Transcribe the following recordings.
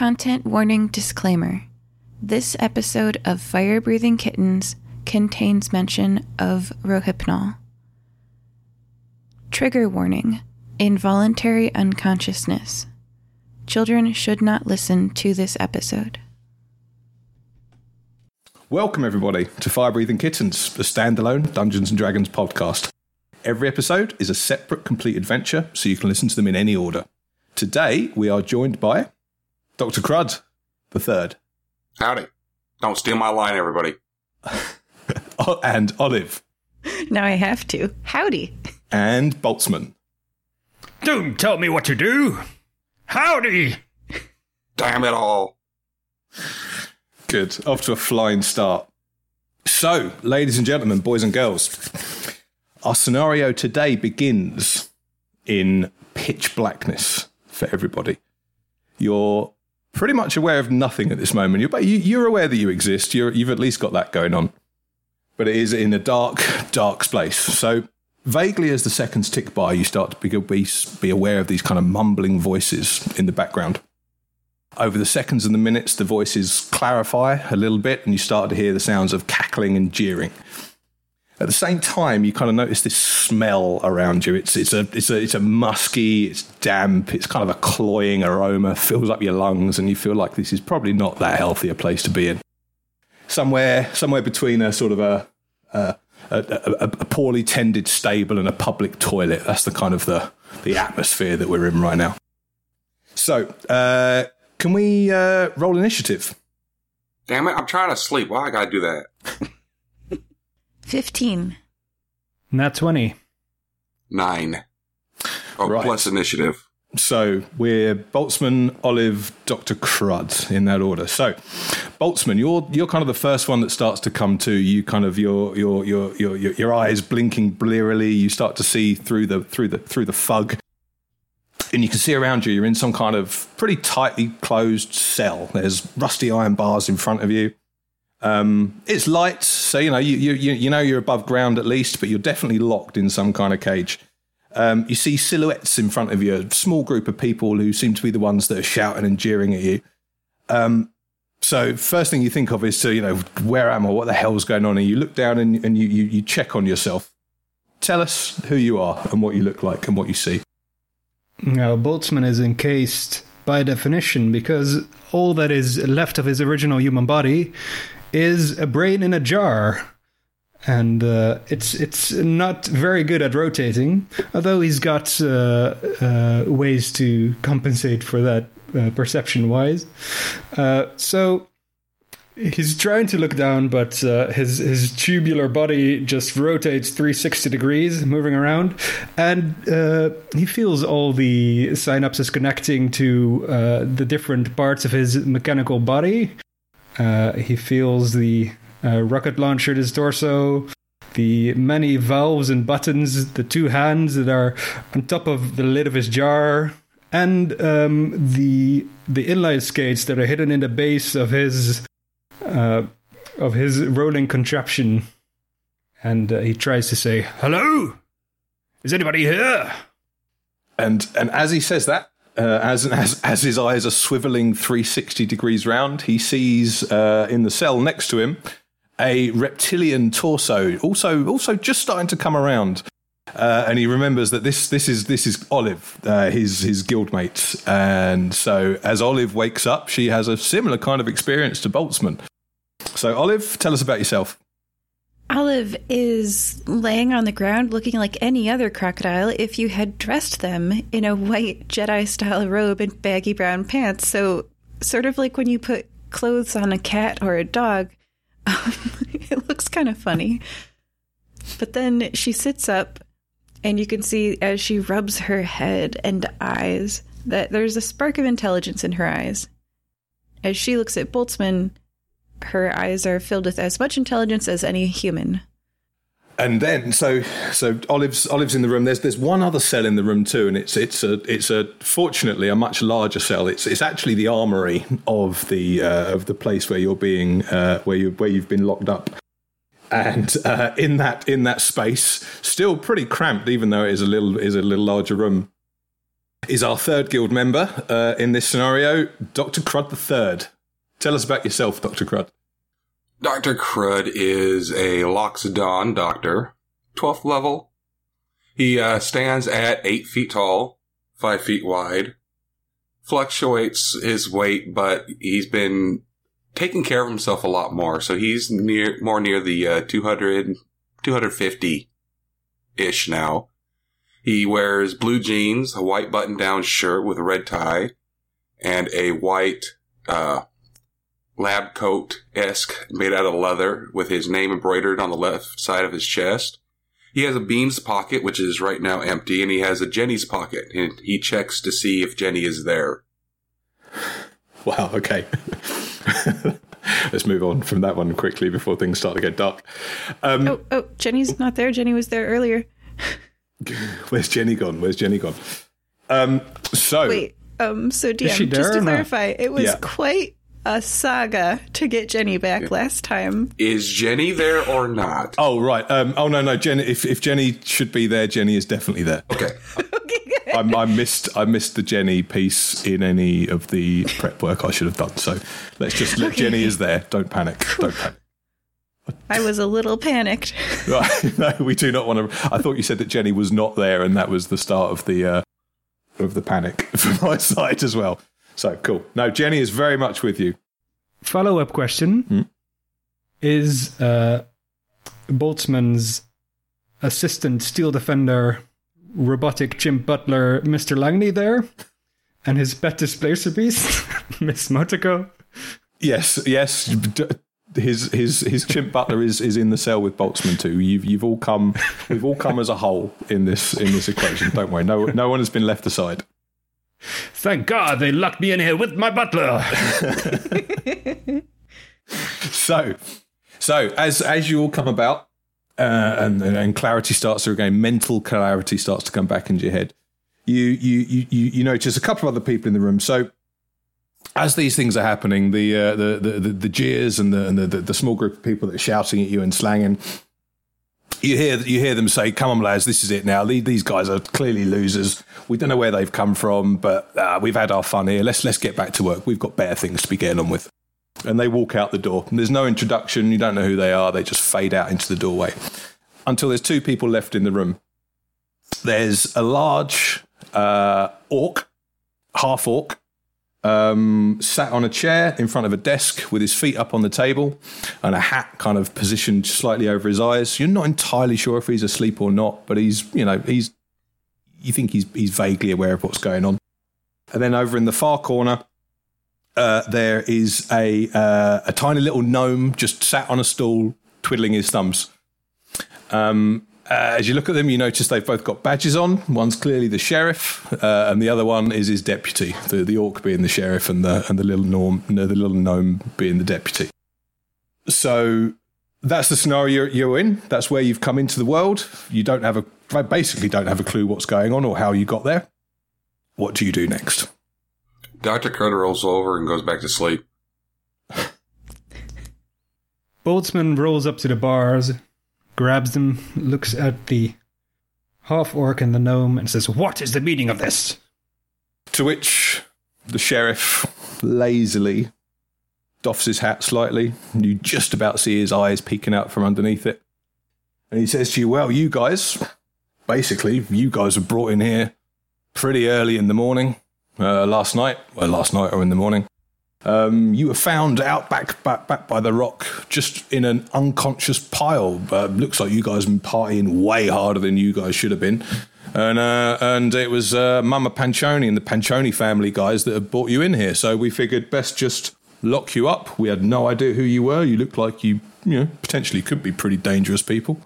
Content warning disclaimer This episode of Fire Breathing Kittens contains mention of Rohypnol. Trigger warning Involuntary unconsciousness. Children should not listen to this episode. Welcome, everybody, to Fire Breathing Kittens, the standalone Dungeons and Dragons podcast. Every episode is a separate, complete adventure, so you can listen to them in any order. Today, we are joined by Dr. Crud, the third, Howdy. Don't steal my line, everybody. Oh, and Olive, Now I have to. Howdy. and Boltzmann. Don't tell me what to do. Howdy. Damn it all. Good. Off to a flying start. So, ladies and gentlemen, boys and girls, our scenario today begins in pitch blackness for everybody. You're pretty much aware of nothing at this moment. You're, but you- you're aware that you exist. You're, you've at least got that going on. But it is in a dark, dark space. So, vaguely as the seconds tick by, you start to be, be, be aware of these kind of mumbling voices in the background. Over the seconds and the minutes, the voices clarify a little bit, and you start to hear the sounds of cackling and jeering. At the same time, you kind of notice this smell around you. It's it's a it's a it's a musky, it's damp, it's kind of a cloying aroma, fills up your lungs, and you feel like this is probably not that healthy a place to be in. Somewhere somewhere between a sort of a a, a, a, poorly tended stable and a public toilet. That's the kind of the the atmosphere that we're in right now. So, uh, can we uh, roll initiative? Damn it, I'm trying to sleep. Why I gotta do that? 15. Nat 20. Nine. Oh, Right. plus initiative. So we're Boltzmann, Olive, Doctor Crud in that order. So, Boltzmann, you're you're kind of the first one that starts to come to. You kind of your your your your your, your eyes blinking blearily. You start to see through the through the through the fug, and you can see around you. You're in some kind of pretty tightly closed cell. There's rusty iron bars in front of you. Um, it's light, so you know you, you you know you're above ground at least, but you're definitely locked in some kind of cage. Um, you see silhouettes in front of you, a small group of people who seem to be the ones that are shouting and jeering at you. Um, so first thing you think of is to, you know, where am I? What the hell's going on? And you look down and, and you, you, you check on yourself. Tell us who you are and what you look like and what you see. Now, Boltzmann is encased by definition because all that is left of his original human body is a brain in a jar. And uh, it's it's not very good at rotating, although he's got uh, uh, ways to compensate for that uh, perception wise. Uh, so he's trying to look down, but uh, his his tubular body just rotates 360 degrees, moving around, and uh, he feels all the synapses connecting to uh, the different parts of his mechanical body. Uh, he feels the uh, rocket launcher at his torso, the many valves and buttons, the two hands that are on top of the lid of his jar, and um, the the inline skates that are hidden in the base of his uh, of his rolling contraption. And uh, he tries to say, "Hello, is anybody here?" And and as he says that, uh, as as as his eyes are swiveling 360 degrees round, he sees uh, in the cell next to him a reptilian torso, also also just starting to come around. Uh, and he remembers that this this is this is Olive, uh, his his guildmate, and so as Olive wakes up, she has a similar kind of experience to Boltzmann. So Olive, tell us about yourself. Olive is laying on the ground looking like any other crocodile if you had dressed them in a white Jedi style robe and baggy brown pants. So, sort of like when you put clothes on a cat or a dog, it looks kind of funny. But then she sits up, and you can see as she rubs her head and eyes that there's a spark of intelligence in her eyes. As she looks at Boltzmann, her eyes are filled with as much intelligence as any human. And then, so so Olive's Olive's in the room. There's there's one other cell in the room too, and it's it's a it's a fortunately a much larger cell. It's it's actually the armory of the uh, of the place where you're being uh, where you where you've been locked up. And uh, in that in that space, still pretty cramped, even though it is a little is a little larger room. is our third guild member uh, in this scenario, Dr. Crud III. Tell us about yourself, Dr. Crud. Dr. Crud is a Loxodon doctor, 12th level. He uh, stands at 8 feet tall, 5 feet wide, fluctuates his weight, but he's been taking care of himself a lot more. So he's near more near the uh, 200, 250 ish now. He wears blue jeans, a white button down shirt with a red tie, and a white uh, lab coat esque made out of leather with his name embroidered on the left side of his chest. He has a Beans pocket, which is right now empty, and he has a Jenny's pocket, and he checks to see if Jenny is there. Wow, okay. Let's move on from that one quickly before things start to get dark. Um, Oh, oh, Jenny's not there. Jenny was there earlier. Where's Jenny gone? Where's Jenny gone? Um, so, Wait, um, so DM, just to clarify, it was Yeah. quite a saga to get Jenny back last time. Is Jenny there or not? oh right. Um, oh no, no, Jenny. If, if Jenny should be there, Jenny is definitely there. Okay. I, I missed I missed the Jenny piece in any of the prep work I should have done. So let's just let Jenny is there. Don't panic. Don't panic. I was a little panicked. Right. no, we do not want to. I thought you said that Jenny was not there, and that was the start of the uh, of the panic from my side as well. So cool. No, Jenny is very much with you. Follow up question Hmm? Is uh, Boltzmann's assistant steel defender, robotic chimp butler, Mr. Langley there? And his pet displacer beast, Miss Motoko? Yes, yes. d- His his his chimp butler is, is in the cell with Boltzmann too. You've you've all come we've all come as a whole in this in this equation. Don't worry. No no one has been left aside. Thank God they locked me in here with my butler. So, so as as you all come about, uh, and and clarity starts to regain, mental clarity starts to come back into your head. You you you you, you notice a couple of other people in the room. So. As these things are happening, the uh, the, the, the the jeers and the, and the the small group of people that are shouting at you and slanging, you hear you hear them say, "Come on, lads, this is it now. These guys are clearly losers. We don't know where they've come from, but uh, we've had our fun here. Let's let's get back to work. We've got better things to be getting on with." and they walk out the door. There's no introduction. You don't know who they are. They just fade out into the doorway until there's two people left in the room. There's a large uh, orc, half orc, um, sat on a chair in front of a desk with his feet up on the table and a hat kind of positioned slightly over his eyes. You're not entirely sure if he's asleep or not, but he's, you know, he's, you think he's, he's vaguely aware of what's going on. And then over in the far corner, uh, there is a uh, a tiny little gnome just sat on a stool, twiddling his thumbs. Um, uh, as you look at them, you notice they've both got badges on. One's clearly the sheriff, uh, and the other one is his deputy. The the orc being the sheriff, and the and the little norm, no, the little gnome being the deputy. So that's the scenario you're in. That's where you've come into the world. You don't have a basically don't have a clue what's going on or how you got there. What do you do next? Dr. Carter rolls over and goes back to sleep. Boltzmann rolls up to the bars, grabs them, looks at the half orc and the gnome, and says, What is the meaning of this? To which the sheriff lazily doffs his hat slightly. and You just about see his eyes peeking out from underneath it. And he says to you, Well, you guys, basically, you guys were brought in here pretty early in the morning, uh, last night. Well, last night or in the morning. Um, you were found out back, back, back by the rock, just in an unconscious pile. Uh, looks like you guys been partying way harder than you guys should have been. And uh, and it was uh, Mama Panchoni and the Panchoni family guys that had brought you in here. So we figured best just lock you up. We had no idea who you were. You looked like you, you know, potentially could be pretty dangerous people.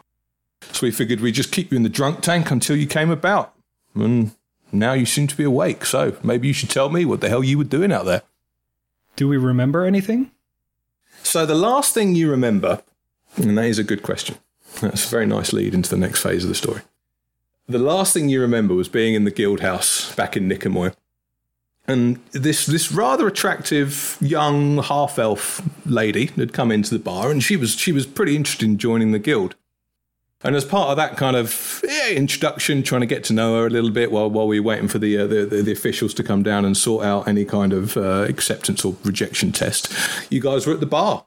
So we figured we'd just keep you in the drunk tank until you came about. And now you seem to be awake. So maybe you should tell me what the hell you were doing out there. Do we remember anything? So the last thing you remember, and that is a good question. That's a very nice lead into the next phase of the story. The last thing you remember was being in the guild house back in Nicomoy. And this this rather attractive young half elf lady had come into the bar and she was she was pretty interested in joining the guild. And as part of that kind of, yeah, introduction, trying to get to know her a little bit while while we were waiting for the uh, the, the, the officials to come down and sort out any kind of uh, acceptance or rejection test. You guys were at the bar.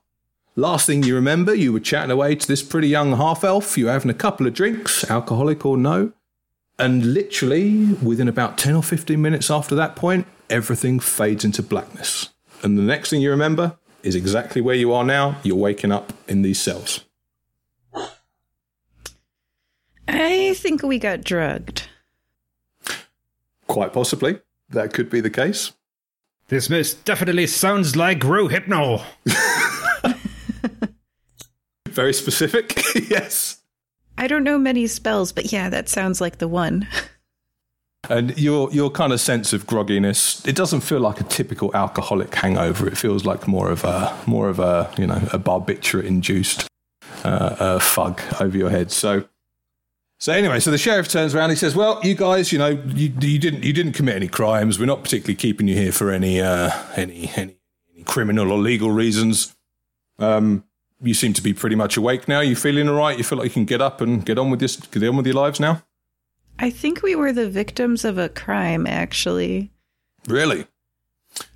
Last thing you remember, you were chatting away to this pretty young half elf. You were having a couple of drinks, alcoholic or no. And literally, within about 10 or 15 minutes after that point, everything fades into blackness. And the next thing you remember is exactly where you are now. You're waking up in these cells. I think we got drugged. Quite possibly. That could be the case. This most definitely sounds like Rohypnol. Very specific. yes. I don't know many spells, but yeah, that sounds like the one. And your your kind of sense of grogginess, it doesn't feel like a typical alcoholic hangover. It feels like more of a more of a you know a barbiturate induced uh, uh, fug over your head. So so anyway, so the sheriff turns around. He says, "Well, you guys, you know, you, you didn't you didn't commit any crimes. We're not particularly keeping you here for any uh, any, any any criminal or legal reasons. Um, you seem to be pretty much awake now. You feeling all right? You feel like you can get up and get on with this, get on with your lives now? I think we were the victims of a crime, actually. Really?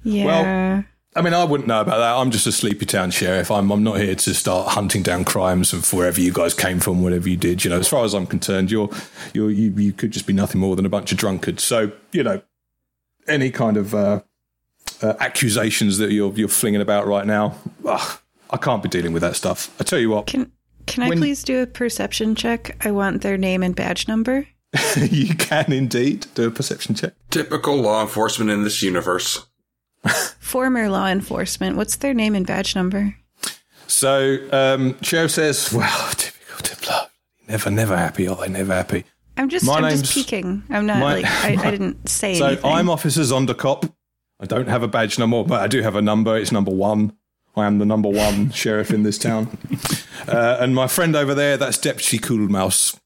Yeah. I mean, I wouldn't know about that. I'm just a sleepy town sheriff. I'm, I'm not here to start hunting down crimes of wherever you guys came from, whatever you did. You know, as far as I'm concerned, you're, you're you you could just be nothing more than a bunch of drunkards. So you know, any kind of uh, uh, accusations that you're you're flinging about right now, ugh, I can't be dealing with that stuff. I tell you what, can can I When- please do a perception check? I want their name and badge number. you can indeed do a perception check. Typical law enforcement in this universe. Former law enforcement. What's their name and badge number? So um, sheriff says, "Well, typical Diplo. Never, never happy. Are they never happy?" I'm just My I'm just peeking. I'm not my- like I, I didn't say So anything. I'm Officer Zonderkop. I don't have a badge number, but I do have a number. It's number one. I am the number one sheriff in this town. Uh, and my friend over there, that's Deputy Cool Mouse.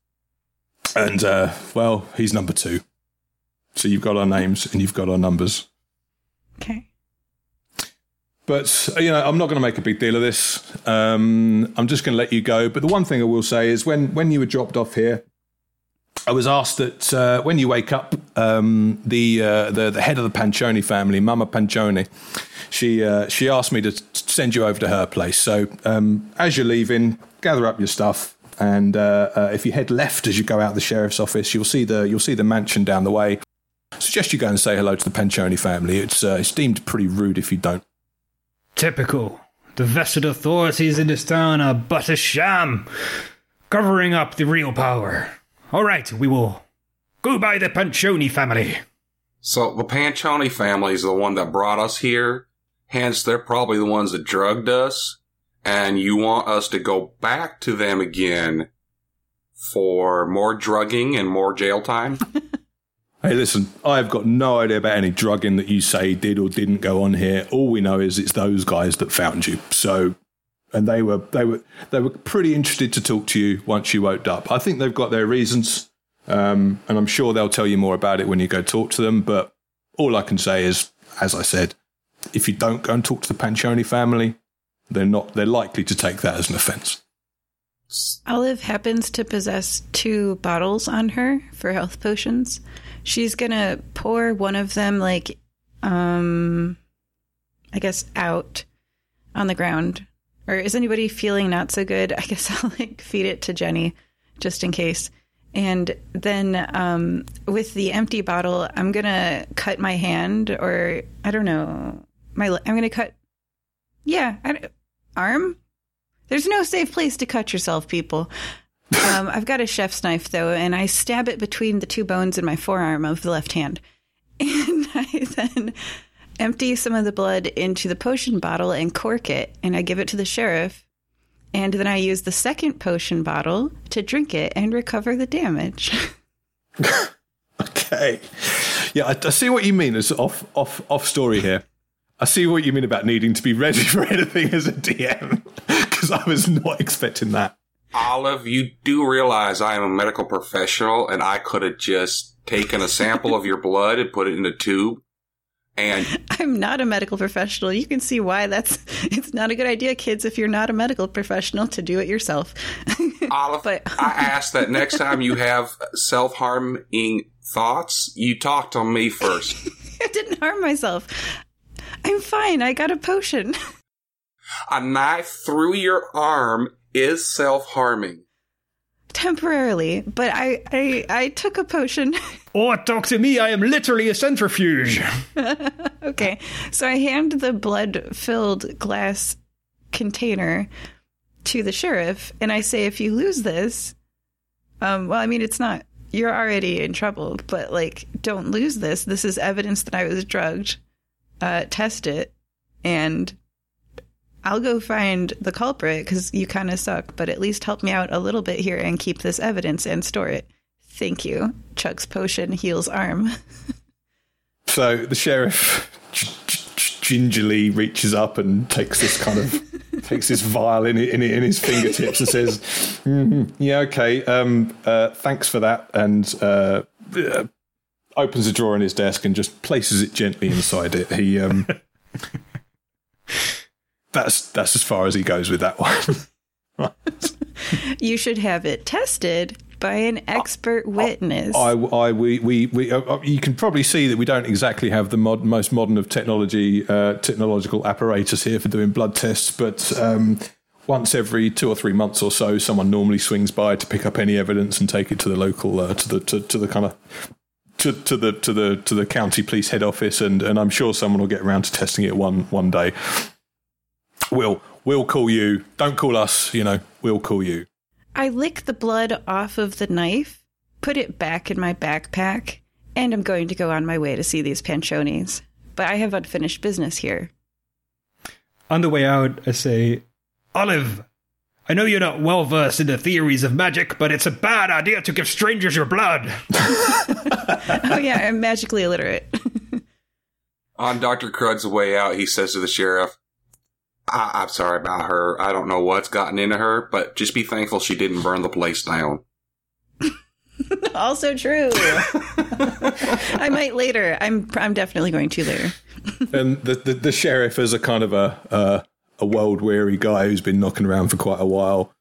And, uh, well, he's number two. So you've got our names and you've got our numbers. Okay. But, you know, I'm not going to make a big deal of this. Um, I'm just going to let you go. But the one thing I will say is when, when you were dropped off here, I was asked that uh, when you wake up, um, the, uh, the the head of the Pancioni family, Mama Pancioni, she uh, she asked me to send you over to her place. So um, as you're leaving, gather up your stuff, and uh, uh, if you head left as you go out the sheriff's office, you'll see the you'll see the mansion down the way. Suggest you go and say hello to the Pancioni family. It's uh, it's deemed pretty rude if you don't. Typical. The vested authorities in this town are but a sham, covering up the real power. All right, we will go by the Pancioni family. So the Pancioni family is the one that brought us here. Hence, they're probably the ones that drugged us. And you want us to go back to them again for more drugging and more jail time? Hey, listen, I've got no idea about any drugging that you say did or didn't go on here. All we know is it's those guys that found you. So, and they were they were they were pretty interested to talk to you once you woke up. I think they've got their reasons, um, and I'm sure they'll tell you more about it when you go talk to them. But all I can say is, as I said, if you don't go and talk to the Pancioni family, they're not they're likely to take that as an offence. Olive happens to possess two bottles on her for health potions. She's gonna pour one of them, like, um, I guess, out on the ground. Or is anybody feeling not so good? I guess I'll like feed it to Jenny, just in case. And then um, with the empty bottle, I'm gonna cut my hand, or I don't know, my I'm gonna cut. Yeah, arm. There's no safe place to cut yourself, people. Um, I've got a chef's knife though, and I stab it between the two bones in my forearm of the left hand, and I then empty some of the blood into the potion bottle and cork it, and I give it to the sheriff. And then I use the second potion bottle to drink it and recover the damage. Okay. Yeah, I, I see what you mean as off off off story here. I see what you mean about needing to be ready for anything as a DM because I was not expecting that. Olive, you do realize I am a medical professional and I could have just taken a sample of your blood and put it in a tube and I'm not a medical professional. You can see why that's it's not a good idea, kids, if you're not a medical professional to do it yourself. Olive, But- I ask that next time you have self harming thoughts, you talk to me first. I didn't harm myself. I'm fine. I got a potion. A knife through your arm is self harming. Temporarily, but I, I I took a potion. Oh, talk to me. I am literally a centrifuge. okay. So I hand the blood filled glass container to the sheriff and I say if you lose this, um well I mean it's not you're already in trouble, but like don't lose this. This is evidence that I was drugged. Uh test it and I'll go find the culprit cuz you kind of suck, but at least help me out a little bit here and keep this evidence and store it. Thank you. Chuck's potion heals arm. So the sheriff g- g- gingerly reaches up and takes this kind of takes this vial in, in, in his fingertips and says, "Mhm, "Yeah, okay. Um, uh, thanks for that." And uh, uh, opens a drawer in his desk and just places it gently inside it. He um, that's that's as far as he goes with that one. You should have it tested by an expert witness. I, I, we, we, we uh, uh, you can probably see that we don't exactly have the mod, most modern of technology, uh, technological apparatus here for doing blood tests, but um, once every two or three months or so, someone normally swings by to pick up any evidence and take it to the local, uh, to the, to, to the kind of. To, to the to the to the county police head office and, and I'm sure someone will get around to testing it one one day. We'll we'll call you. Don't call us. You know we'll call you. I lick the blood off of the knife, put it back in my backpack, and I'm going to go on my way to see these panchonis. But I have unfinished business here. On the way out, I say, Olive, I know you're not well versed in the theories of magic, but it's a bad idea to give strangers your blood. oh yeah, I'm magically illiterate. On Dr. Crud's way out, he says to the sheriff, I- I'm sorry about her. I don't know what's gotten into her, but just be thankful she didn't burn the place down. also true. I might later. I'm I'm definitely going to later. and the, the, the sheriff is a kind of a uh, a world weary guy who's been knocking around for quite a while.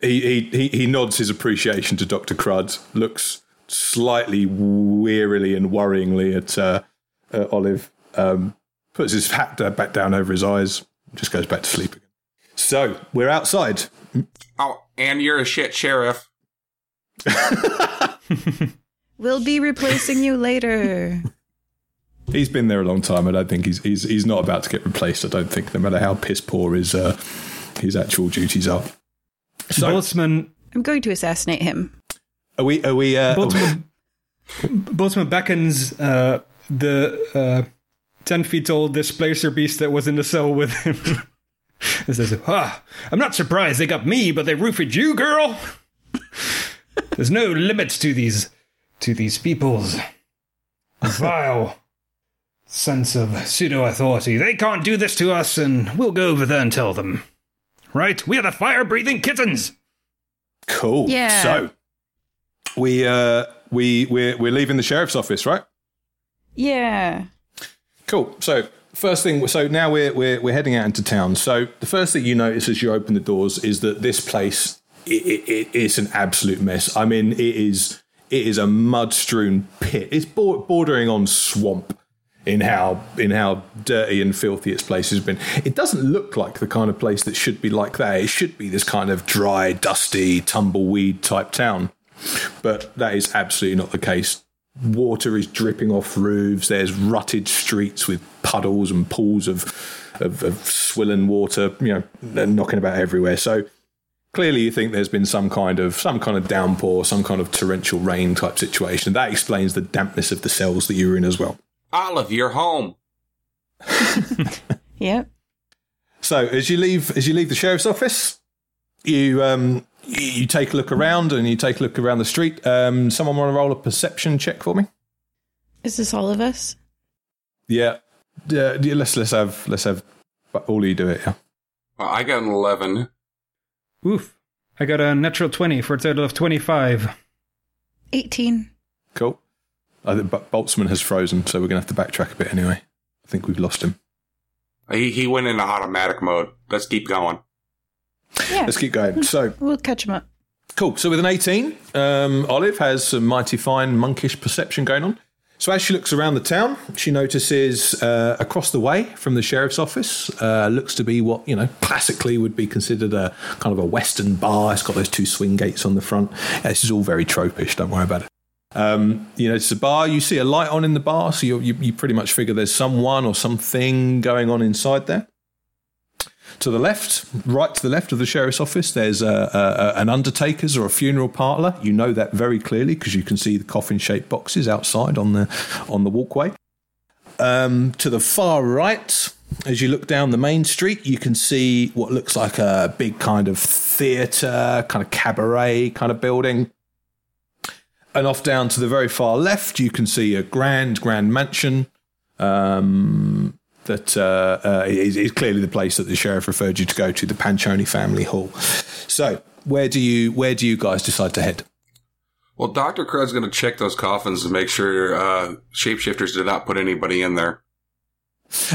He, he he he nods his appreciation to Doctor Crud, looks slightly wearily and worryingly at uh, uh, Olive, um, puts his hat back down over his eyes, just goes back to sleep again. So we're outside. Oh, and you're a shit sheriff. We'll be replacing you later. He's been there a long time. I don't think he's he's he's not about to get replaced. I don't think, no matter how piss poor his uh, his actual duties are. So Boltzmann, I'm going to assassinate him. are we are we uh, Boltzmann, Boltzmann beckons uh, the 10 feet tall displacer beast that was in the cell with him. and says, ah, I'm not surprised they got me, but they roofied you, girl. There's no limits to these to these people's vile sense of pseudo authority. They can't do this to us, and we'll go over there and tell them. Right? We are the fire breathing kittens. Cool. Yeah. So we uh we we're we're leaving the sheriff's office, right? Yeah. Cool. So first thing, so now we're we're we're heading out into town. So the first thing you notice as you open the doors is that this place it, it, it's an absolute mess. I mean, it is it is a mud strewn pit. It's bordering on swamp in how in how dirty and filthy its place has been. It doesn't look like the kind of place that should be like that. It should be this kind of dry, dusty, tumbleweed type town. But that is absolutely not the case. Water is dripping off roofs. There's rutted streets with puddles and pools of of, of swilling water, you know, knocking about everywhere. So clearly, you think there's been some kind of some kind of downpour, some kind of torrential rain type situation. That explains the dampness of the cells that you were in as well. Olive, you're home. Yep. So as you leave, as you leave the sheriff's office, you um, you, you take a look around and you take a look around the street. Um, someone want to roll a perception check for me? Is this all of us? Yeah, yeah. yeah, Let's let's have let's have all of you do it. Yeah. Well, I got an 11. Oof. I got a natural 20 for a total of 25. 18. Cool. I think but Boltzmann has frozen, so we're going to have to backtrack a bit anyway. I think we've lost him. He, he went into automatic mode. Let's keep going. Yeah. Let's keep going. So We'll catch him up. Cool. So with an 18, um, Olive has some mighty fine monkish perception going on. So as she looks around the town, she notices uh, across the way from the sheriff's office uh, looks to be what you know classically would be considered a kind of a western bar. It's got those two swing gates on the front. Yeah, this is all very tropish. Don't worry about it. Um, you know, it's a bar. You see a light on in the bar, so you, you, you pretty much figure there's someone or something going on inside there. To the left, right to the left of the sheriff's office, there's a, a, an undertaker's or a funeral parlour. You know that very clearly because you can see the coffin-shaped boxes outside on the on the walkway. Um, to the far right, as you look down the main street, you can see what looks like a big kind of theatre, kind of cabaret kind of building. And off down to the very far left, you can see a grand, grand mansion. Um, that uh, uh, is, is clearly the place that the sheriff referred you to go to, the Panchoni family hall. So, where do you where do you guys decide to head? Well, Doctor Crud's going to check those coffins to make sure uh, shapeshifters did not put anybody in there.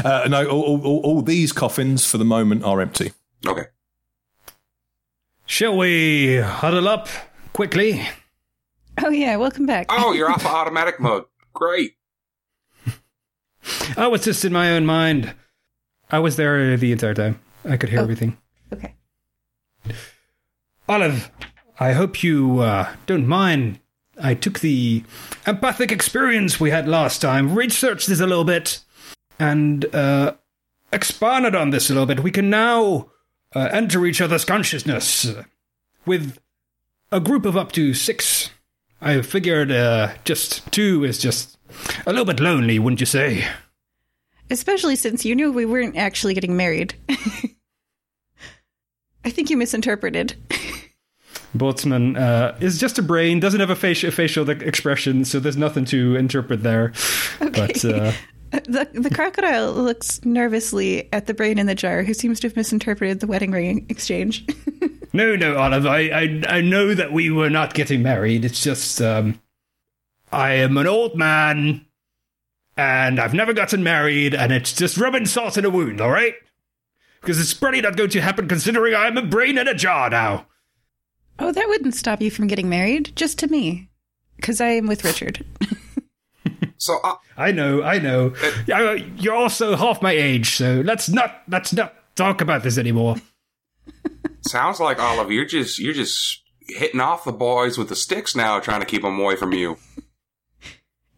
Uh, no, all, all, all these coffins for the moment are empty. Okay. Shall we huddle up quickly? Oh yeah, welcome back. Oh, you're off of automatic mode. Great. I was just in my own mind. I was there the entire time. I could hear Oh. everything. Okay. Olive, I hope you uh, don't mind. I took the empathic experience we had last time, researched this a little bit, and uh, expanded on this a little bit. We can now uh, enter each other's consciousness with a group of up to six. I figured uh, just two is just a little bit lonely, wouldn't you say? Especially since you knew we weren't actually getting married. I think you misinterpreted. Boltzmann uh, is just a brain, doesn't have a facial, facial expression, so there's nothing to interpret there. But uh, The the crocodile looks nervously at the brain in the jar, who seems to have misinterpreted the wedding ring exchange. no, no, Olive, I, I, I know that we were not getting married. It's just, um, I am an old man, and I've never gotten married, and it's just rubbing salt in a wound, all right? Because it's probably not going to happen considering I'm a brain in a jar now. oh, that wouldn't stop you from getting married, just to me, because I am with Richard. So, uh, I know, I know. Yeah, You're also half my age, so let's not let's not talk about this anymore. sounds like Olive, you're just you're just hitting off the boys with the sticks now, trying to keep them away from you.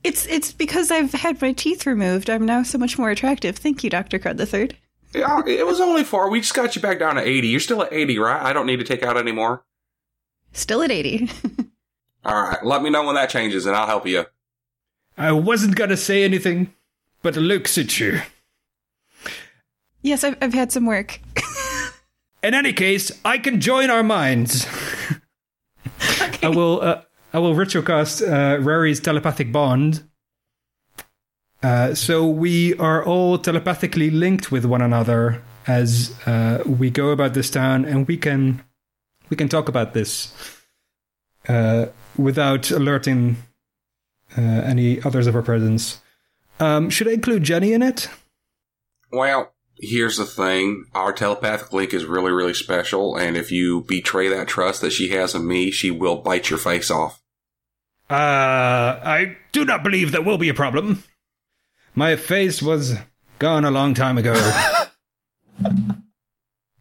It's it's because I've had my teeth removed. I'm now so much more attractive. Thank you, Doctor Crud the Third. Yeah, it was only four. We just got you back down to eighty. You're still at eighty, right? I don't need to take out any more. Still at eighty. All right, let me know when that changes, and I'll help you. I wasn't gonna say anything, but it looks at you. yes, I've I've had some work. In any case, I can join our minds. I will. Uh, I will ritual cast uh, Rary's telepathic bond. Uh, so we are all telepathically linked with one another as uh, we go about this town, and we can we can talk about this uh, without alerting uh, any others of our presence. Um, should I include Jenny in it? Well, here's the thing: our telepathic link is really, really special, and if you betray that trust that she has in me, she will bite your face off. Uh, I do not believe that will be a problem. My face was gone a long time ago.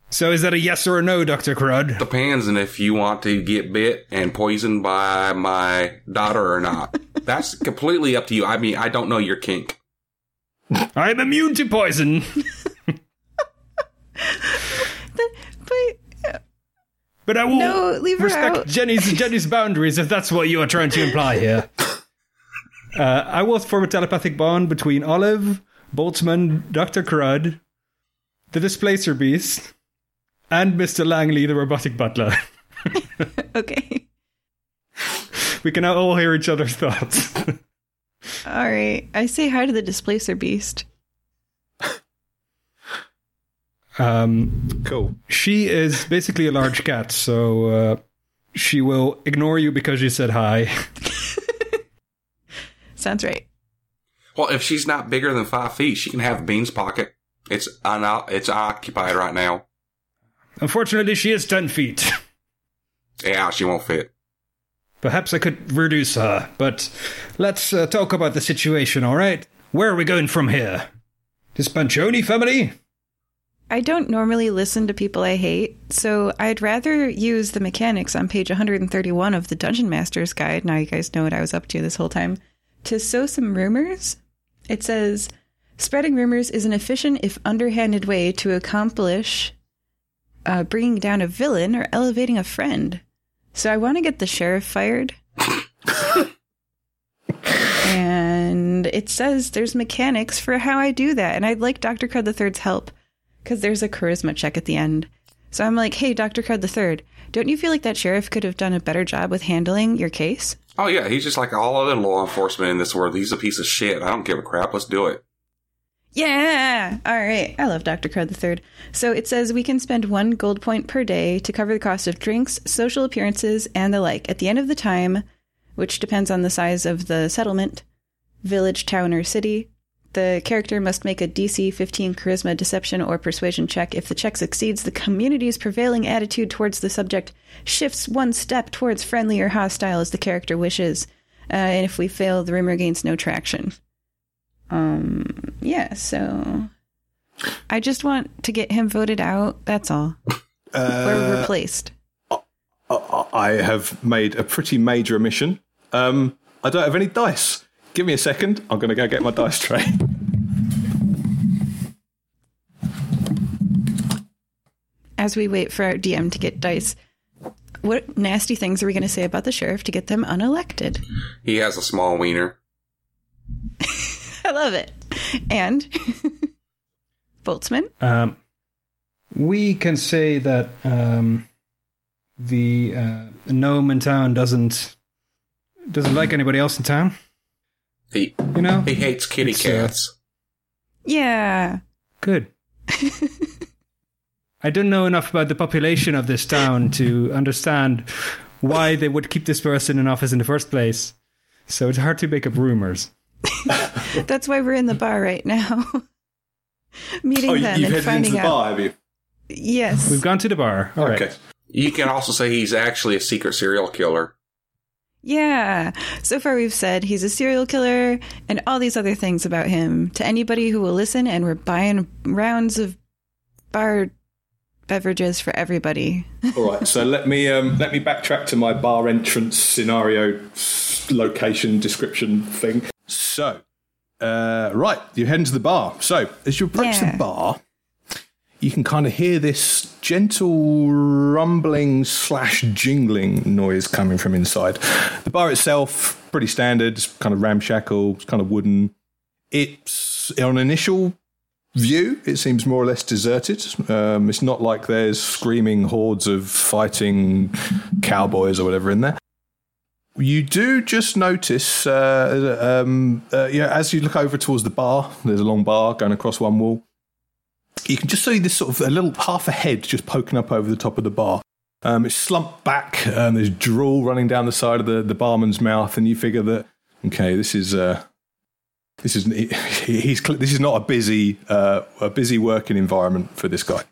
so is that a yes or a no, Dr. Crud? Depends on if you want to get bit and poisoned by my daughter or not. That's completely up to you. I mean, I don't know your kink. I'm immune to poison. but But I will No, leave her respect out. Jenny's Jenny's boundaries if that's what you are trying to imply here. Uh, I will form a telepathic bond between Olive, Boltzmann, Dr. Crud, the Displacer Beast, and Mr. Langley, the robotic butler. okay. We can now all hear each other's thoughts. All right. I say hi to the displacer beast. Um, Cool. she is basically a large cat, so uh, she will ignore you because you said hi. Sounds right. Well, if she's not bigger than five feet, she can have Bean's pocket. It's un- it's occupied right now. Unfortunately, she is 10 feet. Yeah, she won't fit. Perhaps I could reduce her, but let's uh, talk about the situation, all right? Where are we going from here? This Panchoni family? I don't normally listen to people I hate, so I'd rather use the mechanics on page 131 of the Dungeon Master's Guide. Now you guys know what I was up to this whole time. To sow some rumors, it says spreading rumors is an efficient, if underhanded, way to accomplish uh, bringing down a villain or elevating a friend. So I want to get the sheriff fired. and it says there's mechanics for how I do that. And I'd like Dr. Crud III's help because there's a charisma check at the end. So I'm like, hey, Dr. Crud III, don't you feel like that sheriff could have done a better job with handling your case? Oh yeah, he's just like all other law enforcement in this world. He's a piece of shit. I don't give a crap. Let's do it. Yeah. All right. I love Dr. Crud III. So it says we can spend one gold point per day to cover the cost of drinks, social appearances, and the like. At the end of the time, which depends on the size of the settlement, village, town, or city, the character must make a DC 15 charisma, deception, or persuasion check. If the check succeeds, the community's prevailing attitude towards the subject shifts one step towards friendly or hostile as the character wishes. Uh, and if we fail, the rumor gains no traction. Um, yeah, so I just want to get him voted out. That's all. or replaced. I I have made a pretty major omission. Um, I don't have any dice. Give me a second. I'm going to go get my dice tray. As we wait for our DM to get dice, what nasty things are we going to say about the sheriff to get them unelected? He has a small wiener. I love it. And Boltzmann? Um, we can say that um, the uh, gnome in town doesn't doesn't like anybody else in town. He You know, he hates kitty It's, uh, cats. Yeah. good. I don't know enough about the population of this town to understand why they would keep this person in office in the first place. So it's hard to make up rumors. That's why we're in the bar right now. Meeting Oh, them you've and headed into finding the out. bar, have you? Yes. We've gone to the bar. All right. Okay. You can also say he's actually a secret serial killer. Yeah. So far, we've said he's a serial killer and all these other things about him to anybody who will listen, and we're buying rounds of bar beverages for everybody. All right. So let me um, let me backtrack to my bar entrance scenario location description thing. So, uh, right, you head into the bar. So as you approach Yeah. the bar, you can kind of hear this gentle rumbling slash jingling noise coming from inside. The bar itself, pretty standard, it's kind of ramshackle, it's kind of wooden. It's on initial view, it seems more or less deserted. Um, it's not like there's screaming hordes of fighting cowboys or whatever in there. You do just notice, uh, um, uh, know, as you look over towards the bar, there's a long bar going across one wall. You can just see this sort of a little half a head just poking up over the top of the bar. Um, it's slumped back. and there's drool running down the side of the, the barman's mouth, and you figure that okay, this is uh, this is he's this is not a busy uh, a busy working environment for this guy.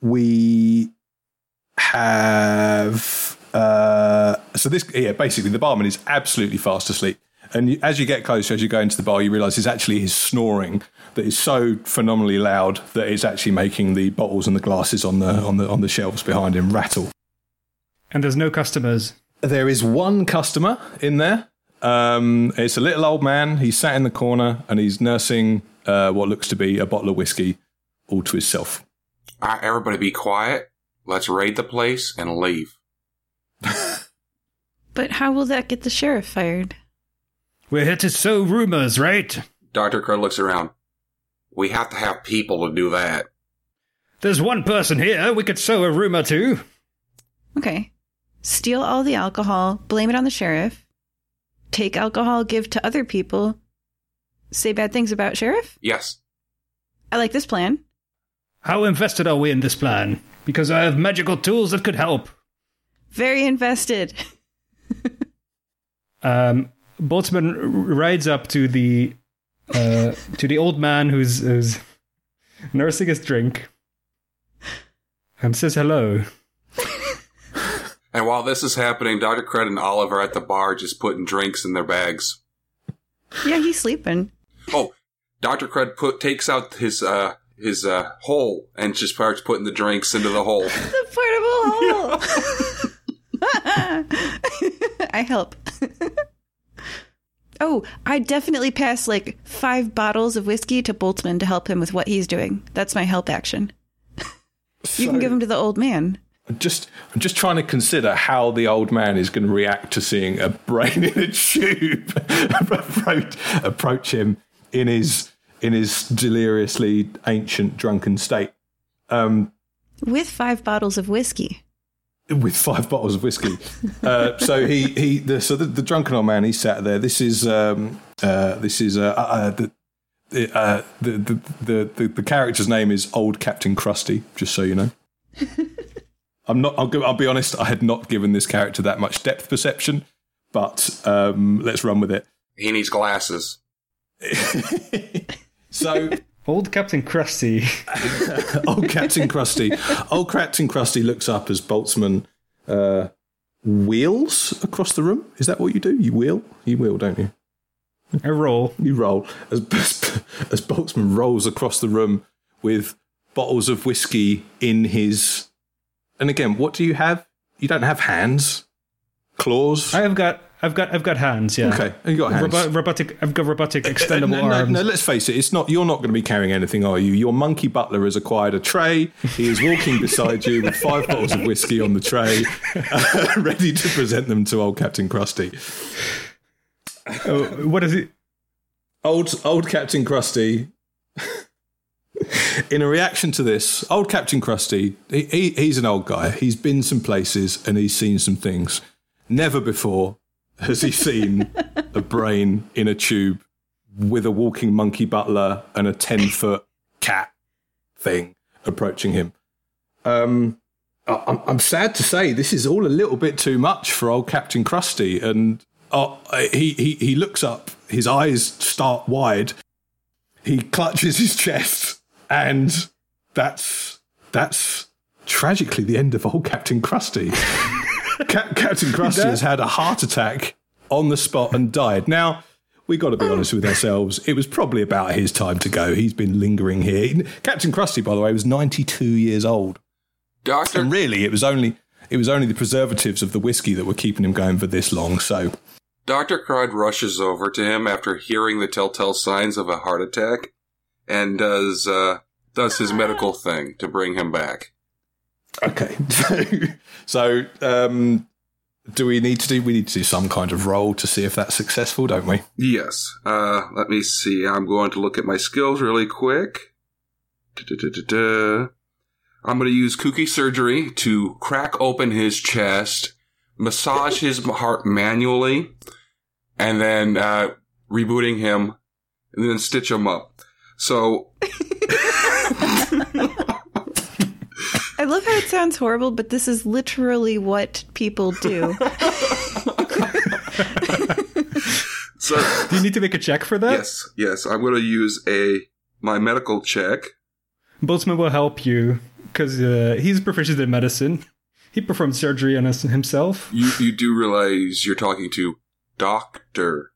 We have uh, so this yeah basically the barman is absolutely fast asleep, and as you get closer, as you go into the bar, you realise it's actually his snoring that is so phenomenally loud that it's actually making the bottles and the glasses on the on the on the shelves behind him rattle. And there's no customers. There is one customer in there. Um, it's a little old man. He's sat in the corner and he's nursing uh, what looks to be a bottle of whiskey all to himself. All right, everybody be quiet. Let's raid the place and leave. But how will that get the sheriff fired? We're here to sow rumors, right? Dr. Crud looks around. We have to have people to do that. There's one person here we could sow a rumor to. Okay. Steal all the alcohol, blame it on the sheriff, take alcohol, give to other people, say bad things about sheriff? Yes. I like this plan. How invested are we in this plan? Because I have magical tools that could help. Very invested. Um, Boltzmann rides up to the uh, to the old man who's, who's nursing his drink and says hello. And while this is happening, Dr. Crud and Olive are at the bar just putting drinks in their bags. Yeah, he's sleeping. Oh, Dr. Crud put takes out his uh his uh hole and just starts putting the drinks into the hole. The portable hole. I help. Oh, I definitely pass like five bottles of whiskey to Boltzmann to help him with what he's doing. That's my help action. You can give them to the old man. I'm just I'm just trying to consider how the old man is going to react to seeing a brain in a tube approach, approach him in his in his deliriously ancient drunken state um, With five bottles of whiskey. With five bottles of whiskey. Uh, so he he the, so the, the drunken old man he sat there. This is um, uh, this is uh, uh, the. the, Uh, the, the, the, the the character's name is Old Captain Krusty, just so you know. I'm not. I'll, go, I'll be honest. I had not given this character that much depth perception, but um, let's run with it. He needs glasses. So, Old Captain Krusty. old Captain Krusty, old Captain Krusty looks up as Boltzmann uh, wheels across the room. Is that what you do? You wheel. You wheel, don't you? I roll. You roll as as Boltzmann rolls across the room with bottles of whiskey in his. And again, what do you have? You don't have hands, claws. I have got, I've got, I've got hands. Yeah. Okay, you got hands. Robo- robotic. I've got robotic Uh, extendable no, no, arms. no, let's face it. It's not. You're not going to be carrying anything, are you? Your monkey butler has acquired a tray. He is walking beside you with five bottles of whiskey on the tray, uh, ready to present them to old Captain Krusty. Oh, what is it? Old old Captain Krusty. In a reaction to this, old Captain Krusty, he, he, he's an old guy. He's been some places and he's seen some things. Never before has he seen a brain in a tube with a walking monkey butler and a 10 foot cat thing approaching him. Um, I- I'm, I'm sad to say this is all a little bit too much for old Captain Krusty. And uh, he, he, he looks up, his eyes start wide, he clutches his chest, and that's that's tragically the end of old Captain Krusty. Cap- Captain Krusty has had a heart attack on the spot and died. Now we got to be honest with ourselves. It was probably about his time to go. He's been lingering here. Captain Krusty, by the way, was 92 years old, Doctor and really, it was only it was only the preservatives of the whiskey that were keeping him going for this long. So Dr. Crud rushes over to him after hearing the telltale signs of a heart attack and does uh, does his medical thing to bring him back. Okay. So, um, do we need to do? We need to do some kind of roll to see if that's successful, don't we? Yes. Uh, let me see. I'm going to look at my skills really quick. Da-da-da-da-da. I'm going to use kooky surgery to crack open his chest, massage his heart manually, and then uh, rebooting him, and then stitch him up. So I love how it sounds horrible, but this is literally what people do. So Do you need to make a check for that? yes, yes, I'm going to use a my medical check. Boltzmann will help you because uh, he's proficient in medicine. He performed surgery on us himself. You you do realize you're talking to Doctor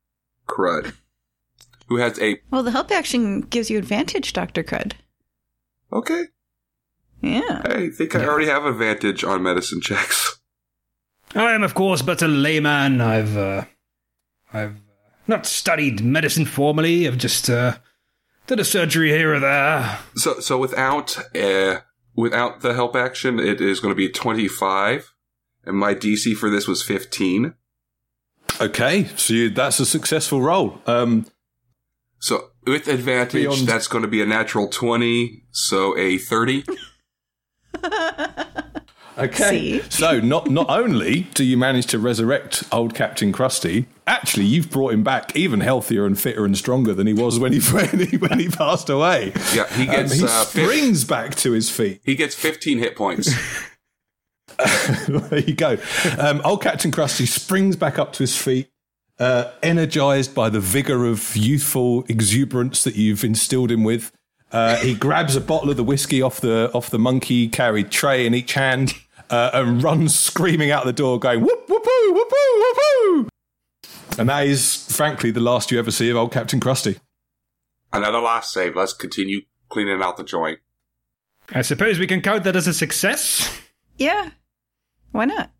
Crud, who has a well, the help action gives you advantage, Dr. Crud. okay. Yeah. I think I already have advantage on medicine checks. I am, of course, but a layman. I've, uh, I've uh, not studied medicine formally. I've just uh, did a surgery here or there. So so without uh without the help action, it is going to be 25, and my DC for this was 15. Okay, so you, that's a successful roll. Um, So with advantage, Beyond- that's going to be a natural 20, so a 30. okay, See? so not not only do you manage to resurrect old Captain Krusty, actually you've brought him back even healthier and fitter and stronger than he was when he when he, when he passed away. Yeah, he Um, gets he uh, fif- springs back to his feet. he gets 15 hit points. there you go. Um, old Captain Krusty springs back up to his feet, uh, energized by the vigor of youthful exuberance that you've instilled him with. Uh, he grabs a bottle of the whiskey off the off the monkey carried tray in each hand, uh, and runs screaming out the door, going whoop whoop whoop whoop whoop whoop. And that is, frankly, the last you ever see of old Captain Krusty. Another last save. Let's continue cleaning out the joint. I suppose we can count that as a success. Yeah. Why not?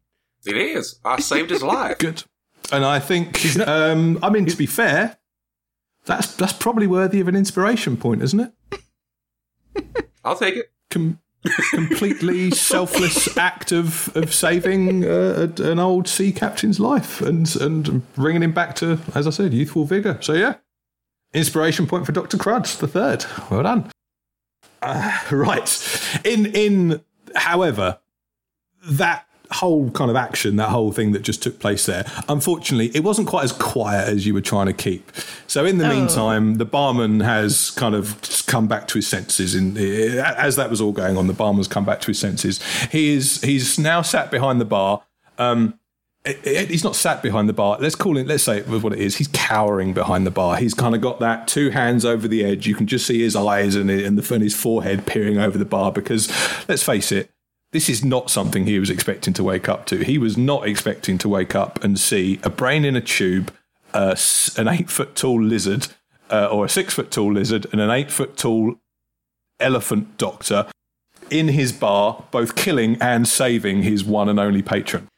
It is. I saved his life. Good. And I think, um, I mean, to be fair, that's that's probably worthy of an inspiration point, isn't it? I'll take it. Com- completely selfless act of of saving uh, an old sea captain's life and and bringing him back to, as I said, youthful vigor. So yeah, inspiration point for Doctor Crud, the third. Well done. Uh, right. In in, however, that whole kind of action, that whole thing that just took place there, unfortunately, it wasn't quite as quiet as you were trying to keep. So, in the oh. meantime, the barman has kind of come back to his senses. In eh, as that was all going on, the barman's come back to his senses. He is he's now sat behind the bar. Um, it- it- he's not sat behind the bar. Let's call it. Let's say it was what it is. He's cowering behind the bar. He's kind of got that two hands over the edge. You can just see his eyes and, and, the, and his forehead peering over the bar. Because let's face it, this is not something he was expecting to wake up to. He was not expecting to wake up and see a brain in a tube, uh, an eight foot tall lizard, uh, or a six foot tall lizard, and an eight foot tall elephant doctor in his bar, both killing and saving his one and only patron.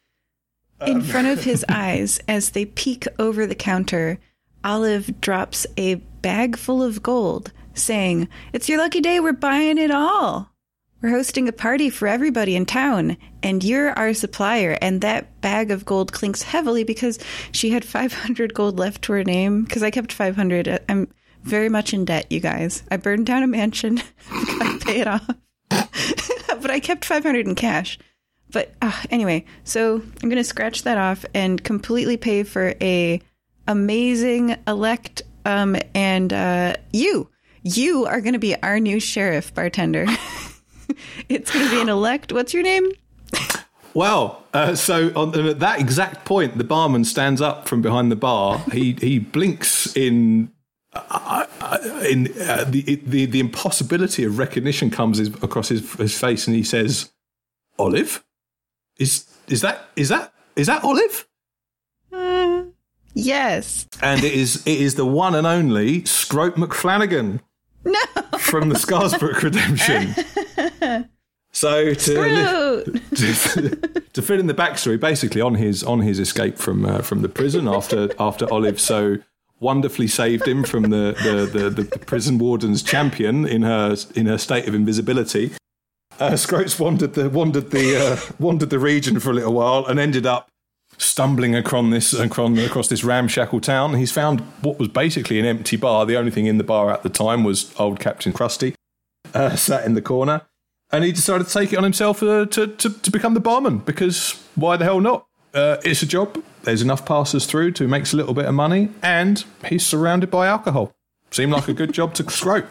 In front of his eyes, as they peek over the counter, Olive drops a bag full of gold, saying, It's your lucky day, we're buying it all. We're hosting a party for everybody in town, and you're our supplier. And that bag of gold clinks heavily because she had 500 gold left to her name. Because I kept 500. I'm very much in debt, you guys. I burned down a mansion, gotta pay it off. but I kept 500 in cash. But uh, anyway, so I'm going to scratch that off and completely pay for a amazing elect. Um, and uh, you, you are going to be our new sheriff bartender. it's going to be an elect. What's your name? Well, uh, so on, at that exact point, the barman stands up from behind the bar. He he blinks in. Uh, uh, in uh, the, the the impossibility of recognition comes his, across his, his face, and he says, "Olive, is is that is that is that Olive?" Uh, yes. And it is it is the one and only Scrope McFlanagan No. from the Scarsbrook Redemption. So to, to, to fill in the backstory, basically on his on his escape from uh, from the prison after after Olive so wonderfully saved him from the the, the, the prison warden's champion in her in her state of invisibility. Uh, Scroats wandered the wandered the uh, wandered the region for a little while and ended up stumbling across this across, across this ramshackle town. He's found what was basically an empty bar. The only thing in the bar at the time was old Captain Krusty uh, sat in the corner, and he decided to take it on himself uh, to, to to become the barman because why the hell not? Uh, it's a job. There's enough passes through to makes a little bit of money, and he's surrounded by alcohol. Seemed like a good job to scrote.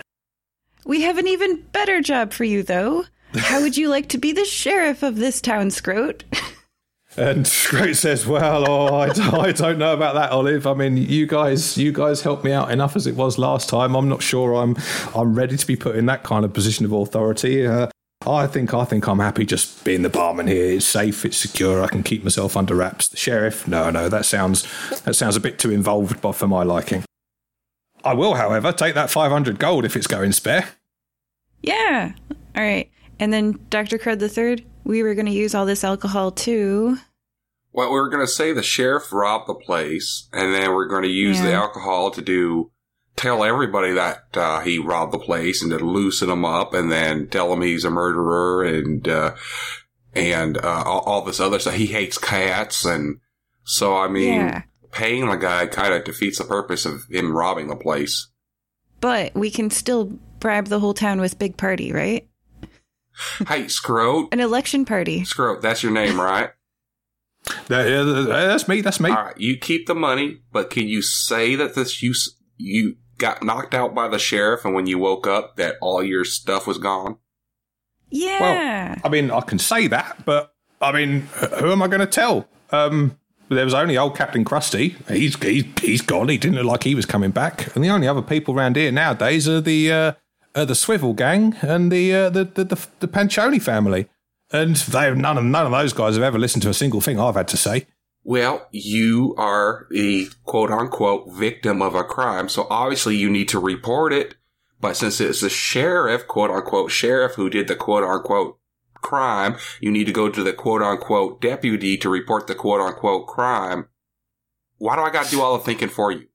We have an even better job for you, though. How would you like to be the sheriff of this town, Scroat? And Scroat says, "Well, oh, I, don't- I don't know about that, Olive. I mean, you guys, you guys helped me out enough as it was last time. I'm not sure I'm, I'm ready to be put in that kind of position of authority. Uh, I think, I think I'm happy just being the barman here. It's safe, it's secure. I can keep myself under wraps. The sheriff, no, no, that sounds, that sounds a bit too involved, but for my liking. I will, however, take that 500 gold if it's going spare. yeah. All right. And then Dr. Crud the Third, we were going to use all this alcohol too. Well, we were going to say the sheriff robbed the place, and then we're going to use the alcohol to do tell everybody that uh, he robbed the place and to loosen him up, and then tell him he's a murderer and uh, and uh, all, all this other stuff. He hates cats, and so I mean, Yeah. paying the guy kind of defeats the purpose of him robbing the place. But we can still bribe the whole town with big party, right? hey, Scroat, An election party. Scroat, that's your name, right? That- uh, that's me, that's me. All right, you keep the money, but can you say that this you you got knocked out by the sheriff, and when you woke up, that all your stuff was gone? Yeah. Well, I mean, I can say that, but I mean, who am I going to tell? Um, there was only old Captain Krusty. He's, he's he's gone. He didn't look like he was coming back. And the only other people around here nowadays are the uh, are the Swivel Gang and the uh, the, the the the Panchoni family. And they none of none of those guys have ever listened to a single thing I've had to say. Well, you are the quote unquote victim of a crime, so obviously you need to report it. But since it's the sheriff, quote unquote sheriff, who did the quote unquote crime, you need to go to the quote unquote deputy to report the quote unquote crime. Why do I got to do all the thinking for you?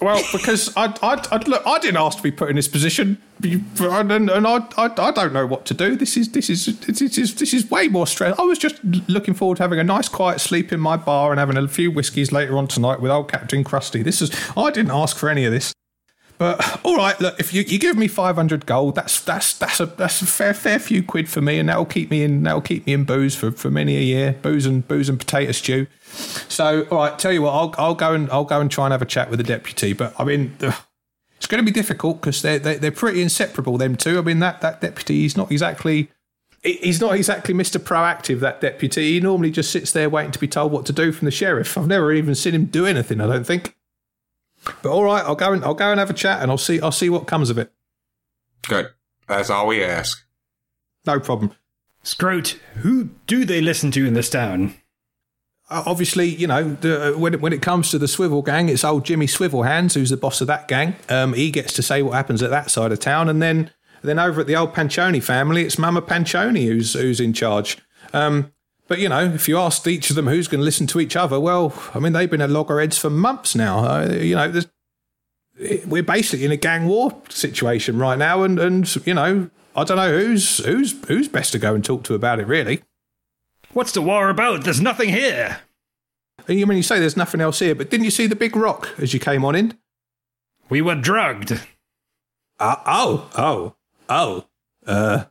Well, because I, I, I, look, I didn't ask to be put in this position, and, and I, I, I don't know what to do. This is, this is, this is, this is way more stress. I was just looking forward to having a nice, quiet sleep in my bar and having a few whiskies later on tonight with old Captain Krusty. This is, I didn't ask for any of this. But all right, look, if you, you give me five hundred gold, that's that's that's a that's a fair fair few quid for me, and that'll keep me in that'll keep me in booze for, for many a year, booze and booze and potato stew. So all right, tell you what, I'll I'll go and I'll go and try and have a chat with the deputy. But I mean, it's going to be difficult because they're, they're they're pretty inseparable. Them two. I mean, that that deputy, he's not exactly. He's not exactly Mr. Proactive, that deputy. He normally just sits there waiting to be told what to do from the sheriff. I've never even seen him do anything, I don't think. But all right, I'll go and I'll go and have a chat and I'll see I'll see what comes of it. Good. That's all we ask. No problem. Scroat, who do they listen to in this town? Uh, obviously, you know, the, when, it, when it comes to the Swivel Gang, it's old Jimmy Swivelhands who's the boss of that gang. Um, he gets to say what happens at that side of town, and then then over at the old Panchoni family, it's Mama Panchoni who's who's in charge. Um, but you know, if you asked each of them who's going to listen to each other, well, I mean, they've been at loggerheads for months now. Uh, you know, there's, it, we're basically in a gang war situation right now, and and you know, I don't know who's who's who's best to go and talk to about it, really. What's the war about? There's nothing here. And you mean you say there's nothing else here, but didn't you see the big rock as you came on in? We were drugged. Uh, oh, oh, oh. Uh,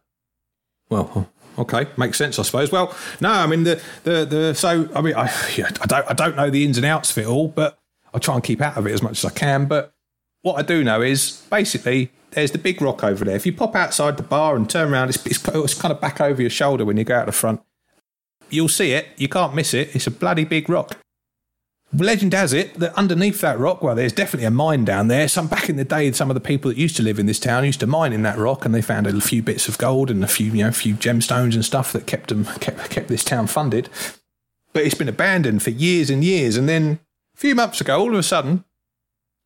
well, okay, makes sense, I suppose. Well, no, I mean the the the. So I mean, I yeah, I don't I don't know the ins and outs of it all, but I try and keep out of it as much as I can. But what I do know is basically there's the big rock over there. If you pop outside the bar and turn around, it's, it's, it's kind of back over your shoulder when you go out the front. You'll see it. You can't miss it. It's a bloody big rock. Legend has it that underneath that rock, well, there's definitely a mine down there. Some back in the day, some of the people that used to live in this town used to mine in that rock, and they found a few bits of gold and a few, you know, a few gemstones and stuff that kept them kept kept this town funded. But it's been abandoned for years and years, and then a few months ago, all of a sudden,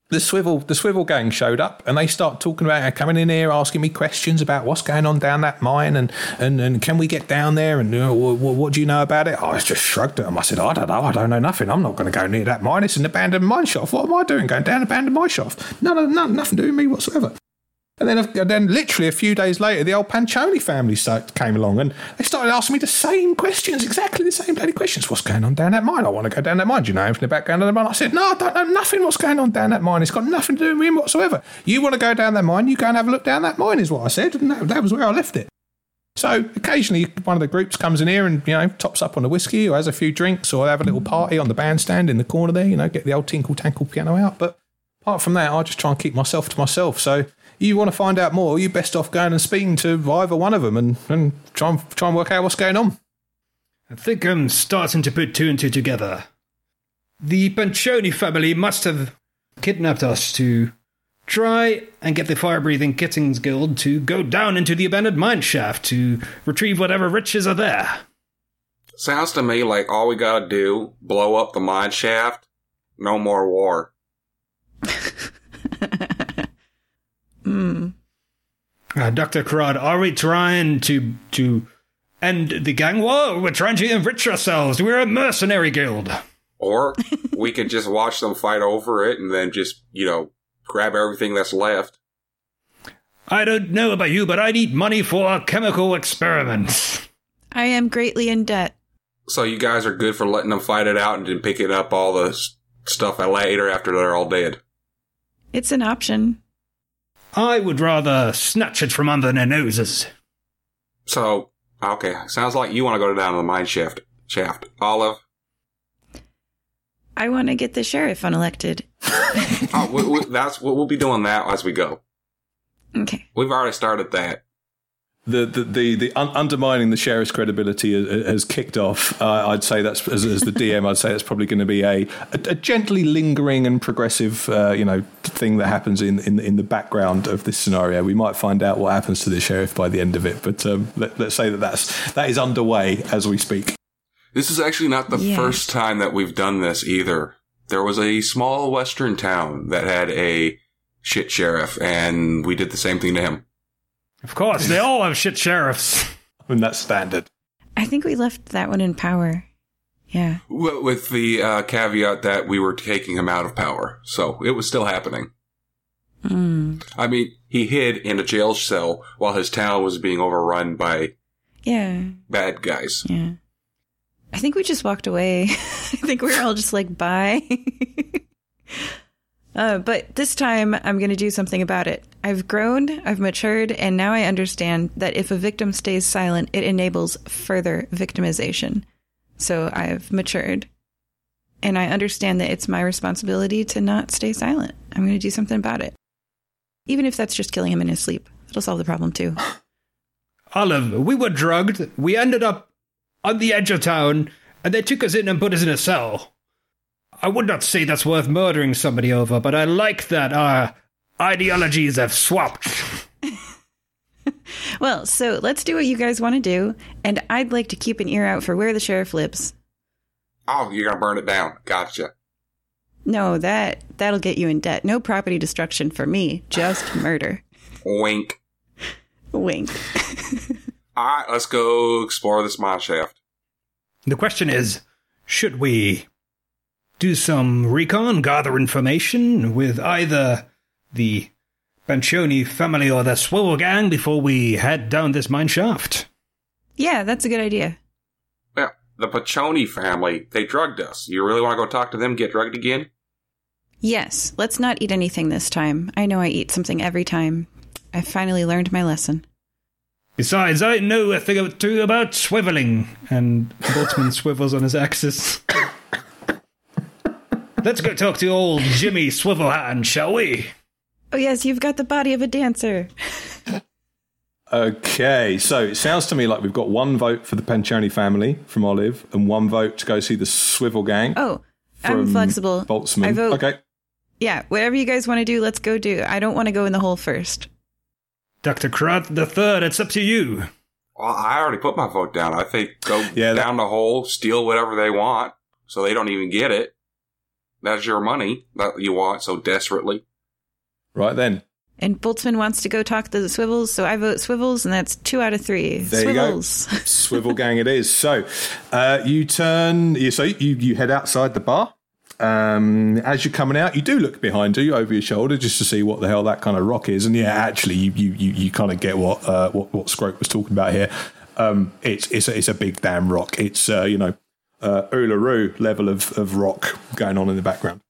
the swivel the swivel gang showed up and they start talking about coming in here asking me questions about what's going on down that mine and and, and can we get down there and uh, what, what do you know about it? I just shrugged at them I said I don't know. I don't know nothing. I'm not going to go near that mine. It's an abandoned mine shaft. What am I doing going down an abandoned mine shaft? No no no nothing to do with me whatsoever and then, and then, literally a few days later, the old Panchoni family came along and they started asking me the same questions, exactly the same bloody questions. What's going on down that mine? I want to go down that mine. Do you know anything about going down that mine? I said, No, I don't know nothing what's going on down that mine. It's got nothing to do with me whatsoever. You want to go down that mine? You go and have a look down that mine, is what I said. And that, that was where I left it. So occasionally, one of the groups comes in here and you know tops up on a whiskey or has a few drinks or have a little party on the bandstand in the corner there. You know, get the old tinkle tankle piano out. But apart from that, I just try and keep myself to myself. So you want to find out more, you're best off going and speaking to either one of them and, and try and try and work out what's going on. I think I'm starting to put two and two together. The Panchoni family must have kidnapped us to try and get the fire breathing Kittings Guild to go down into the abandoned mine shaft to retrieve whatever riches are there. Sounds to me like all we gotta do, blow up the mine shaft, no more war. Uh, Dr. Crud, are we trying to to end the gang war? We're trying to enrich ourselves. We're a mercenary guild. Or we could just watch them fight over it and then just, you know, grab everything that's left. I don't know about you, but I need money for our chemical experiments. I am greatly in debt. So you guys are good for letting them fight it out and then picking up all the s- stuff later after they're all dead. It's an option. I would rather snatch it from under their noses. So, okay, sounds like you want to go down to the mine shaft. Shaft. Olive? I want to get the sheriff unelected. Oh, we, we, that's we'll be doing that as we go. Okay. We've already started that. The the the, the un- undermining the sheriff's credibility has, has kicked off. Uh, I'd say that's as, as the DM. I'd say that's probably going to be a, a, a gently lingering and progressive, uh, you know, thing that happens in, in in the background of this scenario. We might find out what happens to the sheriff by the end of it, but um, let, let's say that that's that is underway as we speak. This is actually not the Yeah. first time that we've done this either. There was a small western town that had a shit sheriff, and we did the same thing to him. Of course, they all have shit sheriffs. And that's standard. I think we left that one in power. Yeah. W- With the uh, caveat that we were taking him out of power, so it was still happening. Mm. I mean, he hid in a jail cell while his town was being overrun by Yeah. bad guys. Yeah. I think we just walked away. I think we were all just like, bye. uh, but this time I'm going to do something about it. I've grown, I've matured, and now I understand that if a victim stays silent, it enables further victimization. So I've matured. And I understand that it's my responsibility to not stay silent. I'm going to do something about it. Even if that's just killing him in his sleep. It'll solve the problem too. Olive, we were drugged. We ended up on the edge of town, and they took us in and put us in a cell. I would not say that's worth murdering somebody over, but I like that our ideologies have swapped. Well, so let's do what you guys want to do, and I'd like to keep an ear out for where the sheriff lives. Oh, you're gonna burn it down. Gotcha. No, that that'll get you in debt. No property destruction for me, just murder. Wink. Wink. All right, let's go explore this mine shaft. The question is should we do some recon, gather information with either the Panchoni family or the Swivel Gang before we head down this mine shaft? Yeah, that's a good idea. Yeah, the Panchoni family, they drugged us. You really want to go talk to them, get drugged again? Yes, let's not eat anything this time. I know I eat something every time. I finally learned my lesson. Besides, I know a thing or two about swiveling. And Boltzmann swivels on his axis. Let's go talk to old Jimmy Swivelhand, shall we? Oh yes, you've got the body of a dancer. Okay, so it sounds to me like we've got one vote for the Panchoni family from Olive and one vote to go see the Swivel Gang. Oh, I'm flexible. Boltzmann. I vote. Okay. Yeah, whatever you guys want to do, let's go do. I don't want to go in the hole first. Dr. Crud the third, it's up to you. Well, I already put my vote down. I think go Yeah, that- down the hole, steal whatever they want, so they don't even get it. That's your money that you want so desperately. Right then. And Boltzmann wants to go talk to the swivels, so I vote swivels, and that's two out of three. There you go. Swivel Gang it is. So uh, you turn, you, so you, you head outside the bar. Um, as you're coming out, you do look behind you over your shoulder just to see what the hell that kind of rock is. And yeah, actually, you you, you, you kind of get what uh, what what Scrope was talking about here. Um, it's it's a, it's a big damn rock. It's uh, you know uh, Uluru level of, of rock going on in the background.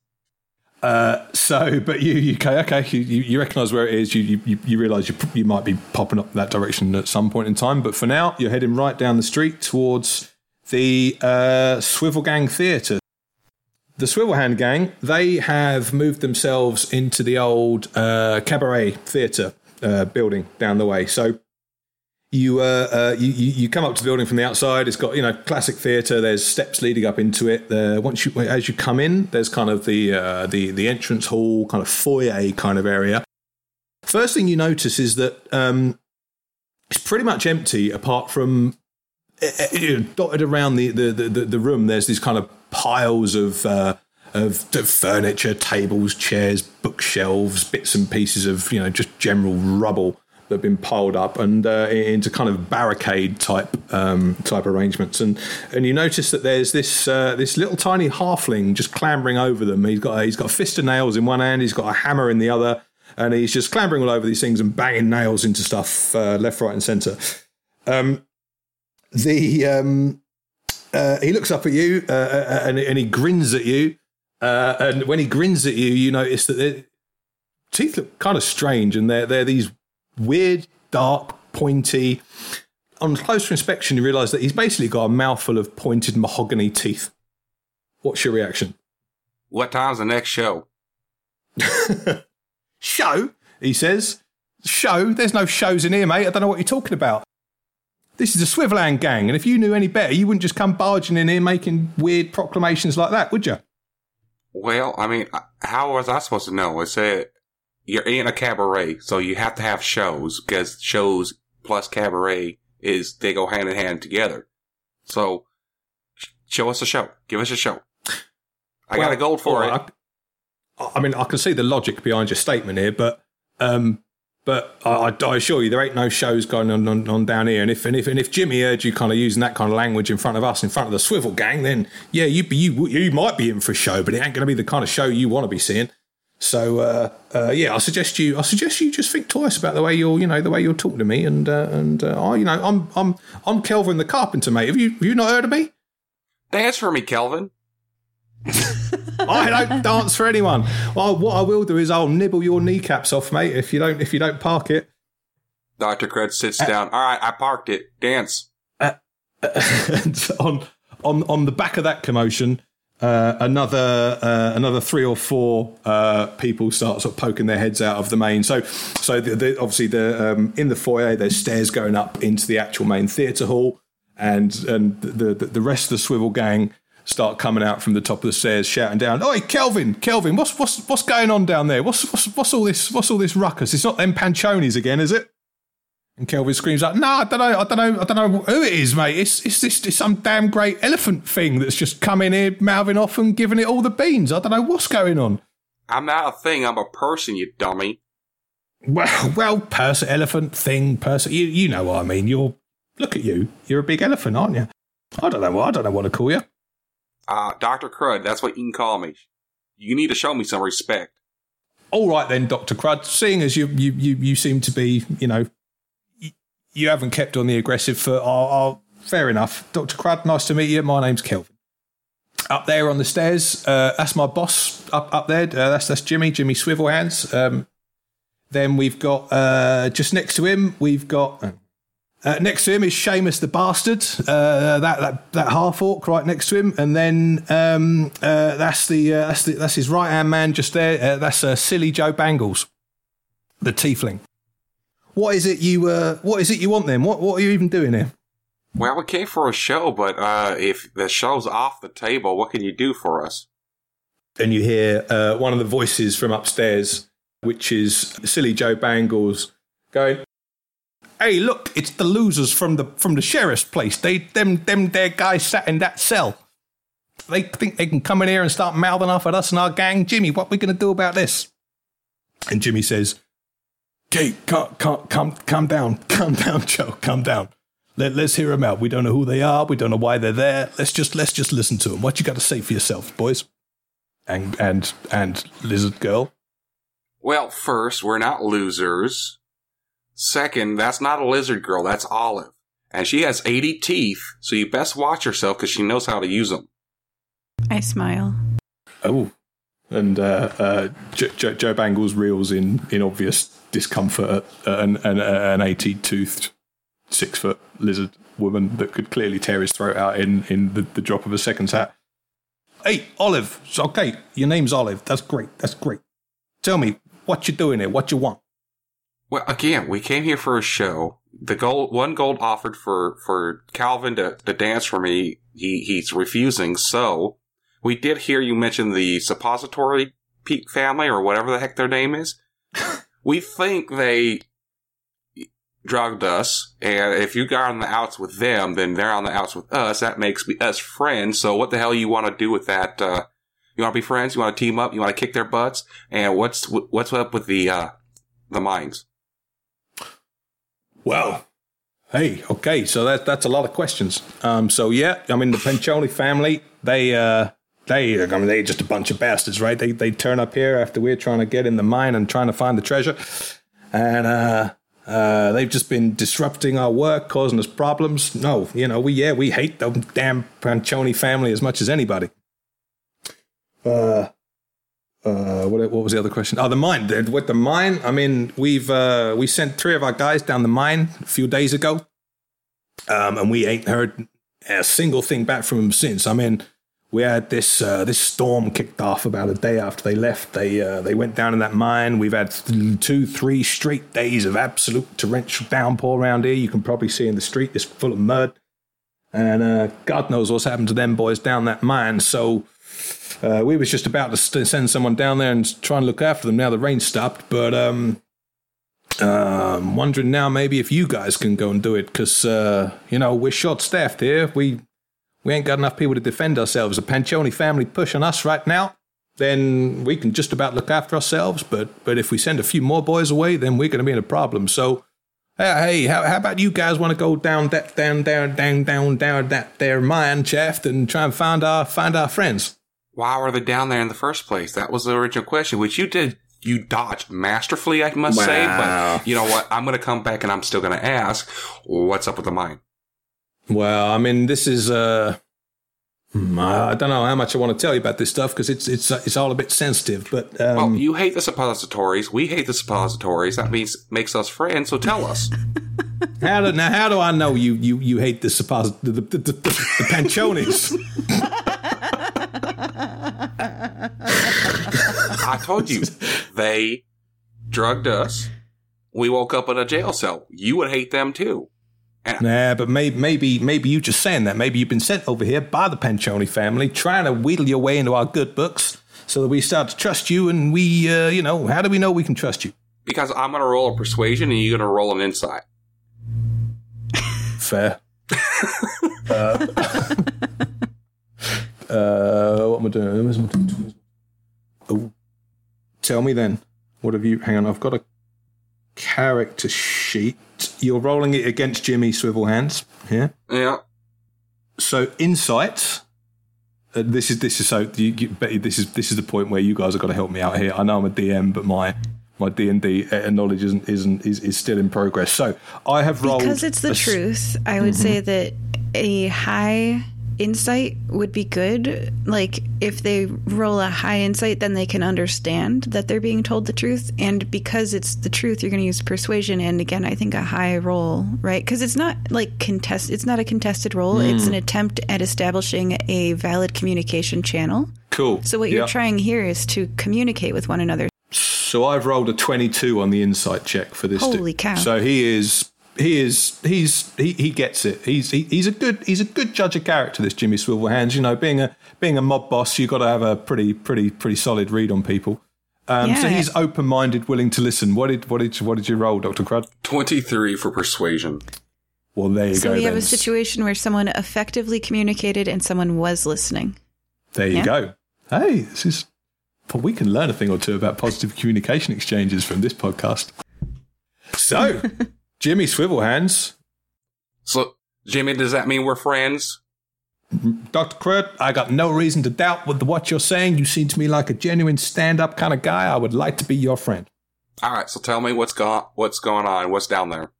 Uh, so, but you, you okay, okay, you, you, recognise where it is. You, you, you- you realise you, you might be popping up that direction at some point in time. But for now, you're heading right down the street towards the uh, Swivel Gang Theatre. The Swivel Hand Gang, they have moved themselves into the old uh, Cabaret Theatre uh, building down the way. So you, uh, uh, you you come up to the building from the outside. It's got you know classic theatre. There's steps leading up into it. Once you as you come in, there's kind of the uh, the the entrance hall, kind of foyer kind of area. First thing you notice is that um, it's pretty much empty, apart from uh, uh, you know, dotted around the, the, the, the room. There's these kind of piles of. Uh, of furniture, tables, chairs, bookshelves, bits and pieces of you know just general rubble that have been piled up and uh, into kind of barricade type um, type arrangements. And and you notice that there's this uh, this little tiny halfling just clambering over them. He's got a, he's got a fist of nails in one hand, he's got a hammer in the other, and he's just clambering all over these things and banging nails into stuff uh, left, right, and centre. Um, the um, uh, he looks up at you uh, uh, and, and he grins at you. And when he grins at you, you notice that their teeth look kind of strange, and they're they're these weird, dark, pointy. On closer inspection, you realise that he's basically got a mouthful of pointed mahogany teeth. What's your reaction? What time's the next show? Show, he says. Show? There's no shows in here, mate. I don't know what you're talking about. This is a Swivelhand gang, and if you knew any better, you wouldn't just come barging in here making weird proclamations like that, would you? Well, I mean, how was I supposed to know? It said you're in a cabaret, so you have to have shows because shows plus cabaret is they go hand in hand together. So show us a show. Give us a show. I got a gold for it. I, I, mean, I can see the logic behind your statement here, but um, but I, I, assure you, there ain't no shows going on, on, on, down here. And if and if and if Jimmy heard you kind of using that kind of language in front of us, in front of the Swivel Gang, then yeah, you you you might be in for a show, but it ain't going to be the kind of show you want to be seeing. So uh, uh, yeah, I suggest you I suggest you just think twice about the way you're you know the way you're talking to me. And uh, and uh, I you know I'm I'm I'm Kelvin the carpenter, mate. Have you have you not heard of me? Dance for me, Kelvin. I don't dance for anyone. Well, what I will do is I'll nibble your kneecaps off, mate. If you don't, if you don't park it. Doctor Crud sits down. All right, I parked it. Dance. On on on the back of that commotion, uh, another uh, another three or four uh, people start sort of poking their heads out of the main. So so the, the, obviously the um, in the foyer there's stairs going up into the actual main theatre hall, and and the, the the rest of the swivel gang start coming out from the top of the stairs, shouting down, "Oi, Kelvin, Kelvin, what's what's what's going on down there? What's what's what's all this? What's all this ruckus? It's not them panchonis again, is it?" And Kelvin screams like, "No, I don't know, I don't know, I don't know who it is, mate. It's it's this it's some damn great elephant thing that's just come in here, mouthing off and giving it all the beans. I don't know what's going on." I'm not a thing. I'm a person, you dummy. Well, well, person, elephant, thing, person. You you know what I mean. You're look at you. You're a big elephant, aren't you? I don't know. I don't know what to call you. Uh, Dr. Crud, that's what you can call me. You need to show me some respect. All right then, Dr. Crud, seeing as you, you, you, you seem to be, you know, you, haven't kept on the aggressive foot, I'll, I'll, fair enough. Dr. Crud, nice to meet you. My name's Kelvin. Up there on the stairs, uh, that's my boss up, up there. Uh, that's, that's Jimmy, Jimmy Swivelhands. Um, then we've got, uh, just next to him, we've got, uh, next to him is Seamus the Bastard, uh, that, that that half orc right next to him, and then um, uh, that's the uh, that's the, that's his right hand man just there. Uh, that's uh, silly Joe Bangles, the tiefling. What is it you What is it you want then? What what are you even doing here? Well, we came for a show, but uh, if the show's off the table, what can you do for us? And you hear one of the voices from upstairs, which is silly Joe Bangles, going, hey, look, it's the losers from the from the sheriff's place. They them them their guys sat in that cell. They think they can come in here and start mouthing off at us and our gang. Jimmy, what are we gonna do about this? And Jimmy says, "Okay, calm, calm, calm, calm down, calm down, Joe, calm down. Let, let's hear them out. We don't know who they are. We don't know why they're there. Let's just let's just listen to them. What you got to say for yourself, boys?" And and and lizard girl. Well, first, we're not losers. Second, that's not a lizard girl, that's Olive. And she has 80 teeth, so you best watch yourself because she knows how to use them. I smile. Oh. And uh, uh, Joe, Joe Bangles reels in, in obvious discomfort at an, an, an 80 toothed, six foot lizard woman that could clearly tear his throat out in, in the, the drop of a second's hat. Hey, Olive. Okay, your name's Olive. That's great. That's great. Tell me, what you doing here? What you want? Well, again, we came here for a show. The gold, one gold offered for, for Kelvin to, to dance for me. He, he's refusing. So we did hear you mention the suppository peak family or whatever the heck their name is. We think they drugged us. And if you got on the outs with them, then they're on the outs with us. That makes us friends. So what the hell you want to do with that? Uh, you want to be friends? You want to team up? You want to kick their butts? And what's, what's up with the, uh, the mines? Well, hey, okay, so that that's a lot of questions. Um, so yeah, I mean the Panchoni family, they uh, they I mean they just a bunch of bastards, right? They they turn up here after we're trying to get in the mine and trying to find the treasure, and uh, uh, they've just been disrupting our work, causing us problems. No, you know we yeah we hate the damn Panchoni family as much as anybody. Uh, uh, what, what was the other question? Oh, the mine. With the mine, I mean, we've uh, we sent three of our guys down the mine a few days ago, um, and we ain't heard a single thing back from them since. I mean, we had this uh, this storm kicked off about a day after they left. They uh, they went down in that mine. We've had two, three straight days of absolute torrential downpour around here. You can probably see in the street it's full of mud, and uh, God knows what's happened to them boys down that mine. So uh, we was just about to st- send someone down there and try and look after them. Now the rain stopped, but um, um, wondering now maybe if you guys can go and do it because uh, you know we're short staffed here. We we ain't got enough people to defend ourselves. The Panchoni family pushing us right now. Then we can just about look after ourselves. But but if we send a few more boys away, then we're going to be in a problem. So hey, how, how about you guys want to go down that down down down down down that there mine shaft and try and find our find our friends? Why were they down there in the first place? That was the original question, which you did you dodged masterfully, I must say. Wow. But you know what? I'm going to come back and I'm still going to ask, what's up with the mine? Well, I mean, this is. Uh, hmm, I I don't know how much I want to tell you about this stuff because it's it's uh, it's all a bit sensitive. But um, Well, you hate the suppositories. We hate the suppositories. That means makes us friends. So tell us. how do now how do I know you you you hate the supposit the the, the, the, the Panchonis? I told you they drugged us. We woke up in a jail cell. You would hate them too. Nah, but maybe maybe maybe you just saying that. Maybe you've been sent over here by the Panchoni family, trying to wheedle your way into our good books, so that we start to trust you. And we, uh, you know, how do we know we can trust you? Because I'm going to roll a persuasion and you're going to roll an insight. Fair. uh, uh, what am I doing? Oh, tell me then. What have you? Hang on, I've got a character sheet. You're rolling it against Jimmy Swivel Hands Yeah. Yeah. So insight. Uh, this is this is so you, you, Betty, this is this is the point where you guys have got to help me out here. I know I'm a DM, but my my D and D knowledge isn't isn't is, is still in progress. So I have rolled Because it's the a s- truth, I would say that a high insight would be good. Like if they roll a high insight, then they can understand that they're being told the truth. And because it's the truth, you're going to use persuasion. And again, I think a high roll, right? Because it's not like contest. It's not a contested roll. Hmm. It's an attempt at establishing a valid communication channel. Cool. So what you're trying here is to communicate with one another. So I've rolled a 22 on the insight check for this. Holy dude. cow. So he is he is he's he, he gets it. He's he, he's a good he's a good judge of character. This Jimmy Swivelhands. You know, being a being a mob boss, you've got to have a pretty pretty pretty solid read on people. Um, So he's open minded, willing to listen. What did what did what did you roll, Doctor Crud? 23 for persuasion. Well, there you So go. we have then. a situation where someone effectively communicated and someone was listening. There you Yeah. go. Hey, this is. Well, we can learn a thing or two about positive communication exchanges from this podcast. So, Jimmy Swivelhands, So, Jimmy, does that mean we're friends? Dr. Kurt, I got no reason to doubt with what you're saying. You seem to me like a genuine stand-up kind of guy. I would like to be your friend. All right. So tell me what's going what's going on. What's down there?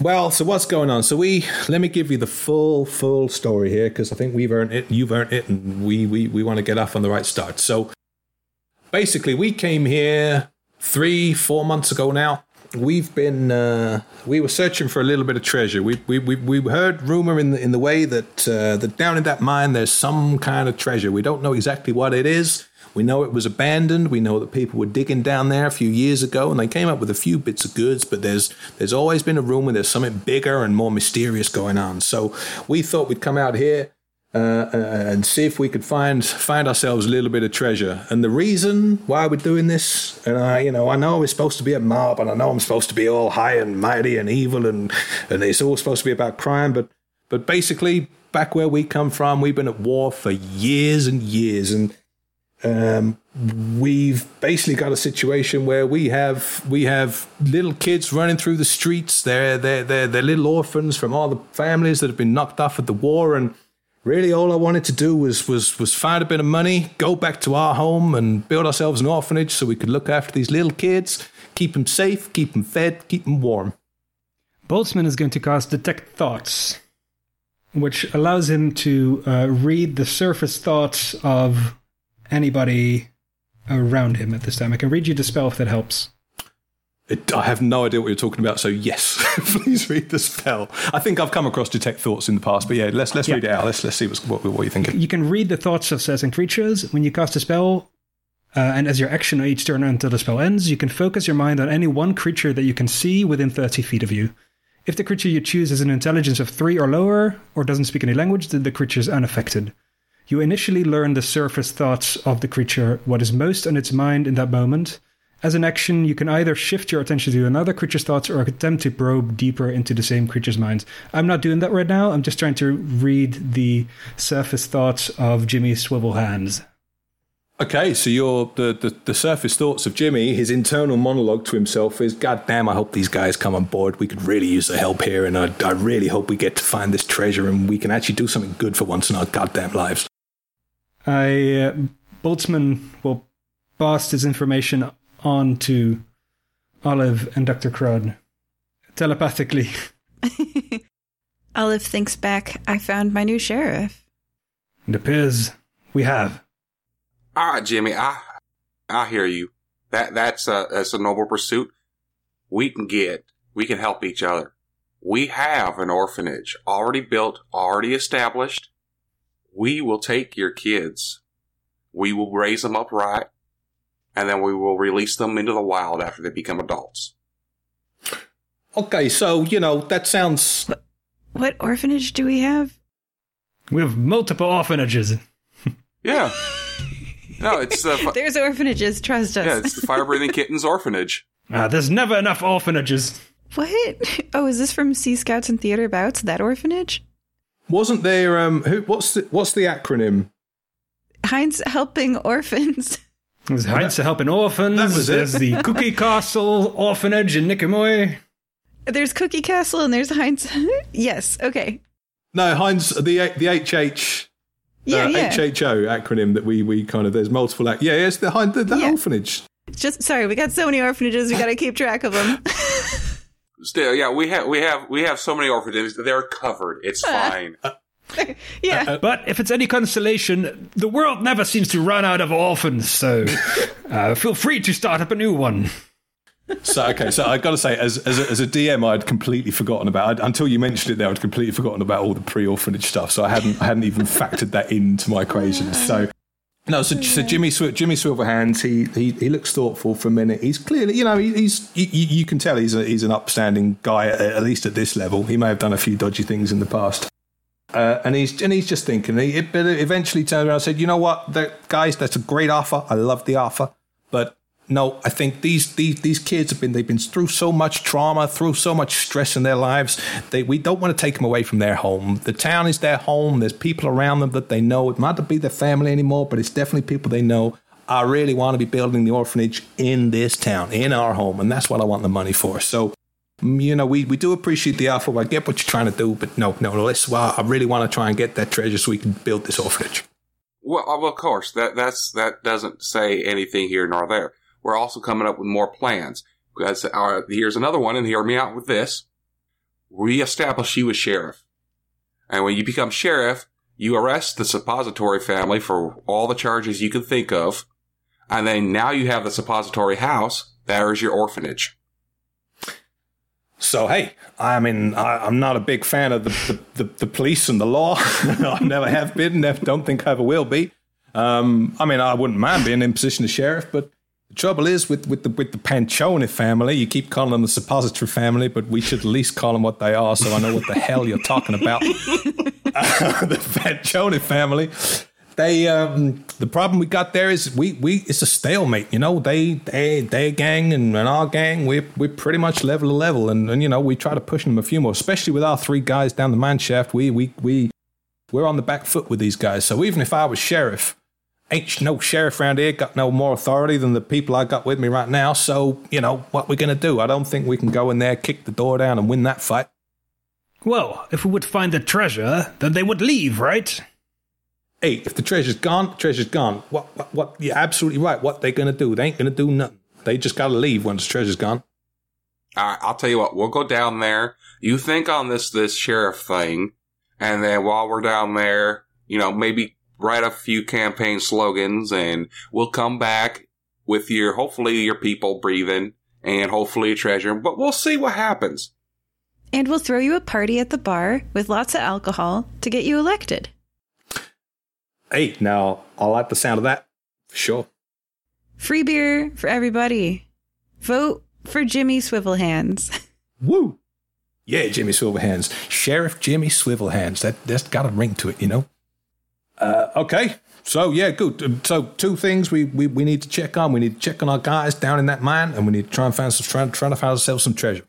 Well, so what's going on? So we let me give you the full full story here because I think we've earned it, you've earned it, and we we we want to get off on the right start. So basically, we came here three four months ago now. We've been uh, we were searching for a little bit of treasure. We we we, we heard rumor in the in the way that uh, that down in that mine there's some kind of treasure. We don't know exactly what it is. We know it was abandoned. We know that people were digging down there a few years ago, and they came up with a few bits of goods. But there's there's always been a rumor there's something bigger and more mysterious going on. So we thought we'd come out here uh, uh, and see if we could find find ourselves a little bit of treasure. And the reason why we're doing this, and I, you know, I know we're supposed to be a mob, and I know I'm supposed to be all high and mighty and evil, and and it's all supposed to be about crime, but but basically, back where we come from, we've been at war for years and years, and um, we've basically got a situation where we have we have little kids running through the streets. They're they're they're, they're little orphans from all the families that have been knocked off at the war, and really all I wanted to do was was was find a bit of money, go back to our home, and build ourselves an orphanage so we could look after these little kids, keep them safe, keep them fed, keep them warm. Boltzmann is going to cast Detect Thoughts, which allows him to uh, read the surface thoughts of anybody around him at this time. I can read you the spell if that helps. It, I have no idea what you're talking about, so yes, please read the spell. I think I've come across detect thoughts in the past, but yeah, let's let's Yeah. read it out. Let's let's see what what you're thinking. You can read the thoughts of certain creatures when you cast a spell, uh, and as your action each turn until the spell ends, you can focus your mind on any one creature that you can see within 30 feet of you. If the creature you choose has an intelligence of 3 or lower, or doesn't speak any language, then the creature is unaffected. You initially learn the surface thoughts of the creature, what is most on its mind in that moment. As an action, you can either shift your attention to another creature's thoughts or attempt to probe deeper into the same creature's mind. I'm not doing that right now. I'm just trying to read the surface thoughts of Jimmy Swivel Hands. Okay, so your the, the the surface thoughts of Jimmy, his internal monologue to himself is, "God damn, I hope these guys come on board. We could really use the help here, and I, I really hope we get to find this treasure, and we can actually do something good for once in our goddamn lives." I uh, Boltzmann will pass this information on to Olive and Dr. Crud telepathically. Olive thinks back, I found my new sheriff. It appears we have. All right, Jimmy, I I hear you. That that's a that's a noble pursuit. We can get we can help each other. We have an orphanage already built, already established. We will take your kids. We will raise them up right, and then we will release them into the wild after they become adults. Okay, so you know that sounds What orphanage do we have? We have multiple orphanages. Yeah. No, it's the fi- There's orphanages, trust us. yeah, it's the fire breathing kittens orphanage. Ah, there's never enough orphanages. What? Oh, is this from Sea Scouts and Theater Bouts, that orphanage? wasn't there. Um, who? What's the what's the acronym? Heinz helping orphans. There's Heinz helping orphans. that was it. There's the Cookie Castle orphanage in Nicomoy. There's Cookie Castle and there's Heinz. yes, okay. No, Heinz. The the HH. Yeah, uh, yeah. HHO acronym that we we kind of there's multiple. Ac- yeah, yes, the Heinz the, the Yeah. orphanage. Just sorry, we got so many orphanages, we got to keep track of them. Still, yeah, we have we have we have so many orphanages they're covered. It's fine. yeah. But if it's any consolation, the world never seems to run out of orphans, so uh, feel free to start up a new one. So okay, so I've got to say, as as a, as a DM, I'd completely forgotten about I'd, until you mentioned it. There, I'd completely forgotten about all the pre-orphanage stuff. So I hadn't I hadn't even factored that into my equation. So no, so, so Jimmy Swi- Jimmy Swivelhands, he, he he looks thoughtful for a minute. He's clearly, you know, he, he's you, you you can tell he's a, he's an upstanding guy at, at least at this level. He may have done a few dodgy things in the past. Uh, and he's and he's just thinking. He eventually turned around and said, "You know what, that, guys? That's a great offer. I love the offer, but no, I think these these these kids have been they've been through so much trauma, through so much stress in their lives. They we don't want to take them away from their home. The town is their home. There's people around them that they know. It might not be their family anymore, but it's definitely people they know. I really want to be building the orphanage in this town, in our home, and that's what I want the money for. So." You know, we, we do appreciate the offer. I get what you're trying to do, but no, no. Let's. Well, I really want to try and get that treasure so we can build this orphanage. Well, uh, well, of course, that that's that doesn't say anything here nor there. We're also coming up with more plans. Because our, here's another one, and hear me out with this. Reestablish you as sheriff, and when you become sheriff, you arrest the suppository family for all the charges you can think of, and then now you have the suppository house. There is your orphanage. So hey, I mean, I, I'm not a big fan of the the, the, the police and the law. I never have been. Never, don't think I ever will be. Um, I mean, I wouldn't mind being in position of sheriff, but the trouble is with with the with the Panchoni family. You keep calling them the suppository family, but we should at least call them what they are, so I know what the hell you're talking about. the Panchoni family. They um, the problem we got there is we, we it's a stalemate. You know, they they their gang and, and our gang we we're pretty much level to level, and, and you know we try to push them a few more, especially with our three guys down the mine shaft. We we we we're on the back foot with these guys. So even if I was sheriff, ain't no sheriff around here got no more authority than the people I got with me right now. So you know what we're gonna do. I don't think we can go in there, kick the door down, and win that fight. Well, if we would find the treasure, then they would leave, right? Hey, if the treasure's gone, the treasure's gone. What, what, what? You're absolutely right. What they gonna do? They ain't gonna do nothing. They just gotta leave once the treasure's gone. All right, I'll tell you what. We'll go down there. You think on this this sheriff thing, and then while we're down there, you know, maybe write a few campaign slogans, and we'll come back with your hopefully your people breathing, and hopefully a treasure. But we'll see what happens. And we'll throw you a party at the bar with lots of alcohol to get you elected. Hey, now I like the sound of that. For sure. Free beer for everybody. Vote for Jimmy Swivelhands. Woo! Yeah, Jimmy Swivelhands. Sheriff Jimmy Swivelhands. That, that's got a ring to it, you know? Uh, okay. So, yeah, good. Um, So, two things we, we, we need to check on. We need to check on our guys down in that mine, and we need to try and find some, try, trying to find ourselves some treasure.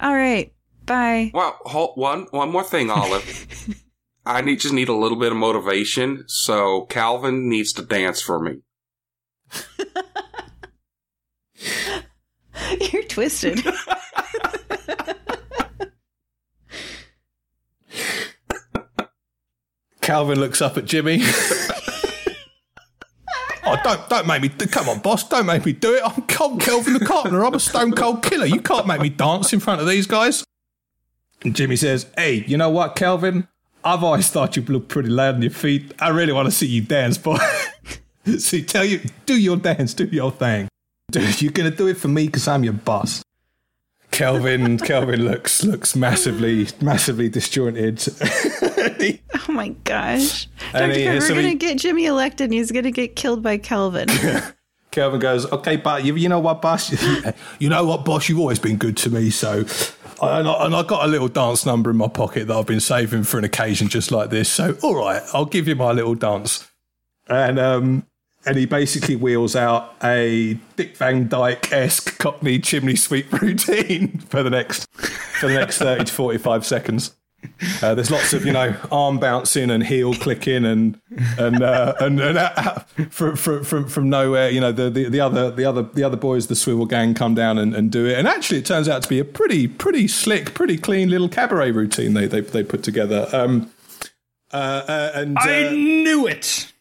All right. Bye. Well, hold, one one more thing, Olive. I need just need a little bit of motivation. So Kelvin needs to dance for me. You're twisted. Kelvin looks up at Jimmy. oh, don't don't make me. Come on, boss. Don't make me do it. I'm Cold Kelvin the Carpenter. I'm a stone cold killer. You can't make me dance in front of these guys. And Jimmy says, "Hey, you know what, Kelvin? I've always thought you look pretty light on your feet. I really want to see you dance, boy. see, tell you, do your dance, do your thing. Dude, you're gonna do it for me because I'm your boss." Kelvin, Kelvin looks looks massively, massively disjointed. He- Oh my gosh. He- we're going he- to get Jimmy elected and he's going to get killed by Kelvin. Kelvin goes, okay, but you, you know what, boss? you know what, boss? You've always been good to me. So, and I, and I got a little dance number in my pocket that I've been saving for an occasion just like this. So, all right, I'll give you my little dance. And um, and he basically wheels out a Dick Van Dyke esque Cockney chimney sweep routine for the next for the next thirty to forty five seconds. Uh, there's lots of you know arm bouncing and heel clicking and and uh, and, and from, from from from nowhere you know the, the the other the other the other boys the swivel gang come down and, and do it and actually it turns out to be a pretty pretty slick pretty clean little cabaret routine they they, they put together um uh, uh and I uh, knew it!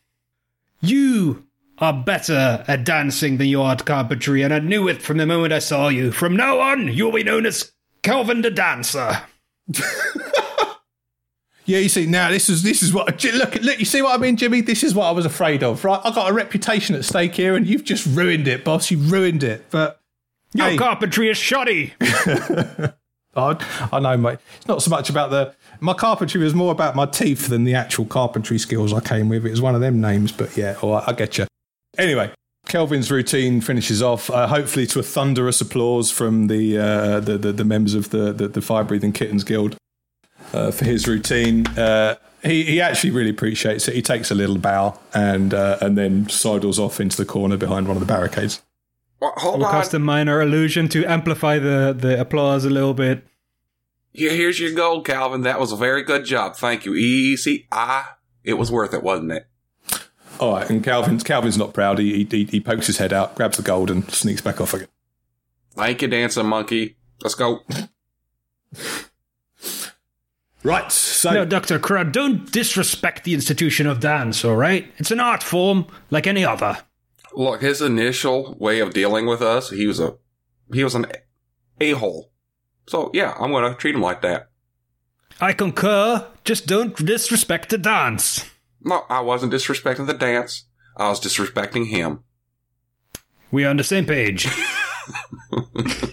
You are better at dancing than you are at carpentry, and I knew it from the moment I saw you. From now on, you'll be known as Kelvin the Dancer. Yeah, you see, now this is this is what look look. You see what I mean, Jimmy? This is what I was afraid of, right? I got a reputation at stake here, and you've just ruined it, boss. You ruined it. But Your Hey. carpentry is shoddy. I, I know, mate. It's not so much about the my carpentry was more about my teeth than the actual carpentry skills I came with. It was one of them names, but yeah, all right, I get you. Anyway, Kelvin's routine finishes off, uh, hopefully to a thunderous applause from the uh, the, the the members of the the, the Fire Breathing Kittens Guild uh, for his routine. Uh, he he actually really appreciates it. He takes a little bow and uh, and then sidles off into the corner behind one of the barricades. Well, hold We'll on. cast a minor illusion to amplify the, the applause a little bit. Here- Here's your gold, Kelvin. That was a very good job. Thank you. Easy. Ah, it was worth it, wasn't it? All right, and Kelvin's Kelvin's not proud. He, he he pokes his head out, grabs the gold, and sneaks back off again. Thank you, dancing monkey. Let's go. Right, so No, Dr. Crud, don't disrespect the institution of dance, all right? It's an art form like any other. Look, his initial way of dealing with us, he was a he was an a hole. So yeah, I'm gonna treat him like that. I concur, just don't disrespect the dance. No, I wasn't disrespecting the dance. I was disrespecting him. We are on the same page.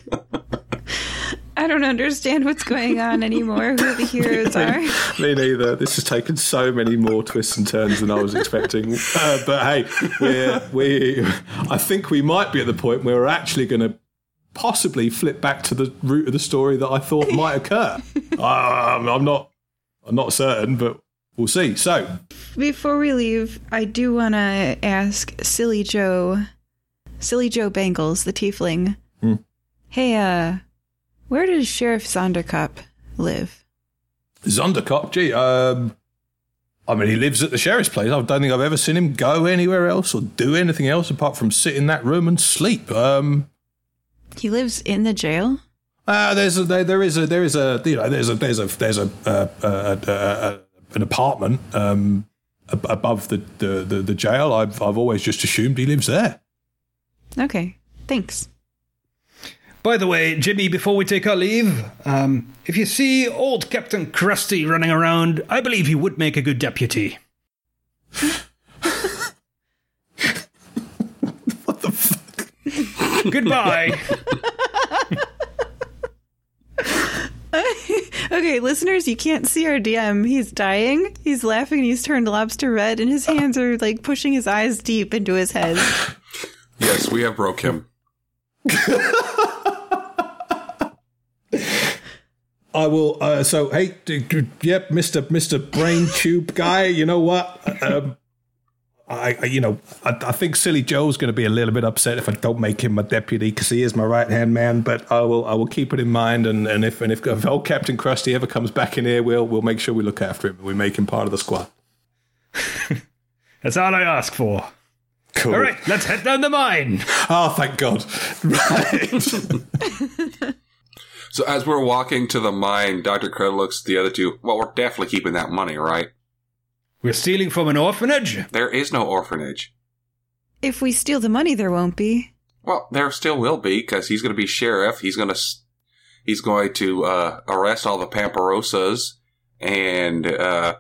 I don't understand what's going on anymore, who the heroes are. me neither. This has taken so many more twists and turns than I was expecting. Uh, but hey, we're, we I think we might be at the point where we're actually going to possibly flip back to the root of the story that I thought might occur. um, I'm not I'm not certain, but we'll see. So Before we leave, I do want to ask Silly Joe, Silly Joe Bangles, the tiefling. Hmm. Hey, uh, where does Sheriff Sonderkop live? Zonderkop, gee, um, I mean, he lives at the sheriff's place. I don't think I've ever seen him go anywhere else or do anything else apart from sit in that room and sleep. Um, He lives in the jail? uh, there's a, there, there is a there is a you know there's a there's a there's a, uh, uh, uh, uh, an apartment um, ab- above the, the, the, the jail. I've I've always just assumed he lives there. Okay, thanks. By the way, Jimmy, before we take our leave, um, if you see old Captain Krusty running around, I believe he would make a good deputy. What the fuck? Goodbye. Okay, listeners, you can't see our DM. He's dying. He's laughing. He's turned lobster red, and his hands are like pushing his eyes deep into his head. Yes, we have broke him. I will. Uh, so, hey, d- d- yep, Mister Mister Brain Tube guy. You know what? Um, I, I, you know, I, I think Silly Joe's going to be a little bit upset if I don't make him my deputy because he is my right hand man. But I will, I will keep it in mind. And, and if and if, if old Captain Krusty ever comes back in here, we'll we'll make sure we look after him. And we make him part of the squad. That's all I ask for. Cool. All right, let's head down the mine. Oh, thank God. Right. So as we're walking to the mine, Dr. Crud looks at the other two. Well, we're definitely keeping that money, right? We're stealing from an orphanage. There is no orphanage. If we steal the money, there won't be. Well, there still will be because he's going to be sheriff. He's going to he's going to uh, arrest all the Pamperosas, and uh,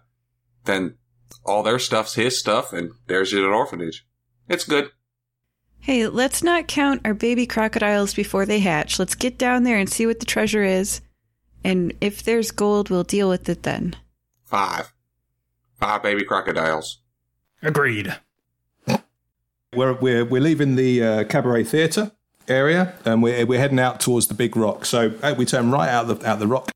then all their stuff's his stuff, and there's an orphanage. It's good. Hey, let's not count our baby crocodiles before they hatch. Let's get down there and see what the treasure is. And if there's gold, we'll deal with it then. Five, five baby crocodiles. Agreed. we're, we're, we're leaving the uh, cabaret theatre area and we're, we're heading out towards the big rock. So uh, we turn right out the, out the rock.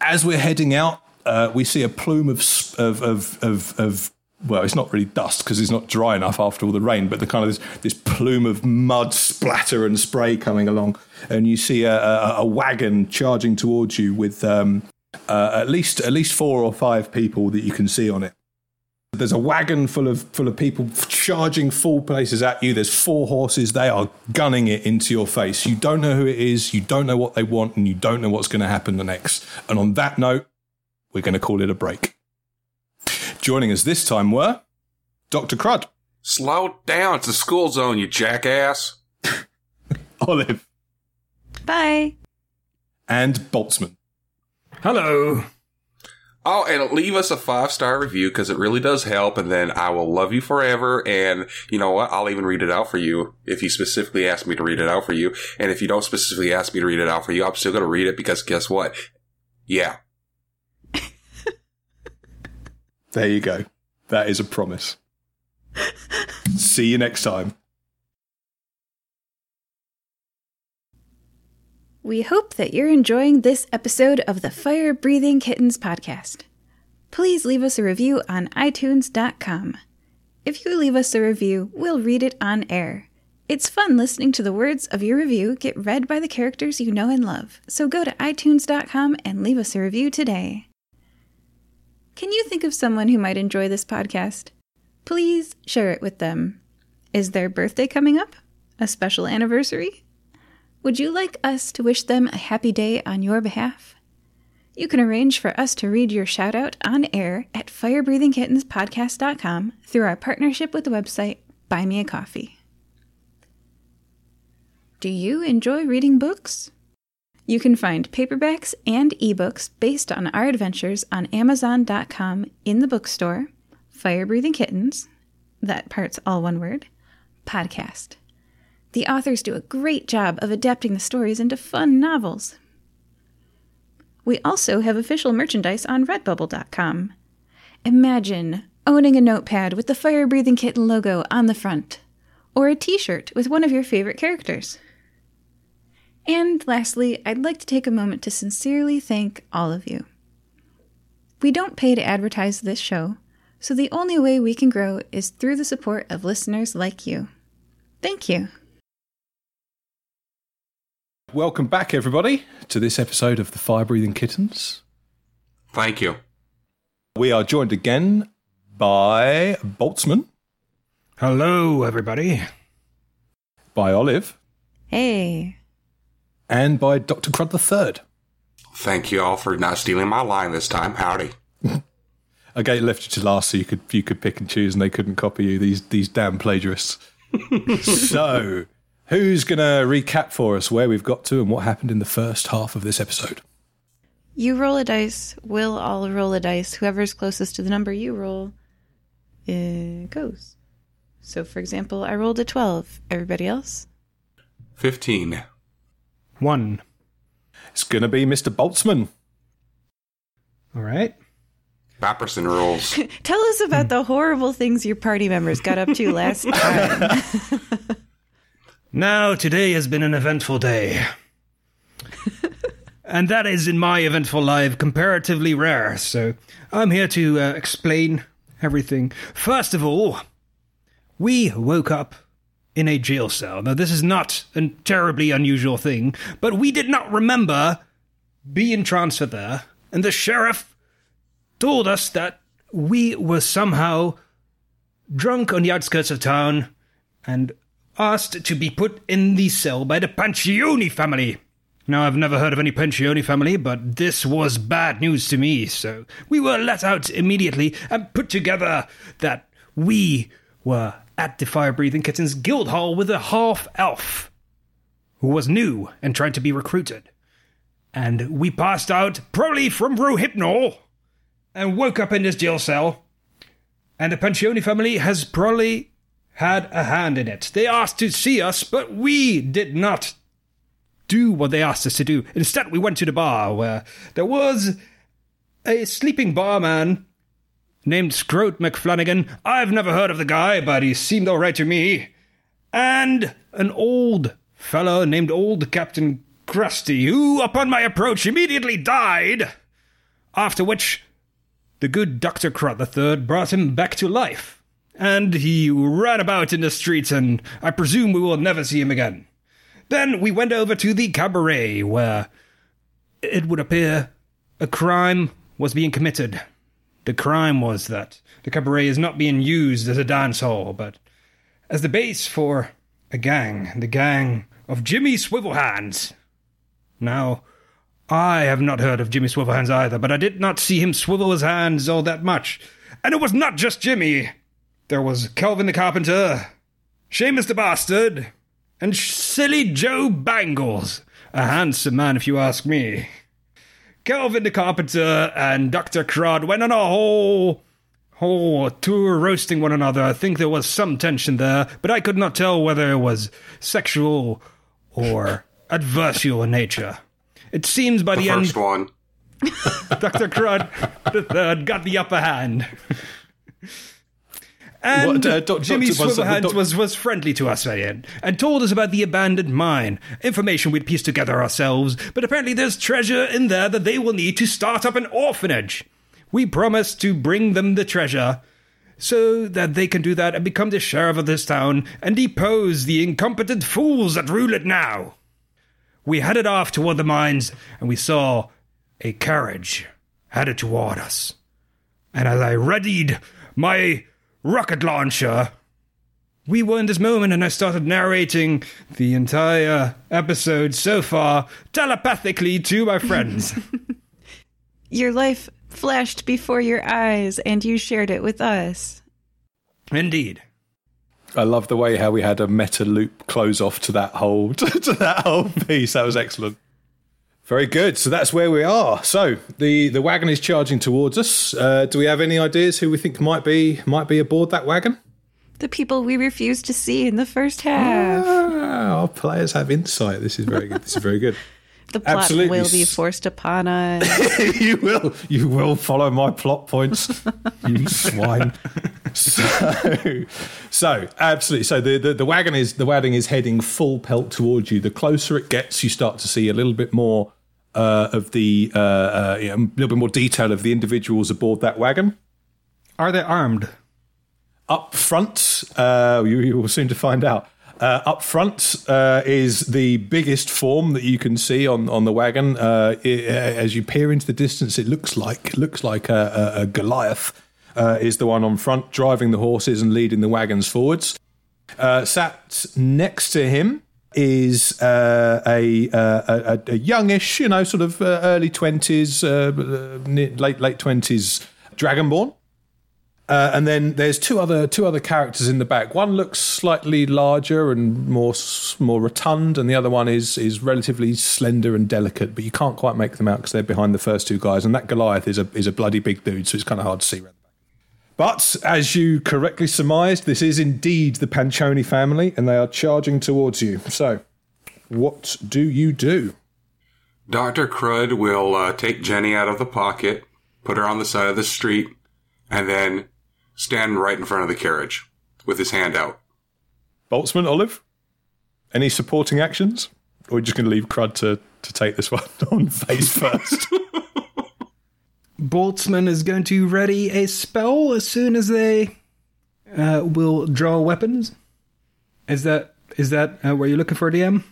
As we're heading out, uh, we see a plume of, of, of, of, of well, it's not really dust because it's not dry enough after all the rain, but the kind of this, this plume of mud splatter and spray coming along. And you see a, a, a wagon charging towards you with um, uh, at least at least four or five people that you can see on it. There's a wagon full of full of people charging full places at you. There's four horses. They are gunning it into your face. You don't know who it is. You don't know what they want, and you don't know what's going to happen the next. And on that note, we're going to call it a break. Joining us this time were Dr. Crud, Slow down. It's a school zone, you jackass. Olive, Bye. and Boltzmann. Hello. Oh, and leave us a five star review because it really does help. And then I will love you forever. And you know what? I'll even read it out for you if you specifically ask me to read it out for you. And if you don't specifically ask me to read it out for you, I'm still going to read it because guess what? Yeah. There you go. That is a promise. See you next time. We hope that you're enjoying this episode of the Fire Breathing Kittens podcast. Please leave us a review on iTunes.com. If you leave us a review, we'll read it on air. It's fun listening to the words of your review get read by the characters you know and love, so go to iTunes.com and leave us a review today. Can you think of someone who might enjoy this podcast? Please share it with them. Is their birthday coming up? A special anniversary? Would you like us to wish them a happy day on your behalf? You can arrange for us to read your shout out on air at firebreathingkittenspodcast.com through our partnership with the website Buy Me a Coffee. Do you enjoy reading books? You can find paperbacks and ebooks based on our adventures on Amazon.com in the bookstore, Fire Breathing Kittens, that part's all one word, podcast. The authors do a great job of adapting the stories into fun novels. We also have official merchandise on redbubble.com. Imagine owning a notepad with the Fire Breathing Kitten logo on the front, or a t shirt with one of your favorite characters. And lastly, I'd like to take a moment to sincerely thank all of you. We don't pay to advertise this show, so the only way we can grow is through the support of listeners like you. Thank you. Welcome back, everybody, to this episode of the Fire Breathing Kittens. Thank you. We are joined again by Boltzmann, Hello, everybody. by Olive, Hey. And by Dr. Crud the Third. Thank you all for not stealing my line this time. Howdy. Okay, left you to last so you could you could pick and choose, and they couldn't copy you. These these damn plagiarists. so, who's gonna recap for us where we've got to and what happened in the first half of this episode? You roll a dice. We'll all roll a dice. Whoever's closest to the number you roll uh, goes. So, for example, I rolled a 12. Everybody else? 15. One. It's going to be Mr. Boltzmann. All right. Bapperson rules. Tell us about the horrible things your party members got up to last time. Now, today has been an eventful day. and that is, in my eventful life, comparatively rare, so I'm here to uh, explain everything. First of all, we woke up in a jail cell. Now, this is not a terribly unusual thing, but we did not remember being transferred there, and the sheriff told us that we were somehow drunk on the outskirts of town and asked to be put in the cell by the Panchoni family. Now, I've never heard of any Panchoni family, but this was bad news to me, so we were let out immediately and put together that we were at the Fire Breathing Kittens Guild Hall with a half elf who was new and trying to be recruited. And we passed out, probably from Rohypnol, and woke up in this jail cell. And the Panchoni family has probably had a hand in it. They asked to see us, but we did not do what they asked us to do. Instead, we went to the bar where there was a sleeping barman named Scroat McFlanagan. I've never heard of the guy, but he seemed all right to me. And an old fellow named Old Captain Krusty, who, upon my approach, immediately died. After which, the good Dr. Crud III brought him back to life and he ran about in the streets, and I presume we will never see him again. Then we went over to the cabaret, where it would appear a crime was being committed. The crime was that the cabaret is not being used as a dance hall, but as the base for a gang, the gang of Jimmy Swivelhands. Now, I have not heard of Jimmy Swivelhands either, but I did not see him swivel his hands all that much. And it was not just Jimmy. There was Kelvin the Carpenter, Seamus the Bastard, and silly Joe Bangles. A handsome man, if you ask me. Kelvin the Carpenter and Dr. Crud went on a whole, whole tour roasting one another. I think there was some tension there, but I could not tell whether it was sexual or adversarial in nature. It seems by the, The end. Dr. Crud the third got the upper hand. And What, uh, doc- Jimmy Swivelhands doc- was, was friendly to us at the end and told us about the abandoned mine. Information we'd pieced together ourselves, but apparently there's treasure in there that they will need to start up an orphanage. We promised to bring them the treasure so that they can do that and become the sheriff of this town and depose the incompetent fools that rule it now. We headed off toward the mines and we saw a carriage headed toward us. And as I readied my rocket launcher, we were in this moment and I started narrating the entire episode so far telepathically to my friends. your life flashed before your eyes and you shared it with us. Indeed. I love the way how we had a meta loop close off to that whole to that whole piece. That was excellent. Very good. So that's where we are. So the the wagon is charging towards us. Uh, do we have any ideas who we think might be might be aboard that wagon? The people we refused to see in the first half. Ah, our players have insight. This is very good. This is very good. The plot absolutely. will be forced upon us. you will you will follow my plot points, you swine. So, so absolutely. So the, the, the wagon is the wagon is heading full pelt towards you. The closer it gets, you start to see a little bit more uh, of the uh, uh, you know, a little bit more detail of the individuals aboard that wagon. Are they armed? Up front, uh, you, you will soon to find out. Uh, up front uh, is the biggest form that you can see on, on the wagon. Uh, it, as you peer into the distance, it looks like looks like a, a, a Goliath. Uh, is the one on front, driving the horses and leading the wagons forwards. Uh, sat next to him is uh, a, uh, a a youngish, you know, sort of uh, early twenties, uh, uh, late late twenties dragonborn. Uh, and then there's two other two other characters in the back. One looks slightly larger and more more rotund, and the other one is is relatively slender and delicate. But you can't quite make them out because they're behind the first two guys. And that Goliath is a is a bloody big dude, so it's kind of hard to see. But as you correctly surmised, this is indeed the Panchoni family, and they are charging towards you. So, what do you do? Dr. Crud will uh, take Jenny out of the pocket, put her on the side of the street, and then stand right in front of the carriage with his hand out. Boltzmann, Olive? Any supporting actions? Or are you just going to leave Crud to, to take this one on face first? Boltzmann is going to ready a spell as soon as they uh, will draw weapons. Is that is that uh, where you're looking for, a DM?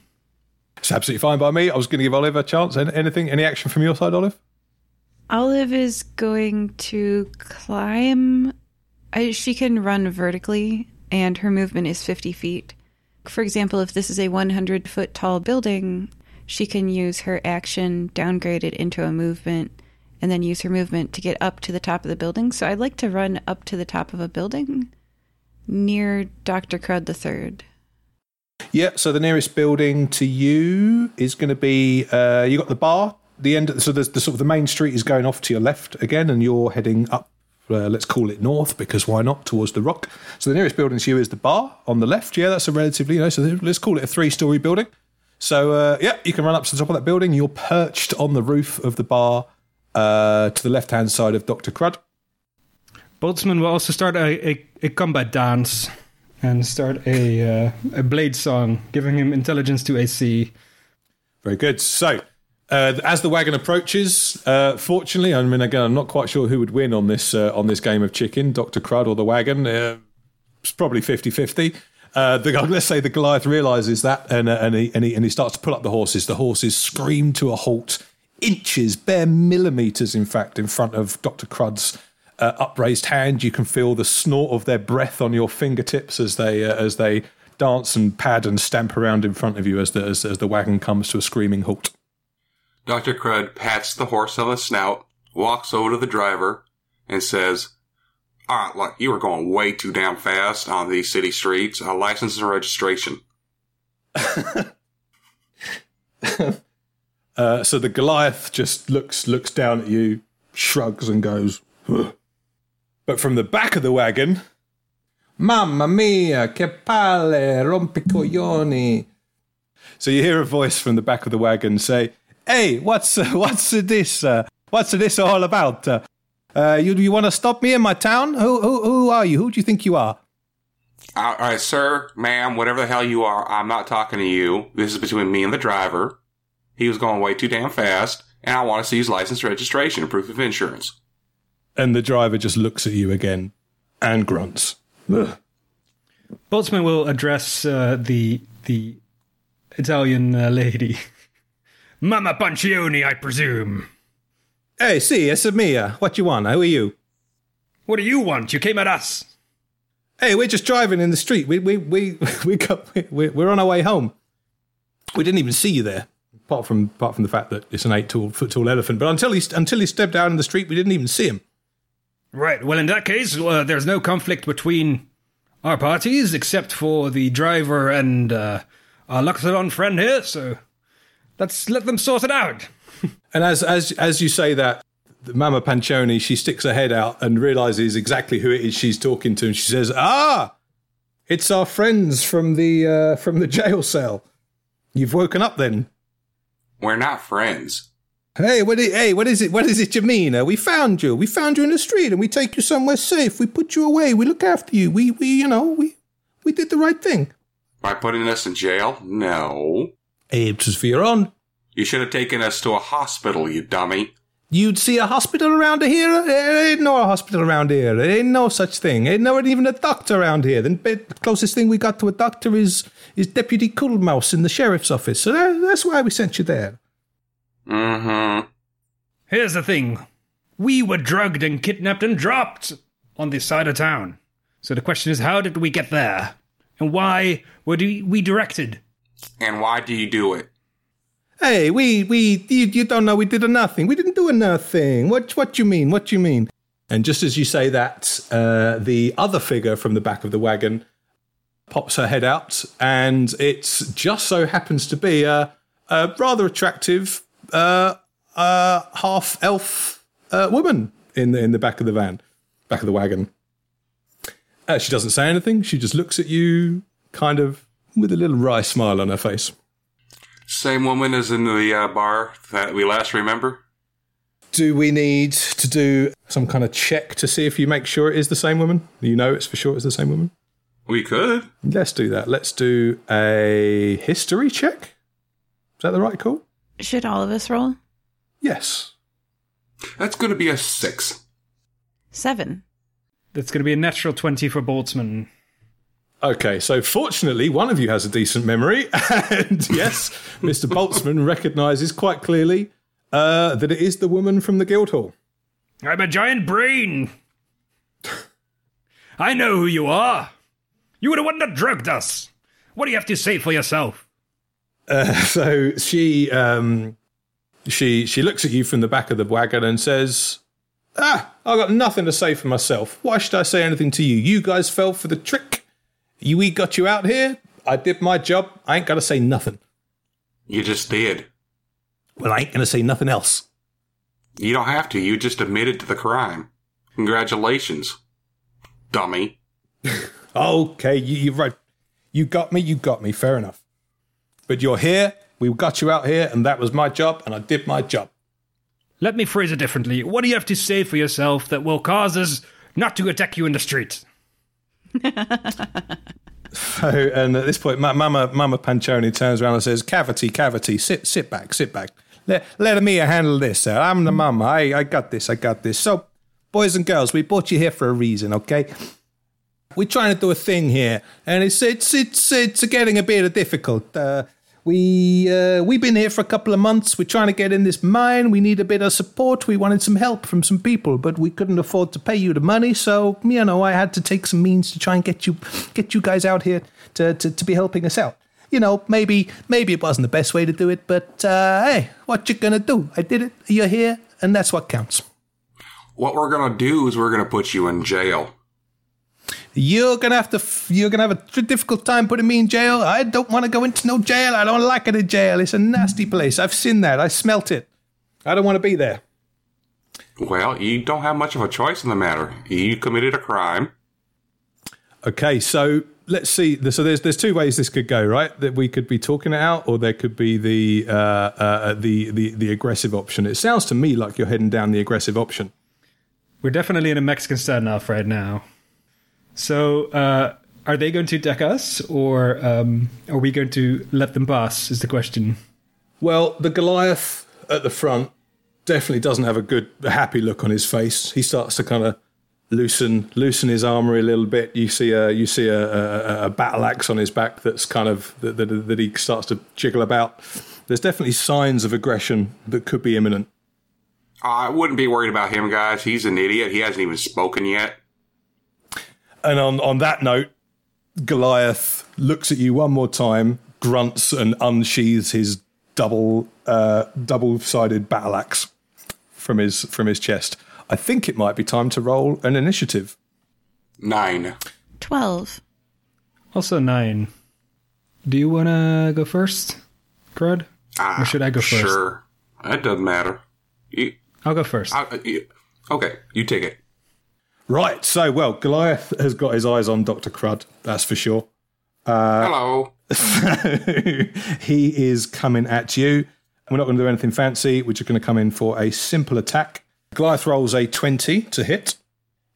it's absolutely fine by me. I was going to give Olive a chance. Anything? Any action from your side, Olive? Olive is going to climb. I, she can run vertically, and her movement is 50 feet. For example, if this is a 100 foot tall building, she can use her action, downgrade it into a movement, and then use her movement to get up to the top of the building. So I'd like to run up to the top of a building near Dr. Crud the Third. Yeah, so the nearest building to you is going to be uh, you got the bar, the end. So the sort of the main street is going off to your left again, and you're heading up. Uh, let's call it north because why not towards the rock. So the nearest building to you is the bar on the left. Yeah, that's a relatively you know. So let's call it a three-story building. So uh, yeah, you can run up to the top of that building. You're perched on the roof of the bar uh, to the left-hand side of Doctor Crud. Boltzmann will also start a, a, a combat dance and start a uh, a blade song, giving him intelligence to AC. Very good. So, uh, as the wagon approaches, uh, fortunately, I mean, again, I'm not quite sure who would win on this uh, on this game of chicken, Doctor Crud or the wagon. Uh, it's probably 50-50. Uh, let's say the Goliath realizes that, and uh, and, he, and he and he starts to pull up the horses. The horses scream to a halt, inches, bare millimeters, in fact, in front of Doctor Crud's upraised hand. You can feel the snort of their breath on your fingertips as they as they dance and pad and stamp around in front of you as the as, as the wagon comes to a screaming halt. Dr. Crud pats the horse on the snout, walks over to the driver, and says, All right, look, you were going way too damn fast on these city streets. A license and registration. Uh, so the Goliath just looks looks down at you, shrugs, and goes. "Huh." But from the back of the wagon, Mamma mia, che palle, rompicoglioni. So you hear a voice from the back of the wagon say, "Hey, what's uh, what's this? Uh, what's this all about? Uh, uh, you you want to stop me in my town? Who who who are you? Who do you think you are?" All right, sir, ma'am, whatever the hell you are, I'm not talking to you. This is between me and the driver. He was going way too damn fast, and I want to see his license, registration, and proof of insurance. And the driver just looks at you again and grunts. Ugh. Boltzmann will address uh, the the Italian uh, lady. Mama Panchoni, I presume. Hey, see, it's Mia. What you want? Who are you? What do you want? You came at us. Hey, we're just driving in the street. We we we we got, we we're on our way home. We didn't even see you there, apart from apart from the fact that it's an eight tall, foot tall elephant. But until he until he stepped down in the street, we didn't even see him. Right. Well, in that case, uh, there's no conflict between our parties except for the driver and uh, our Loxodon friend here. So let's let them sort it out. And as as as you say that, Mama Panchoni she sticks her head out and realizes exactly who it is she's talking to, and she says, "Ah, it's our friends from the uh, from the jail cell. You've woken up then." We're not friends. Hey, what? Is, hey, what is it? What is it you mean? Uh, we found you. We found you in the street, and we take you somewhere safe. We put you away. We look after you. We, we, you know, we, we did the right thing. By putting us in jail? No. Hey, it was for your own. You should have taken us to a hospital, you dummy. You'd see a hospital around here. There ain't no hospital around here. There ain't no such thing. Ain't no even a doctor around here. The closest thing we got to a doctor is is Deputy Coolmouse in the sheriff's office. So that, that's why we sent you there. Mm-hmm. Here's the thing: we were drugged and kidnapped and dropped on this side of town. So the question is, how did we get there, and why were we directed? And why do you do it? Hey, we we you, you don't know we did a nothing. We didn't do a nothing. What what you mean? What you mean? And just as you say that, uh, the other figure from the back of the wagon pops her head out, and it just so happens to be a, a rather attractive uh, uh, half elf uh, woman in the in the back of the van, back of the wagon. Uh, she doesn't say anything. She just looks at you, kind of with a little wry smile on her face. Same woman as in the uh, bar that we last remember. Do we need to do some kind of check to see if you make sure it is the same woman? You know it's for sure it's the same woman? We could. Let's do that. Let's do a history check. Is that the right call? Should all of us roll? Yes. That's going to be a six. Seven. That's going to be a natural 20 for Boltzmann. Okay, so fortunately, one of you has a decent memory, and yes, Mr. Boltzmann recognizes quite clearly uh, that it is the woman from the Guildhall. I'm a giant brain. I know who you are. You were the one that drugged us. What do you have to say for yourself? Uh, so she um, she she looks at you from the back of the wagon and says, "Ah, I got nothing to say for myself. Why should I say anything to you? You guys fell for the trick. You we got you out here. I did my job. I ain't got to say nothing. You just did. Well, I ain't gonna say nothing else." You don't have to. You just admitted to the crime. Congratulations, dummy. Okay, you, you're right. You got me. You got me. Fair enough. But you're here. We got you out here, and that was my job, and I did my job. Let me phrase it differently. What do you have to say for yourself that will cause us not to attack you in the street? So, and at this point, Ma- Mama Mama Panchoni turns around and says, "Cavity, cavity, sit sit back, sit back. Let let me handle this. Sir. I'm the mama. I I got this. I got this. So, boys and girls, we brought you here for a reason, okay? We're trying to do a thing here, and it's it's it's it's getting a bit difficult. Uh, we uh, we've been here for a couple of months. We're trying to get in this mine. We need a bit of support. We wanted some help from some people, but we couldn't afford to pay you the money. So you know, I had to take some means to try and get you get you guys out here to to, to be helping us out. You know, maybe maybe it wasn't the best way to do it, but uh, hey, what you gonna do? I did it. You're here, and that's what counts. What we're to do is we're to put you in jail. You're gonna have to. f- You're gonna have a tr- difficult time putting me in jail. I don't want to go into no jail. I don't like it in jail. It's a nasty place. I've seen that. I smelt it. I don't want to be there. Well, you don't have much of a choice in the matter. You committed a crime. Okay, so let's see. So there's there's two ways this could go, right? That we could be talking it out, or there could be the uh, uh, the the the aggressive option. It sounds to me like you're heading down the aggressive option. We're definitely in a Mexican standoff right now. So, uh, are they going to attack us, or um, are we going to let them pass? Is the question. Well, the Goliath at the front definitely doesn't have a good, a happy look on his face. He starts to kind of loosen loosen his armory a little bit. You see a you see a, a, a battle axe on his back that's kind of that, that, that he starts to jiggle about. There's definitely signs of aggression that could be imminent. I wouldn't be worried about him, guys. He's an idiot. He hasn't even spoken yet. And on on that note, Goliath looks at you one more time, grunts, and unsheathes his double uh, double sided battle axe from his from his chest. I think it might be time to roll an initiative. Nine. Twelve. Also nine. Do you want to go first, Crud? Ah, Or should I go first? Sure. That doesn't matter. You, I'll go first. I, you, okay, you take it. Right. So, well, Goliath has got his eyes on Doctor Crud. That's for sure. Uh, Hello. he is coming at you. We're not going to do anything fancy. We're just going to come in for a simple attack. Goliath rolls a 20 to hit.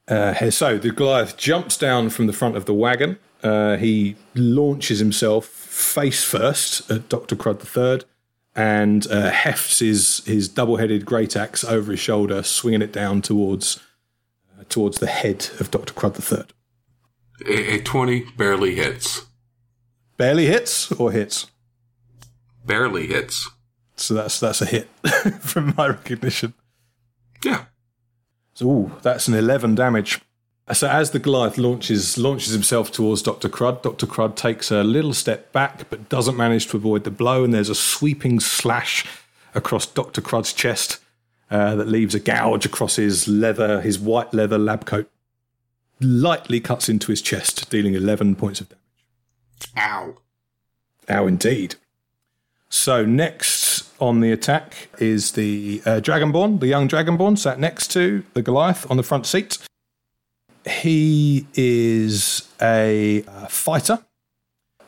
Uh, so the Goliath jumps down from the front of the wagon. Uh, he launches himself face first at Dr. Crud III and uh, hefts his, his double headed great axe over his shoulder, swinging it down towards, towards the head of Dr. Crud III. A, a 20 barely hits. Barely hits or hits? Barely hits. So that's that's a hit from my recognition. Yeah. So ooh, that's an eleven damage. So as the Goliath launches launches himself towards Doctor Crud, Doctor Crud takes a little step back, but doesn't manage to avoid the blow, and there's a sweeping slash across Doctor Crud's chest uh, that leaves a gouge across his leather, his white leather lab coat. Lightly cuts into his chest, dealing eleven points of damage. Ow. Ow, indeed. So next on the attack is the uh, Dragonborn, the young Dragonborn, sat next to the Goliath on the front seat. He is a uh, fighter,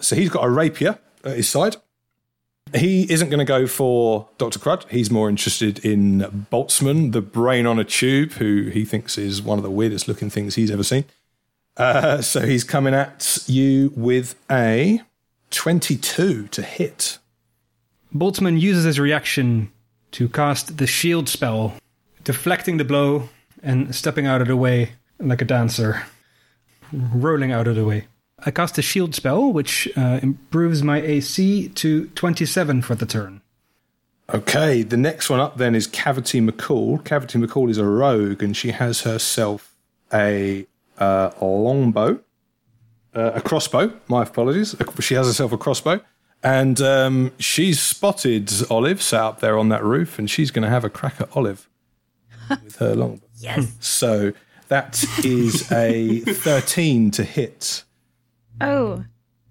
so he's got a rapier at his side. He isn't going to go for Dr. Crud. He's more interested in Boltzmann, the brain on a tube, who he thinks is one of the weirdest looking things he's ever seen. Uh, so he's coming at you with a 22 to hit. Boltzmann uses his reaction to cast the shield spell, deflecting the blow and stepping out of the way like a dancer, rolling out of the way. I cast a shield spell, which uh, improves my AC to 27 for the turn. Okay, the next one up then is Cavity McCall. Cavity McCall is a rogue, and she has herself a uh, longbow, uh, a crossbow. My apologies. She has herself a crossbow, and um, she's spotted Olive sat up there on that roof, and she's going to have a crack at Olive with her longbow. Yes. So that is a thirteen to hit. Oh,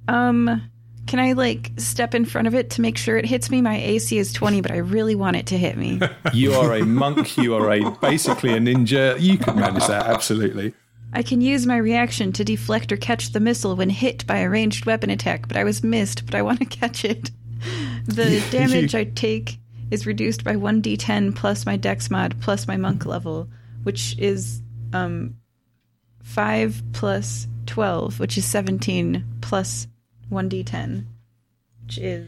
um, can I like step in front of it to make sure it hits me? My AC is 20, but I really want it to hit me. You are a monk. You are a basically a ninja. You can manage that absolutely. I can use my reaction to deflect or catch the missile when hit by a ranged weapon attack, but I was missed, but I want to catch it. The damage I take is reduced by 1d10 plus my dex mod plus my monk level, which is um 5 plus 12, which is 17 plus 1d10, which is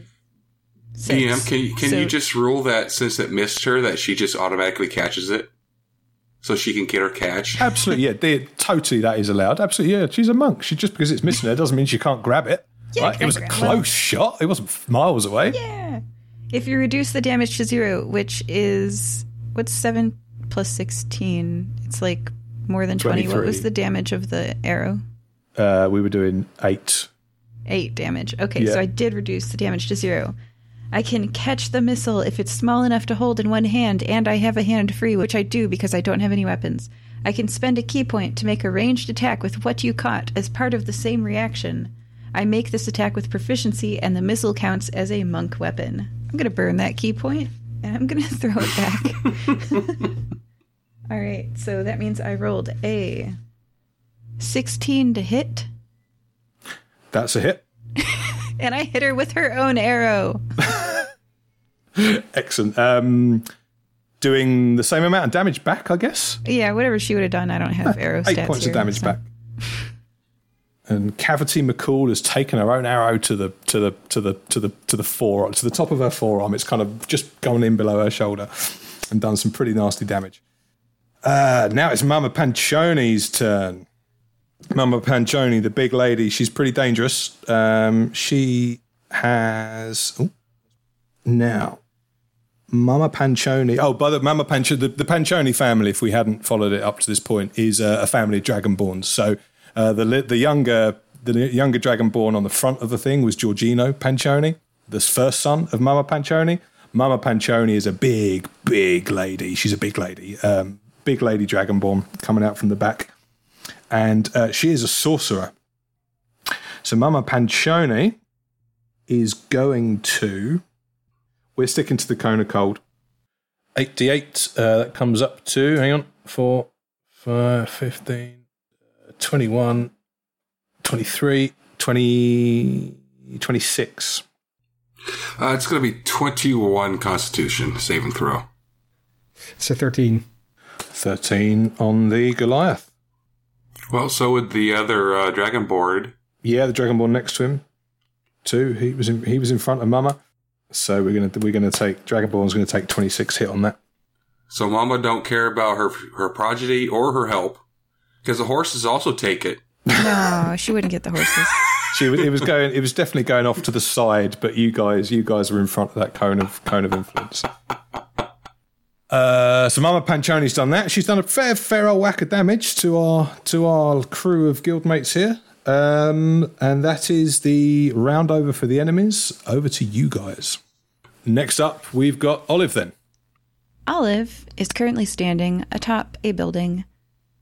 six. DM, can you, can So- you just rule that since it missed her, that she just automatically catches it, so she can get her catch? Absolutely, yeah. they- Totally, that is allowed. Absolutely, yeah. She's a monk. She just because it's missing her doesn't mean she can't grab it. Yeah, right? It was a close it. shot. It wasn't miles away. Yeah. If you reduce the damage to zero, which is what's seven plus sixteen? It's like more than twenty. What was the damage of the arrow? Uh, we were doing eight. Eight damage. Okay, Yeah. so I did reduce the damage to zero. I can catch the missile if it's small enough to hold in one hand, and I have a hand free, which I do because I don't have any weapons. I can spend a ki point to make a ranged attack with what you caught as part of the same reaction. I make this attack with proficiency, and the missile counts as a monk weapon. I'm going to burn that ki point, and I'm going to throw it back. All right, so that means I rolled a 16 to hit, That's a hit. and I hit her with her own arrow. Excellent. Um, doing the same amount of damage back, I guess. Yeah, whatever she would have done, I don't have arrow Eight stats points here, of damage so- back. And Cavity McCall has taken her own arrow to the to the to the to the to the forearm to the top of her forearm. It's kind of just gone in below her shoulder and done some pretty nasty damage. Uh, now it's Mama Panchoni's turn. Mama Panchoni, the big lady, she's pretty dangerous. Um, she has oh, now Mama Panchoni. Oh, by the Mama Panchoni, the, the family, if we hadn't followed it up to this point, is uh, a family of dragonborns. So uh, the the younger the younger dragonborn on the front of the thing was Giorgino Panchoni, the first son of Mama Panchoni. Mama Panchoni is a big, big lady. She's a big lady, um, big lady dragonborn coming out from the back, and uh, she is a sorcerer. So Mama Panchoni is going to we're sticking to the cone of cold. 88, uh, that comes up to, hang on, 4, 5, 15, uh, 21, 23, 20, 26. Uh, it's going to be 21 Constitution saving throw. It's a 13. 13 on the Goliath. Well, so would the other uh, dragonborn. Yeah, the Dragonborn next to him, too. He was in, he was in front of Mama. So we're gonna we're gonna take Dragonborn's gonna take 26 hit on that. So Mama don't care about her her progeny or her help because the horses also take it. No, she wouldn't get the horses. She was, it was going. It was definitely going off to the side, but you guys, you guys were in front of that cone of cone of influence. Uh, so Mama Panchoni's done that. She's done a fair, fair old whack of damage to our to our crew of guildmates here, um, and that is the round over for the enemies. Over to you guys. Next up, we've got Olive. Then Olive is currently standing atop a building,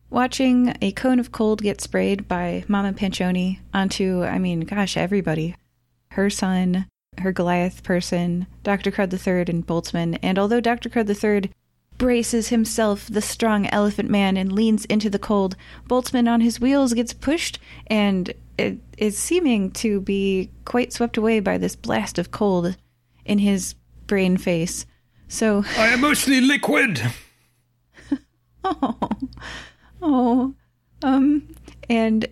watching a cone of cold get sprayed by Mama Panchoni onto, I mean, gosh, everybody. Her son, her Goliath person, Dr. Crud III, and Boltzmann. And although Dr. Crud III braces himself, the strong elephant man, and leans into the cold, Boltzmann on his wheels gets pushed and it is seeming to be quite swept away by this blast of cold. in his brain face. So, I am mostly liquid. Oh, oh, um, and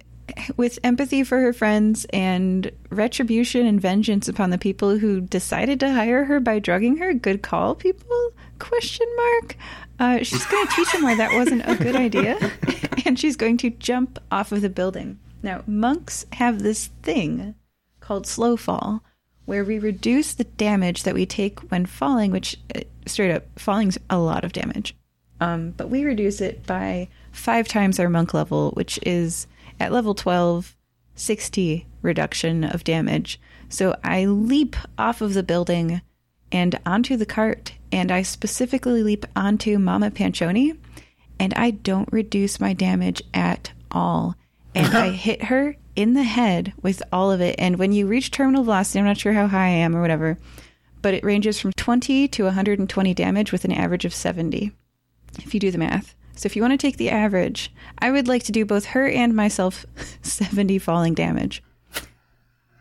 with empathy for her friends and retribution and vengeance upon the people who decided to hire her by drugging her, good call, people? Question mark. Uh, she's going to teach him why that wasn't a good idea, and she's going to jump off of the building. Now, monks have this thing called slow fall, where we reduce the damage that we take when falling, which uh, straight up falling's a lot of damage. Um, but we reduce it by five times our monk level, which is at level 12, 60 reduction of damage. So I leap off of the building and onto the cart, and I specifically leap onto Mama Panchoni, and I don't reduce my damage at all. And I hit her in the head with all of it. And when you reach terminal velocity, I'm not sure how high I am or whatever, but it ranges from 20 to 120 damage with an average of 70, if you do the math. So if you want to take the average, I would like to do both her and myself 70 falling damage.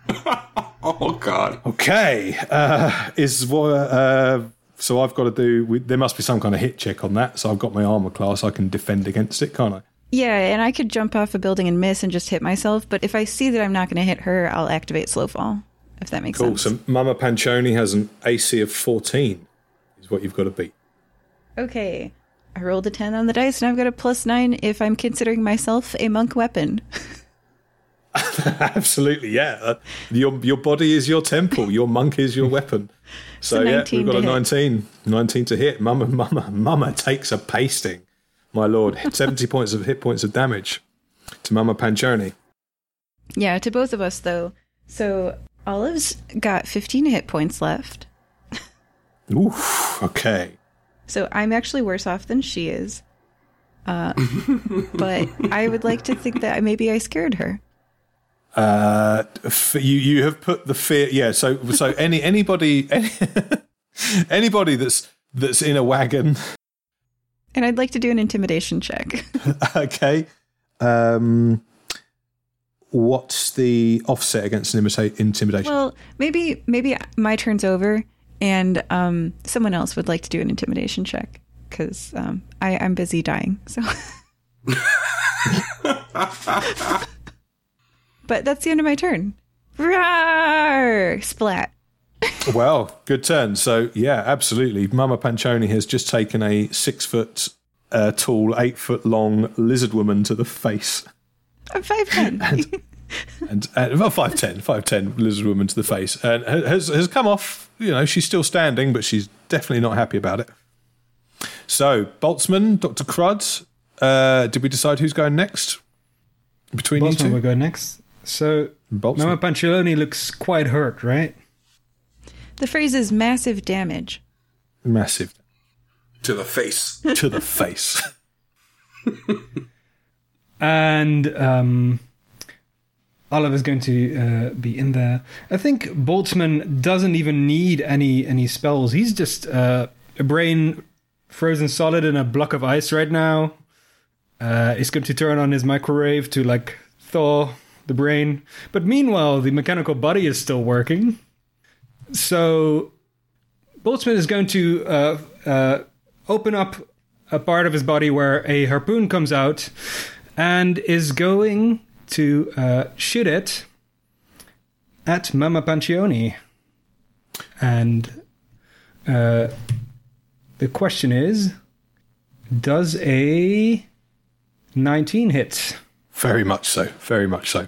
Oh God. Okay, uh, is what. Uh, so I've got to do. We, there must be some kind of hit check on that. So I've got my armor class. I can defend against it, can't I? Yeah, and I could jump off a building and miss and just hit myself, but if I see that I'm not going to hit her, I'll activate slow fall. If that makes Cool. sense. Cool. So Mama Panchoni has an AC of 14. Is what you've got to beat. Okay. I rolled a 10 on the dice and I've got a plus 9 if I'm considering myself a monk weapon. Absolutely, yeah. Uh, your your body is your temple. Your monk is your weapon. So yeah, we've got a hit. 19, 19 to hit. Mama, mama, mama takes a pasting. My lord, seventy points of hit points of damage to Mama Panchoni. yeah, to both of us though. So Olive's got 15 hit points left. Oof. Okay. So I'm actually worse off than she is. Uh, but I would like to think that maybe I scared her. Uh, f- you you have put the fear. Yeah. So so any anybody any, anybody that's that's in a wagon. And I'd like to do an intimidation check. Okay. Um, what's the offset against an imita- intimidation? well, maybe maybe my turn's over, and um, someone else would like to do an intimidation check because um, I I'm busy dying. So. but that's the end of my turn. Roar! Splat. Well, good turn. So yeah, absolutely. Mama Panchoni has just taken a six foot uh, tall, eight foot long lizard woman to the face, I'm five ten. and uh, well, five ten, five ten lizard woman to the face, and has has come off. You know, she's still standing, but she's definitely not happy about it. So, Boltzmann, Doctor Crud, uh, did we decide who's going next between Boltzmann you will two? go next. So Boltzmann. Mama Panchoni looks quite hurt, right? the phrase is massive damage. Massive To the face. to the face. and um, Oliver's going to uh, be in there. I think Boltzmann doesn't even need any any spells. He's just uh, a brain frozen solid in a block of ice right now. Uh, he's going to turn on his microwave to like thaw the brain. But meanwhile, the mechanical body is still working. So Boltzmann is going to uh, uh, open up a part of his body where a harpoon comes out and is going to uh, shoot it at Mama Panchoni. And uh, the question is Does a 19 hit? Very much so. Very much so.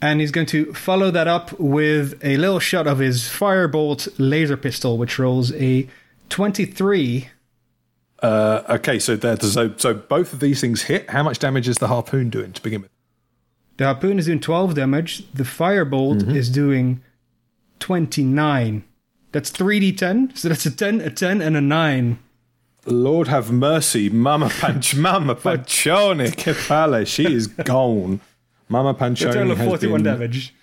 And he's going to follow that up with a little shot of his Firebolt laser pistol, which rolls a 23. Uh, okay, so there, so so both of these things hit. How much damage is the harpoon doing to begin with? The harpoon is doing 12 damage. The Firebolt is doing 29. That's 3d10. So that's a 10, a 10, and a 9. Lord have mercy, Mama Panch, Mama Panchoni, che palle, she is gone. Mama A total of 41 damage.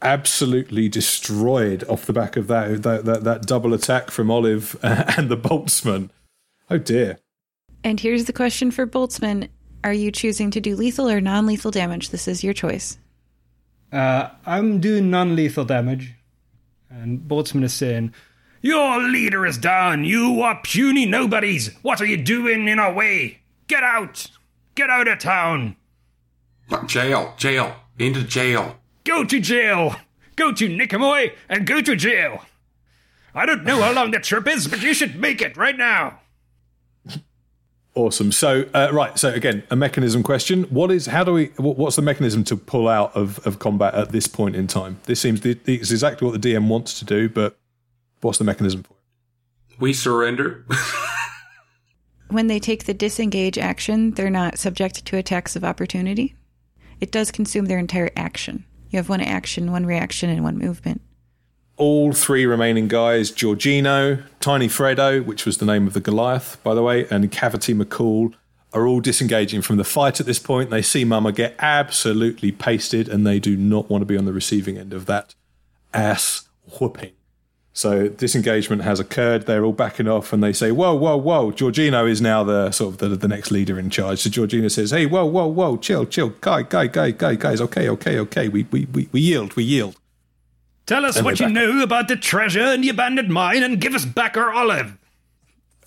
absolutely destroyed off the back of that that, that, that double attack from Olive and the Boltzmann. Oh dear. And here's the question for Boltzmann: Are you choosing to do lethal or non-lethal damage? This is your choice. Uh, I'm doing non lethal damage. And Boltzmann is saying, Your leader is down. You are puny nobodies. What are you doing in our way? Get out! Get out of town! Jail, jail, into jail. Go to jail! Go to Nikomoy and go to jail! I don't know how long the trip is, but you should make it right now! Awesome. So, uh, right. So again, a mechanism question. What is? How do we? What's the mechanism to pull out of, of combat at this point in time? This seems the, it's exactly what the DM wants to do, but what's the mechanism for it? We surrender. When they take the disengage action, they're not subject to attacks of opportunity. It does consume their entire action. You have one action, one reaction, and one movement. All three remaining guys Giorgino, Tiny Fredo, which was the name of the Goliath, by the way, and Cavity McCool are all disengaging from the fight at this point. They see Mama get absolutely pasted and they do not want to be on the receiving end of that ass whooping. So disengagement has occurred. They're all backing off and they say, Whoa, whoa, whoa. Giorgino is now the sort of the, the next leader in charge. So Giorgino says, Hey, whoa, whoa, whoa, chill, chill, guy, guy, guy, guy, guys, okay, okay, okay. We we we, we yield, we yield. Tell us what you know about the treasure in the abandoned mine and give us back our olive.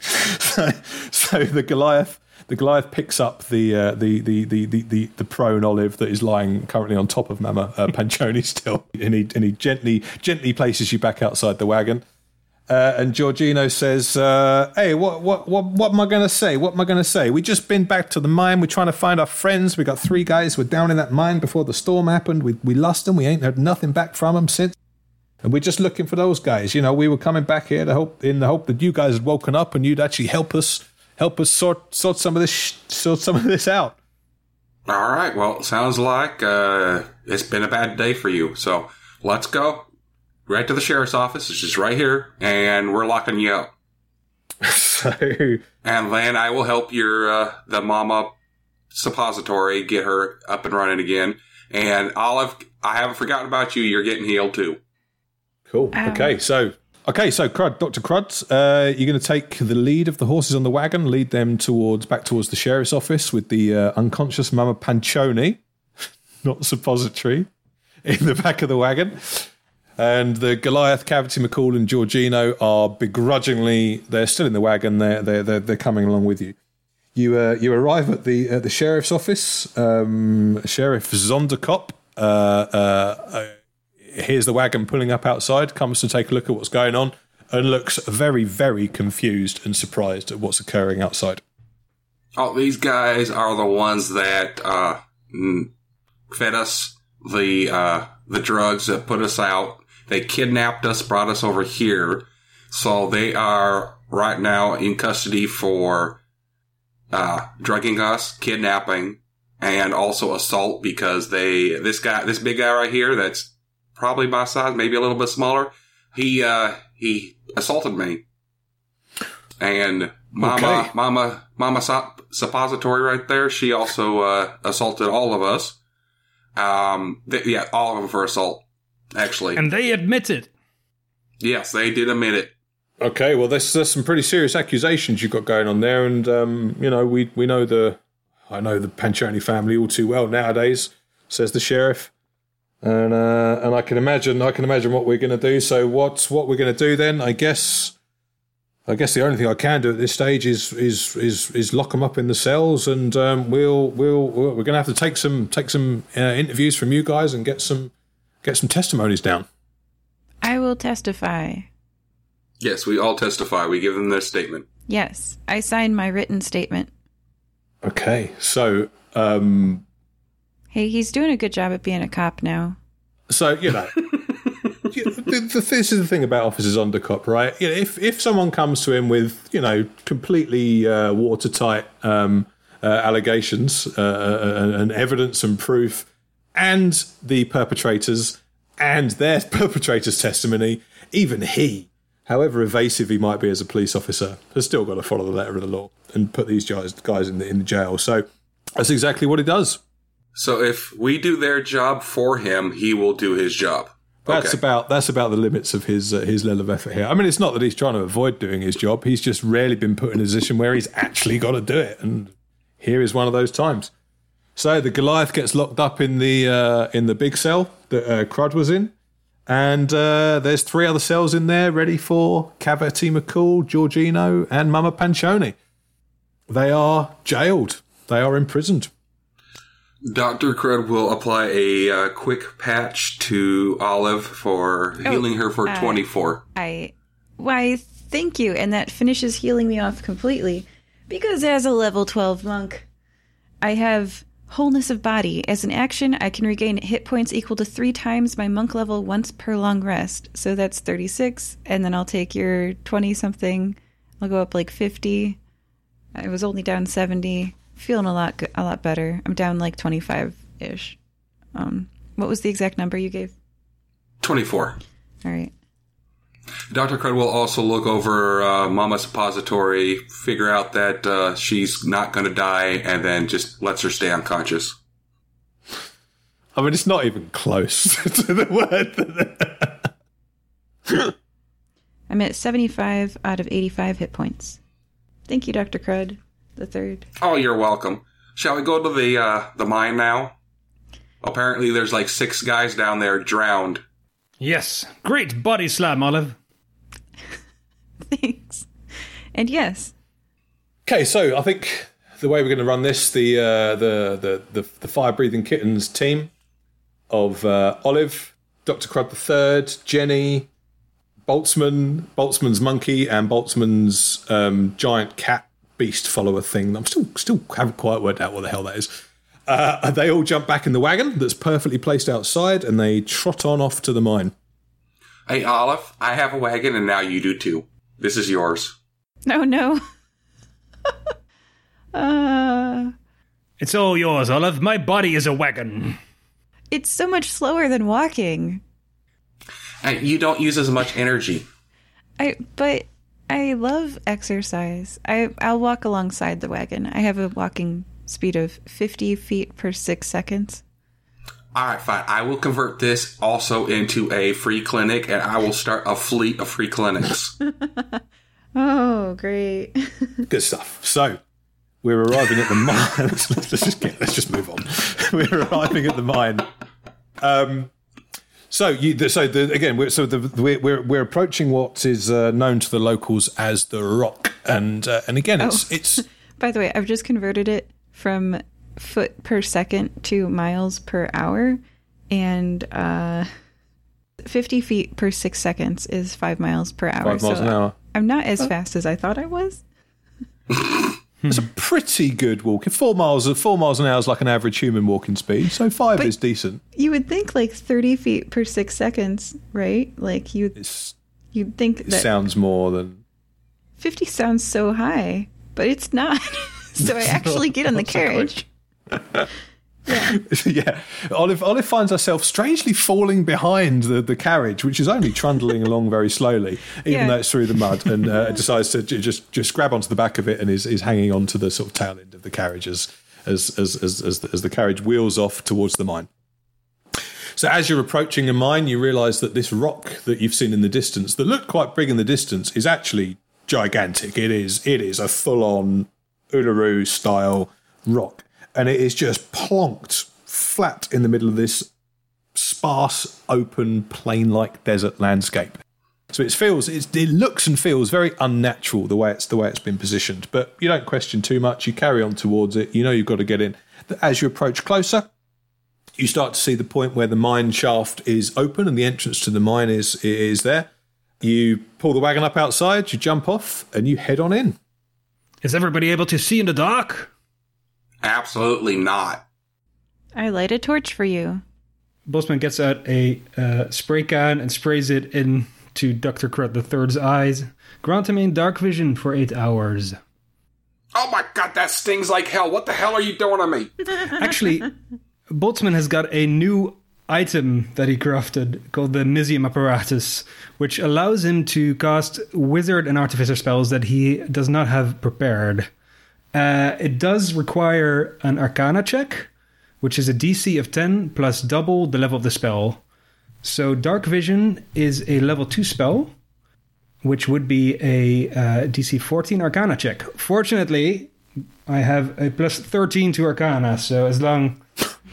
so the Goliath, the Goliath picks up the uh, the, the, the, the the the prone olive that is lying currently on top of Mama uh, Panchoni still, and he and he gently gently places you back outside the wagon. Uh, and Giorgino says, uh, "Hey, what what what what am I going to say? What am I going to say? We just been back to the mine. We're trying to find our friends. We got three guys We're down in that mine before the storm happened. We we lost them. We ain't heard nothing back from them since." And we're just looking for those guys. You know, we were coming back here to hope in the hope that you guys had woken up and you'd actually help us help us sort sort some of this sh- sort some of this out. All right. Well, sounds like uh, it's been a bad day for you. So let's go right to the sheriff's office. It's just right here, and we're locking you up. So And then I will help your uh, the mama suppository get her up and running again. And Olive, I haven't forgotten about you. You're getting healed too. cool. Ow. Okay, so okay, so Crud, Doctor Crud, uh, you're going to take the lead of the horses on the wagon, lead them towards back towards the sheriff's office with the uh, unconscious Mama Panchoni, not suppository, in the back of the wagon. And the Goliath, Cavity McCall, and Giorgino are begrudgingly, they're still in the wagon, they're, they're, they're, they're coming along with you. You, uh, you arrive at the, at the sheriff's office. Um, Sheriff Zonderkop uh, uh, uh, the wagon pulling up outside, comes to take a look at what's going on, and looks very, very confused and surprised at what's occurring outside. Oh, these guys are the ones that uh, fed us the uh, the drugs that put us out. They kidnapped us, brought us over here. So they are right now in custody for uh, drugging us, kidnapping, and also assault because they this guy, this big guy right here, that's probably my size, maybe a little bit smaller. He uh, he assaulted me, and Mama, Okay. Mama, Mama Sup- Suppository right there. She also uh, assaulted all of us. Um, th- yeah, all of them for assault. Actually, And they admit it. yes, they did admit it. Okay, well, there's, there's some pretty serious accusations you've got going on there, and um, you know we we know the I know the Panchoni family all too well nowadays. Says the sheriff, and uh, and I can imagine I can imagine what we're going to do. So what's what we're going to do then? I guess I guess the only thing I can do at this stage is is is is lock them up in the cells, and um, we'll we'll we're going to have to take some take some uh, interviews from you guys and get some get some testimonies down. I will testify. Yes, we all testify. We give them their statement. Yes, I sign my written statement. Okay, so um, Hey, he's doing a good job at being a cop now. So you know, you- the, the, this is the thing about officers under cop, right? You know, if if someone comes to him with you know completely uh, watertight um, uh, allegations uh, and, and evidence and proof, and the perpetrators and their perpetrators' testimony, even he, however evasive he might be as a police officer, has still got to follow the letter of the law and put these guys guys in the in the jail. So that's exactly what he does. So if we do their job for him, he will do his job. That's Okay. about that's about the limits of his uh, his level of effort here. I mean, it's not that he's trying to avoid doing his job. He's just rarely been put in a position where he's actually got to do it, and here is one of those times. So the Goliath gets locked up in the uh, in the big cell that uh, Crud was in. And uh, there's three other cells in there ready for Cavity McCall, Giorgino, and Mama Panchoni. They are jailed. They are imprisoned. Dr. Crud will apply a uh, quick patch to Olive for healing her for uh, 24. I. Why, thank you. And that finishes healing me off completely. Because as a level 12 monk, I have wholeness of body. As an action, I can regain hit points equal to three times my monk level once per long rest. So that's 36. And then I'll take your 20 something. I'll go up like 50. I was only down 70. Feeling a lot, a lot better. I'm down like 25 ish. Um, what was the exact number you gave? 24. All right. Dr. Crud will also look over uh, Mama's suppository, figure out that uh, she's not going to die, and then just lets her stay unconscious. I mean, it's not even close to the word. I'm at 75 out of 85 hit points. Thank you, Dr. Crud, the third. Oh, you're welcome. Shall we go to the uh, the mine now? Apparently, there's like six guys down there drowned. Yes, great body slam, Olive. Thanks. And yes, Okay, so I think the way we're going to run this, the uh, the, the the the fire breathing kittens team of uh, Olive, Doctor Crud the Third, Jenny, Boltzmann, Boltzmann's monkey, and Boltzmann's um, giant cat beast follower thing. I'm still still haven't quite worked out what the hell that is. Uh, they all jump back in the wagon that's perfectly placed outside, and they trot on off to the mine. Hey, Olive, I have a wagon, and now you do too. This is yours. no, no. uh, It's all yours, Olive. My body is a wagon. it's so much slower than walking. Hey, you don't use as much energy. I but I love exercise. I I'll walk alongside the wagon. I have a walking speed of 50 feet per 6 seconds. All right, fine. I will convert this also into a free clinic, and I will start a fleet of free clinics. Oh, great. Good stuff. So we're arriving at the mine. let's, let's just get, let's just move on. We're arriving at the mine. Um, so you, the, so the, again, we're, so the, we're, we're we're approaching what is uh, known to the locals as the Rock, and uh, and again, it's Oh. it's By the way, I've just converted it from foot per second to miles per hour, and uh, 50 feet per six seconds is five miles per hour. five miles so an hour. I'm not as fast as I thought I was. It's a pretty good walk. Four miles four miles an hour is like an average human walking speed. So five But- is decent. You would think like 30 feet per six seconds, right? Like you, you'd think it that sounds more than 50 sounds so high, but it's not. so I actually get in the carriage. yeah, Olive Olive finds herself strangely falling behind the, the carriage, which is only trundling along very slowly, even Yeah. though it's through the mud, and uh, decides to just just grab onto the back of it and is, is hanging on to the sort of tail end of the carriage as as as as, as, the, as the carriage wheels off towards the mine. So as you're approaching a mine, you realise that this rock that you've seen in the distance, that looked quite big in the distance, is actually gigantic. It is it is a full on Uluru style rock, and it is just plonked flat in the middle of this sparse, open, plain-like desert landscape. So it feels it looks and feels very unnatural the way it's the way it's been positioned. But you don't question too much. You carry on towards it. You know you've got to get in. As you approach closer, you start to see the point where the mine shaft is open and the entrance to the mine is is there. You pull the wagon up outside, you jump off, and you head on in. Is everybody able to see in the dark? Absolutely not. I light a torch for you. Boltzmann gets out a uh, spray can and sprays it into Dr. Crud the Third's eyes. Grant him a dark vision for eight hours. Oh my god, that stings like hell. What the hell are you doing to me? Actually, Boltzmann has got a new item that he crafted called the Mizzium apparatus, which allows him to cast wizard and artificer spells that he does not have prepared. Uh, it does require an arcana check, which is a DC of 10 plus double the level of the spell. So Dark Vision is a level 2 spell, which would be a uh, DC 14 arcana check. Fortunately, I have a plus 13 to arcana, so as long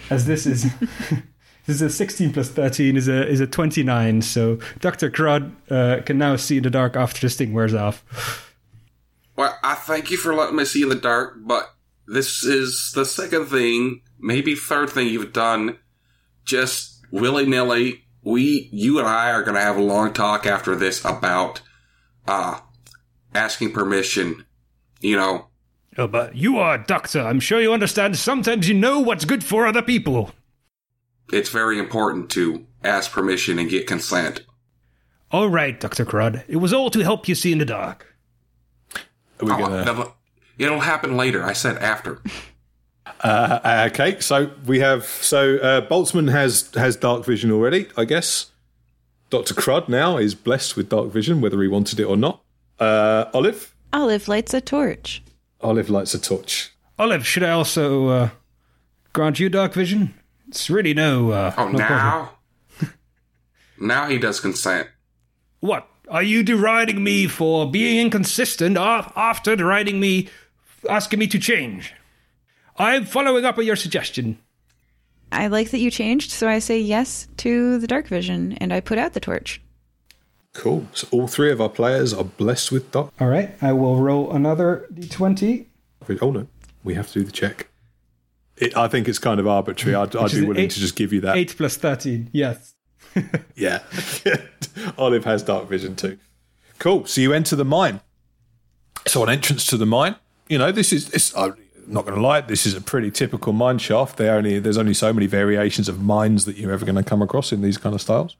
as this is This is a 16 plus 13 is a is a 29. So Doctor Crud uh, can now see in the dark after this thing wears off. Well, I thank you for letting me see in the dark, but this is the second thing, maybe third thing you've done, just willy nilly. We, you and I are going to have a long talk after this about, uh, asking permission. You know, Oh, but you are a doctor. I'm sure you understand. Sometimes you know what's good for other people. It's very important to ask permission and get consent. All right, Doctor Crud. It was all to help you see in the dark. Are we Oh, gonna? that'll- it'll happen later. I said after. Uh, okay, so we have so uh, Boltzmann has has dark vision already, I guess. Doctor Crud now is blessed with dark vision, whether he wanted it or not. Uh, Olive, Olive lights a torch. Olive lights a torch. Olive, should I also uh, grant you dark vision? It's really no. Uh, Oh, no now? now he does consent. What? Are you deriding me for being inconsistent after deriding me, asking me to change? I'm following up on your suggestion. I like that you changed, so I say yes to the dark vision, and I put out the torch. Cool. So all three of our players are blessed with dark. All right, I will roll another d20. Oh no, we have to do the check. It, I think it's kind of arbitrary. I'd, I'd be willing eight- to just give you that. 8 plus 13, yes. Yeah. Olive has dark vision too. Cool. So you enter the mine. So on entrance to the mine, you know, this is this I'm not gonna lie, this is a pretty typical mine shaft. They only there's only so many variations of mines that you're ever gonna come across in these kind of styles.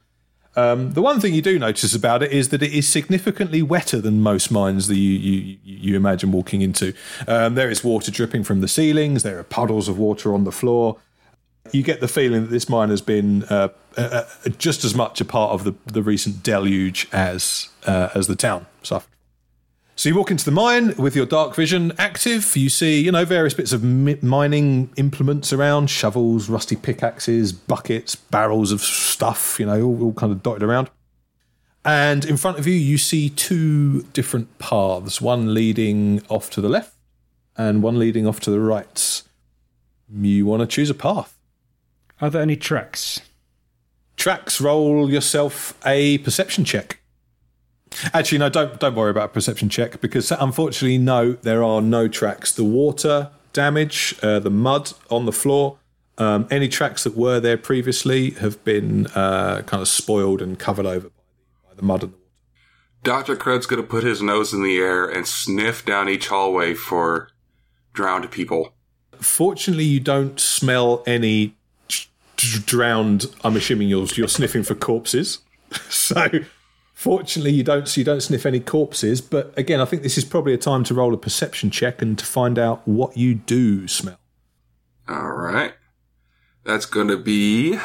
Um, the one thing you do notice about it is that it is significantly wetter than most mines that you you, you imagine walking into. Um, there is water dripping from the ceilings. There are puddles of water on the floor you get the feeling that this mine has been uh, uh, just as much a part of the, the recent deluge as uh, as the town suffered. So you walk into the mine with your dark vision active. You see, you know, various bits of mi- mining implements around: shovels, rusty pickaxes, buckets, barrels of stuff. You know, all, all kind of dotted around. And in front of you, you see two different paths: one leading off to the left, and one leading off to the right. You want to choose a path. Are there any tracks? Tracks, roll yourself a perception check. Actually, no, don't don't worry about a perception check because unfortunately, no, there are no tracks. The water damage, uh, the mud on the floor, um, any tracks that were there previously have been uh, kind of spoiled and covered over by the, mud and the water. Dr. Crud's gonna put his nose in the air and sniff down each hallway for drowned people. Fortunately, you don't smell any d- d- drowned. I'm assuming you're you're sniffing for corpses. So, fortunately, you don't so you don't sniff any corpses. But again, I think this is probably a time to roll a perception check and to find out what you do smell. Alright. That's gonna be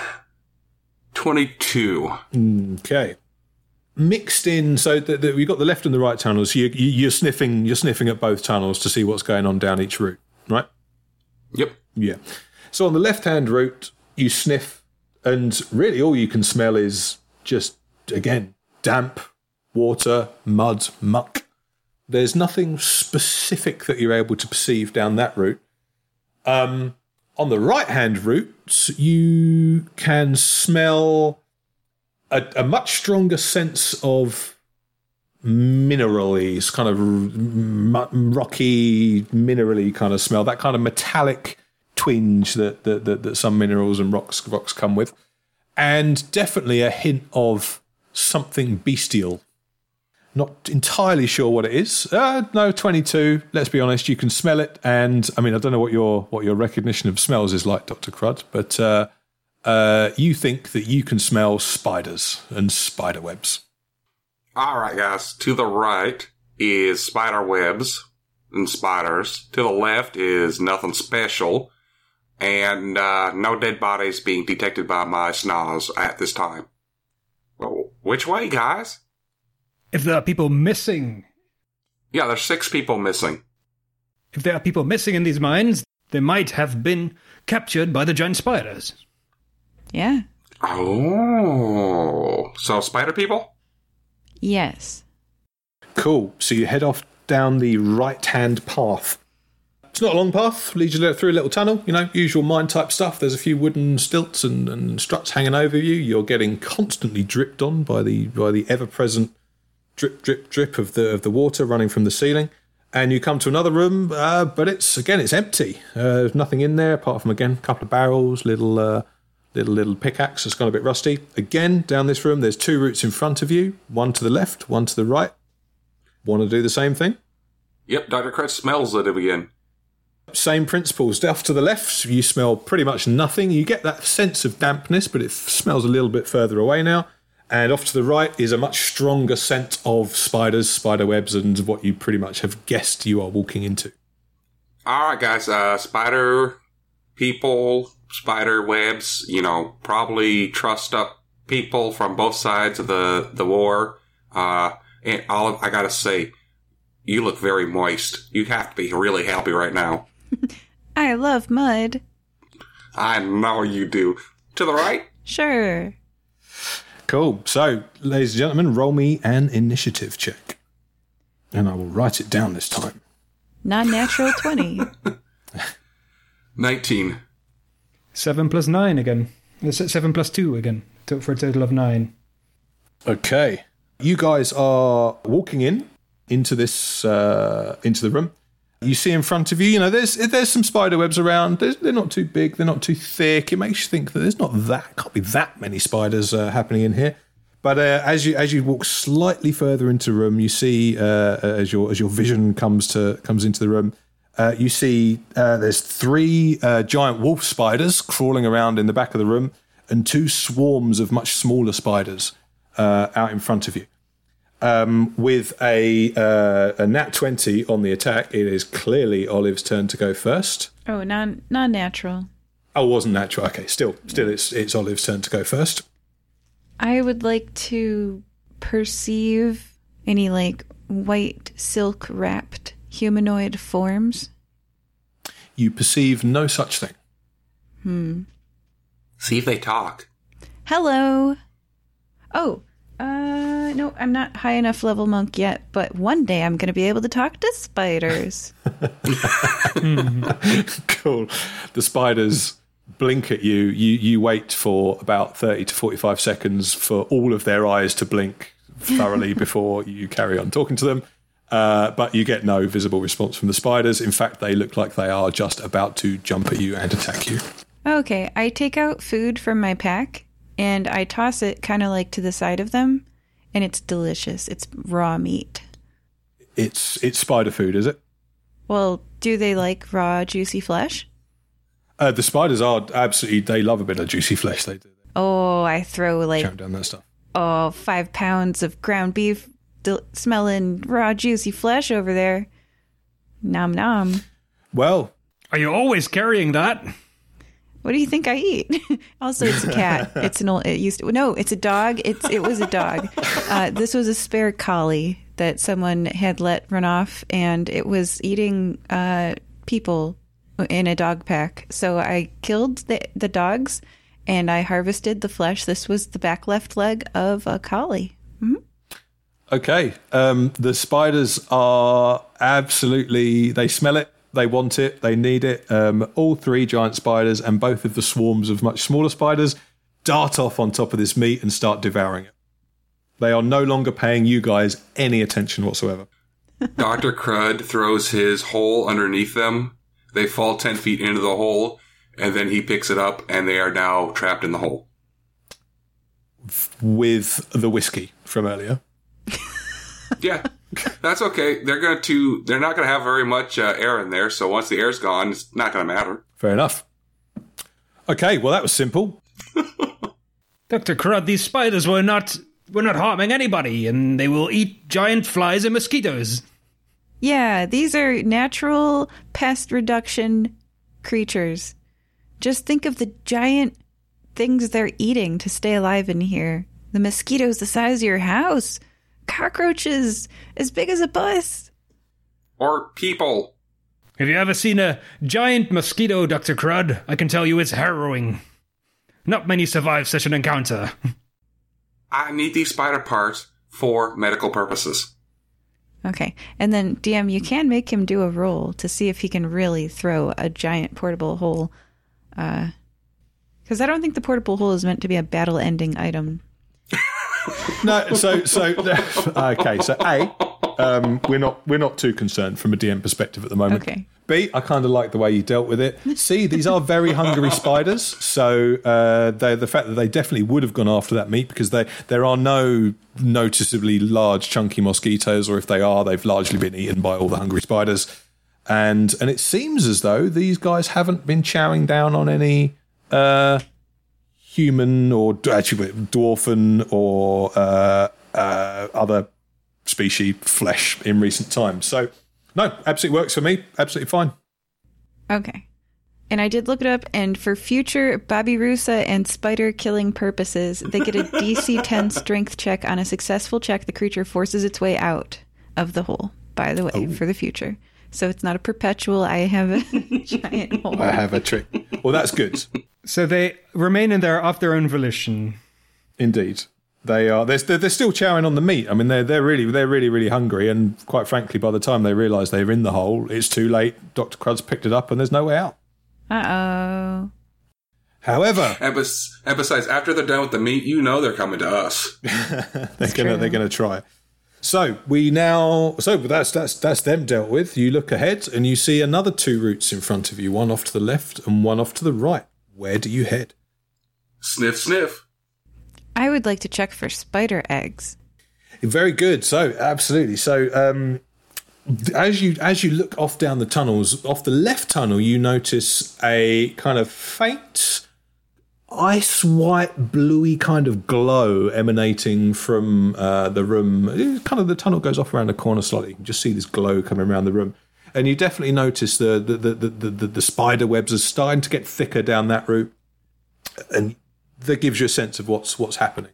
22. Okay. Mixed in, so that that we've got the left and the right tunnels. You, you, you're sniffing. You're sniffing at both tunnels to see what's going on down each route, right? Yep. Yeah. So on the left hand route, you sniff, and really all you can smell is just, again, damp, water, mud, muck. There's nothing specific that you're able to perceive down that route. Um, on the right hand route, you can smell a, a much stronger sense of minerally, it's kind of rocky, minerally kind of smell. That kind of metallic twinge that that, that that some minerals and rocks rocks come with, and definitely a hint of something bestial. Not entirely sure what it is. Uh, no, twenty-two. Let's be honest. You can smell it, and I mean, I don't know what your what your recognition of smells is like, Doctor Crud, but uh, uh, you think that you can smell spiders and spider webs. Alright, guys. To the right is spider webs and spiders. To the left is nothing special. And uh, no dead bodies being detected by my snaz at this time. Well, which way, guys? If there are people missing, Yeah, there's six people missing. if there are people missing in these mines, they might have been captured by the giant spiders. Yeah. Oh, so spider people? Yes. Cool. So you head off down the right hand path. It's not a long path. Leads you through a little tunnel. You know, usual mine type stuff. There's a few wooden stilts and, and struts hanging over you. You're getting constantly dripped on by the by the ever present drip, drip, drip of the of the water running from the ceiling. And you come to another room, uh, but it's again it's empty. Uh, there's nothing in there apart from again a couple of barrels, little uh, little little pickaxe that's gone a bit rusty. Again down this room, there's two routes in front of you, one to the left, one to the right. Want to do the same thing? Yep, Dr. Crud smells it again. Same principles. Off to the left, you smell pretty much nothing. You get that sense of dampness, but it smells a little bit further away now. And off to the right is a much stronger scent of spiders, spider webs, and what you pretty much have guessed you are walking into. All right, guys. Uh, spider people, spider webs. You know, probably trussed up people from both sides of the the war. Uh, and Olive, I gotta say, you look very moist. You have to be really happy right now. I love mud. I know you do. To the right. Sure. Cool. So, ladies and gentlemen, roll me an initiative check. And I will write it down this time. Non natural 20. Nineteen. Seven plus nine again. Uh, se- Seven plus two again, to- for a total of nine. Okay. You guys are walking in into this uh, into the room. You see in front of you, you know, there's there's some spider webs around. They're not too big, they're not too thick. It makes you think that there's not that can't be that many spiders uh, happening in here. But uh, as you as you walk slightly further into the room, you see uh, as your as your vision comes to comes into the room, uh, you see uh, there's three uh, giant wolf spiders crawling around in the back of the room, and two swarms of much smaller spiders uh, out in front of you. Um, with a uh, a nat twenty on the attack, it is clearly Olive's turn to go first. Oh, non non natural. Oh, wasn't natural. Okay, still, still, it's it's Olive's turn to go first. I would like to perceive any like white silk wrapped humanoid forms. You perceive no such thing. Hmm. See if they talk. Hello. Oh, uh, no, I'm not high enough level monk yet, but one day I'm going to be able to talk to spiders. cool. The spiders blink at you. You you wait for about thirty to forty five seconds for all of their eyes to blink thoroughly before you carry on talking to them. Uh, but you get no visible response from the spiders. In fact, they look like they are just about to jump at you and attack you. okay, I take out food from my pack and I toss it kind of like to the side of them, and it's delicious. It's raw meat. It's it's spider food, is it? Well, do they like raw, juicy flesh? Uh, the spiders are absolutely. They love a bit of juicy flesh. They do. Oh, I throw They like chow down that stuff. oh five pounds of ground beef, del- smelling raw, juicy flesh over there. Nom nom. Well, Are you always carrying that? What do you think I eat? also, it's a cat. It's an old. It used to. No, it's a dog. It's it was a dog. Uh, this was a spare collie that someone had let run off, and it was eating uh, people in a dog pack. So I killed the the dogs, and I harvested the flesh. This was the back left leg of a collie. Okay. Um, the spiders are absolutely. They smell it. They want it. They need it. Um, all three giant spiders and both of the swarms of much smaller spiders dart off on top of this meat and start devouring it. They are no longer paying you guys any attention whatsoever. Dr. Crud throws his hole underneath them. They fall 10 feet into the hole, and then he picks it up, and they are now trapped in the hole. With the whiskey from earlier. Yeah, that's okay. They're going to, they're not going to have very much uh, air in there, so once the air's gone, it's not going to matter. Fair enough. Okay, well, that was simple. Dr. Crud, these spiders were not were not harming anybody, and they will eat giant flies and mosquitoes. Yeah, these are natural pest reduction creatures. Just think of the giant things they're eating to stay alive in here. The mosquitoes the size of your house, cockroaches as big as a bus. Or people. Have you ever seen a giant mosquito, Dr. Crud? I can tell you it's harrowing. Not many survive such an encounter. I need these spider parts for medical purposes. Okay. And then, DM, you can make him do a roll to see if he can really throw a giant portable hole. Uh, because I don't think the portable hole is meant to be a battle ending item. No, so so okay. So a, um, we're not we're not too concerned from a DM perspective at the moment. Okay. B, I kind of like the way you dealt with it. C, these are very hungry spiders, so uh, they the fact that they definitely would have gone after that meat because they there are no noticeably large chunky mosquitoes, or if they are, they've largely been eaten by all the hungry spiders. And and it seems as though these guys haven't been chowing down on any uh, human or actually dwarfen or uh, uh, other species flesh in recent times. So, no, absolutely works for me. Absolutely fine. Okay. And I did look it up, and for future Babirusa and spider killing purposes, they get a DC 10 strength check on a successful check. The creature forces its way out of the hole, by the way, for the future. So it's not a perpetual, I have a giant hole. I have a trick. Well, that's good. So they remain in there of their own volition. Indeed, they are. They're, they're, they're still chowing on the meat. I mean, they're they're really they're really really hungry. And quite frankly, by the time they realise they're in the hole, it's too late. Doctor Crud's picked it up, and there's no way out. Uh oh. However, And, besides, after they're done with the meat, you know they're coming to us. they're gonna true. they're gonna try. So we now so that's that's that's them dealt with. You look ahead and you see another two routes in front of you, one off to the left and one off to the right. Where do you head? Sniff, sniff. I would like to check for spider eggs. Very good. So absolutely. So um, as you as you look off down the tunnels, off the left tunnel, you notice a kind of faint ice white bluey kind of glow emanating from uh, the room. Kind of the tunnel goes off around the corner slightly. You can just see this glow coming around the room. And you definitely notice the the, the, the, the, the, spider webs are starting to get thicker down that route. And that gives you a sense of what's what's happening.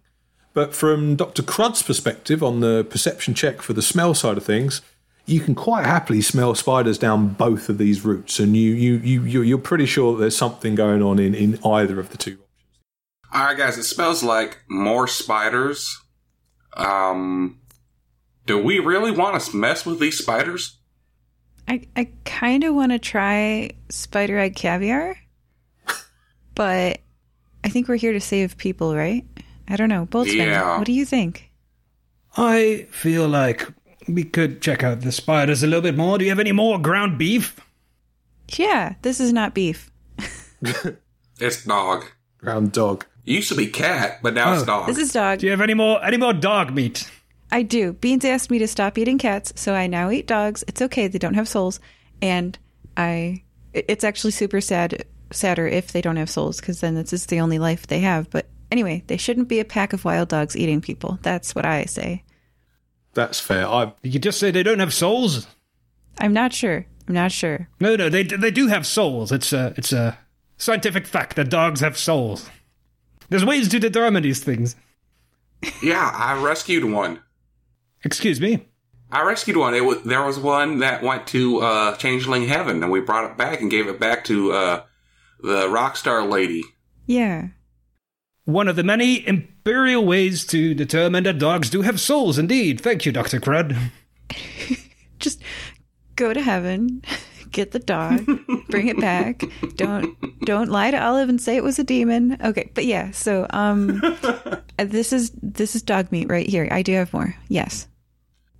But from Dr. Crud's perspective on the perception check for the smell side of things, you can quite happily smell spiders down both of these routes, and you you you you- you're pretty sure there's something going on in, in either of the two. All right, guys, it smells like more spiders. Um, do we really want to mess with these spiders? I, I kind of want to try spider egg caviar, but I think we're here to save people, right? I don't know. Boltzmann, Yeah. what do you think? I feel like we could check out the spiders a little bit more. Do you have any more ground beef? Yeah, this is not beef. It's dog. Ground dog. It used to be cat, but now it's Oh. dog. This is dog. Do you have any more any more dog meat? I do. Beans asked me to stop eating cats, so I now eat dogs. It's okay; they don't have souls, and I. It's actually super sad, sadder if they don't have souls, because then this is the only life they have. But anyway, they shouldn't be a pack of wild dogs eating people. That's what I say. That's fair. I you just say they don't have souls? I'm not sure. I'm not sure. No, no, they they do have souls. It's a it's a scientific fact that dogs have souls. There's ways to determine these things. yeah, I rescued one. Excuse me. I rescued one. It was there was one that went to uh, Changeling Heaven, and we brought it back and gave it back to uh, the Rockstar lady. Yeah. One of the many imperial ways to determine that dogs do have souls. Indeed. Thank you, Doctor Crud. Just go to heaven, get the dog, bring it back. Don't don't lie to Olive and say it was a demon. Okay, but yeah. So um, this is this is dog meat right here. I do have more. Yes,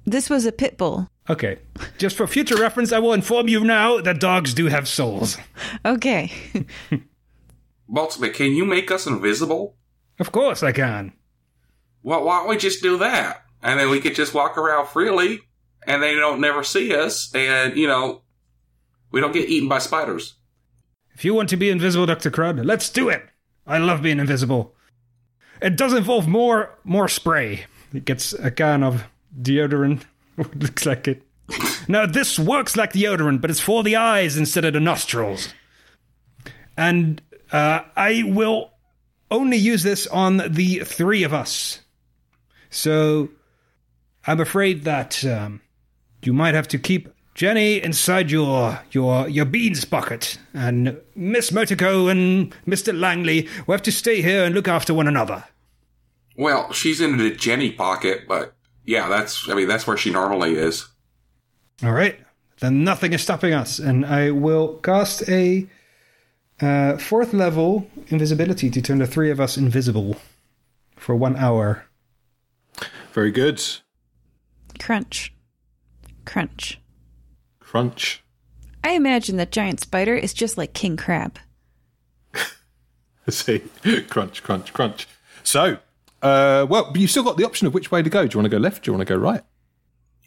this was a pit bull. Okay. Just for future reference, I will inform you now that dogs do have souls. Okay. Boltzmann, can you make us invisible? Of course I can. Well, why don't we just do that? And then we could just walk around freely, and they don't never see us, and, you know, we don't get eaten by spiders. If you want to be invisible, Dr. Crud, let's do it. I love being invisible. It does involve more more spray. It gets a can of deodorant. Looks like it. now this works like deodorant, but it's for the eyes instead of the nostrils. And uh, I will only use this on the three of us. So I'm afraid that um, you might have to keep Jenny inside your your your beans bucket, and Miss Motico and Mister Langley will have to stay here and look after one another. Well, she's in the Jenny pocket, but yeah, that's, I mean, that's where she normally is. All right. Then nothing is stopping us. And I will cast a uh, fourth level invisibility to turn the three of us invisible for one hour. Very good. Crunch. Crunch. Crunch. I imagine that giant spider is just like King Crab. See, crunch, crunch, crunch. So, uh, well, but you've still got the option of which way to go. Do you want to go left? Do you want to go right?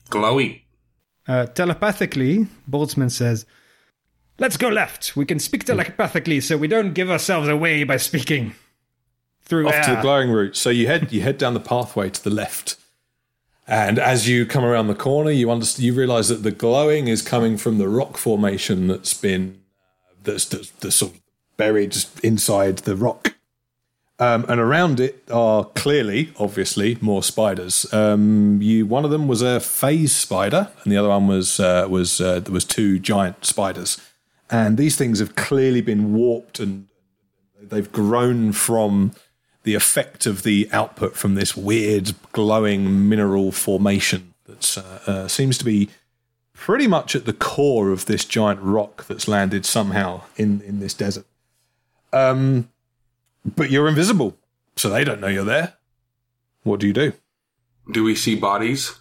Glowy. Uh, telepathically, Boltzmann says, Let's go left. We can speak telepathically so we don't give ourselves away by speaking through Off air. to the glowing route. So you head you head down the pathway to the left, and as you come around the corner, you understand you realise that the glowing is coming from the rock formation that's been that's, that's, that's sort of buried inside the rock. Um, and around it are clearly, obviously, more spiders. Um, you, one of them was a phase spider, and the other one was uh, was uh, was two giant spiders. And these things have clearly been warped, and they've grown from the effect of the output from this weird glowing mineral formation that uh, uh, seems to be pretty much at the core of this giant rock that's landed somehow in in this desert. Um, but you're invisible, so they don't know you're there. What do you do? Do we see bodies?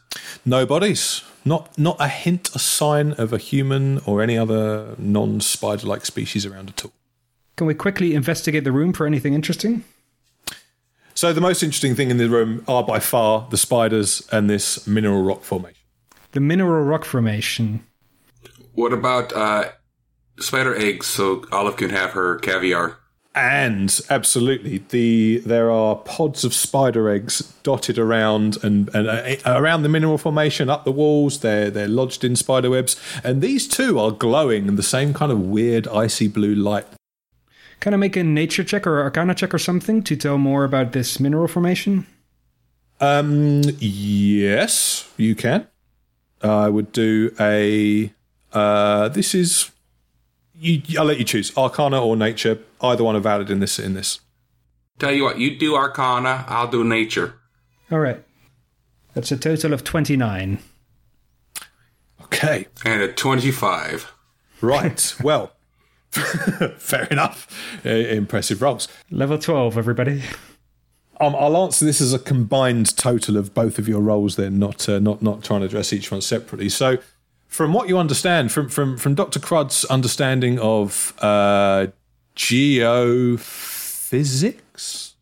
No bodies. Not not a hint, a sign of a human or any other non-spider-like species around at all. Can we quickly investigate the room for anything interesting? So the most interesting thing in the room are by far the spiders and this mineral rock formation. The mineral rock formation. What about uh, spider eggs so Olive can have her caviar? And absolutely, the there are pods of spider eggs dotted around and, and uh, around the mineral formation, up the walls. They're they're lodged in spider webs, and these too are glowing in the same kind of weird icy blue light. Can I make a nature check or arcana check or something to tell more about this mineral formation? Um, yes, you can. I would do a. Uh, this is. You, I'll let you choose Arcana or Nature. Either one are valid in this. In this. Tell you what, you do Arcana, I'll do Nature. All right. That's a total of 29. Okay. And a 25. Right. well. fair enough. Uh, impressive rolls. Level 12, everybody. Um, I'll answer this as a combined total of both of your roles. Then, not uh, not not trying to address each one separately. So, from what you understand, from from from Doctor Crud's understanding of uh, geophysics, that's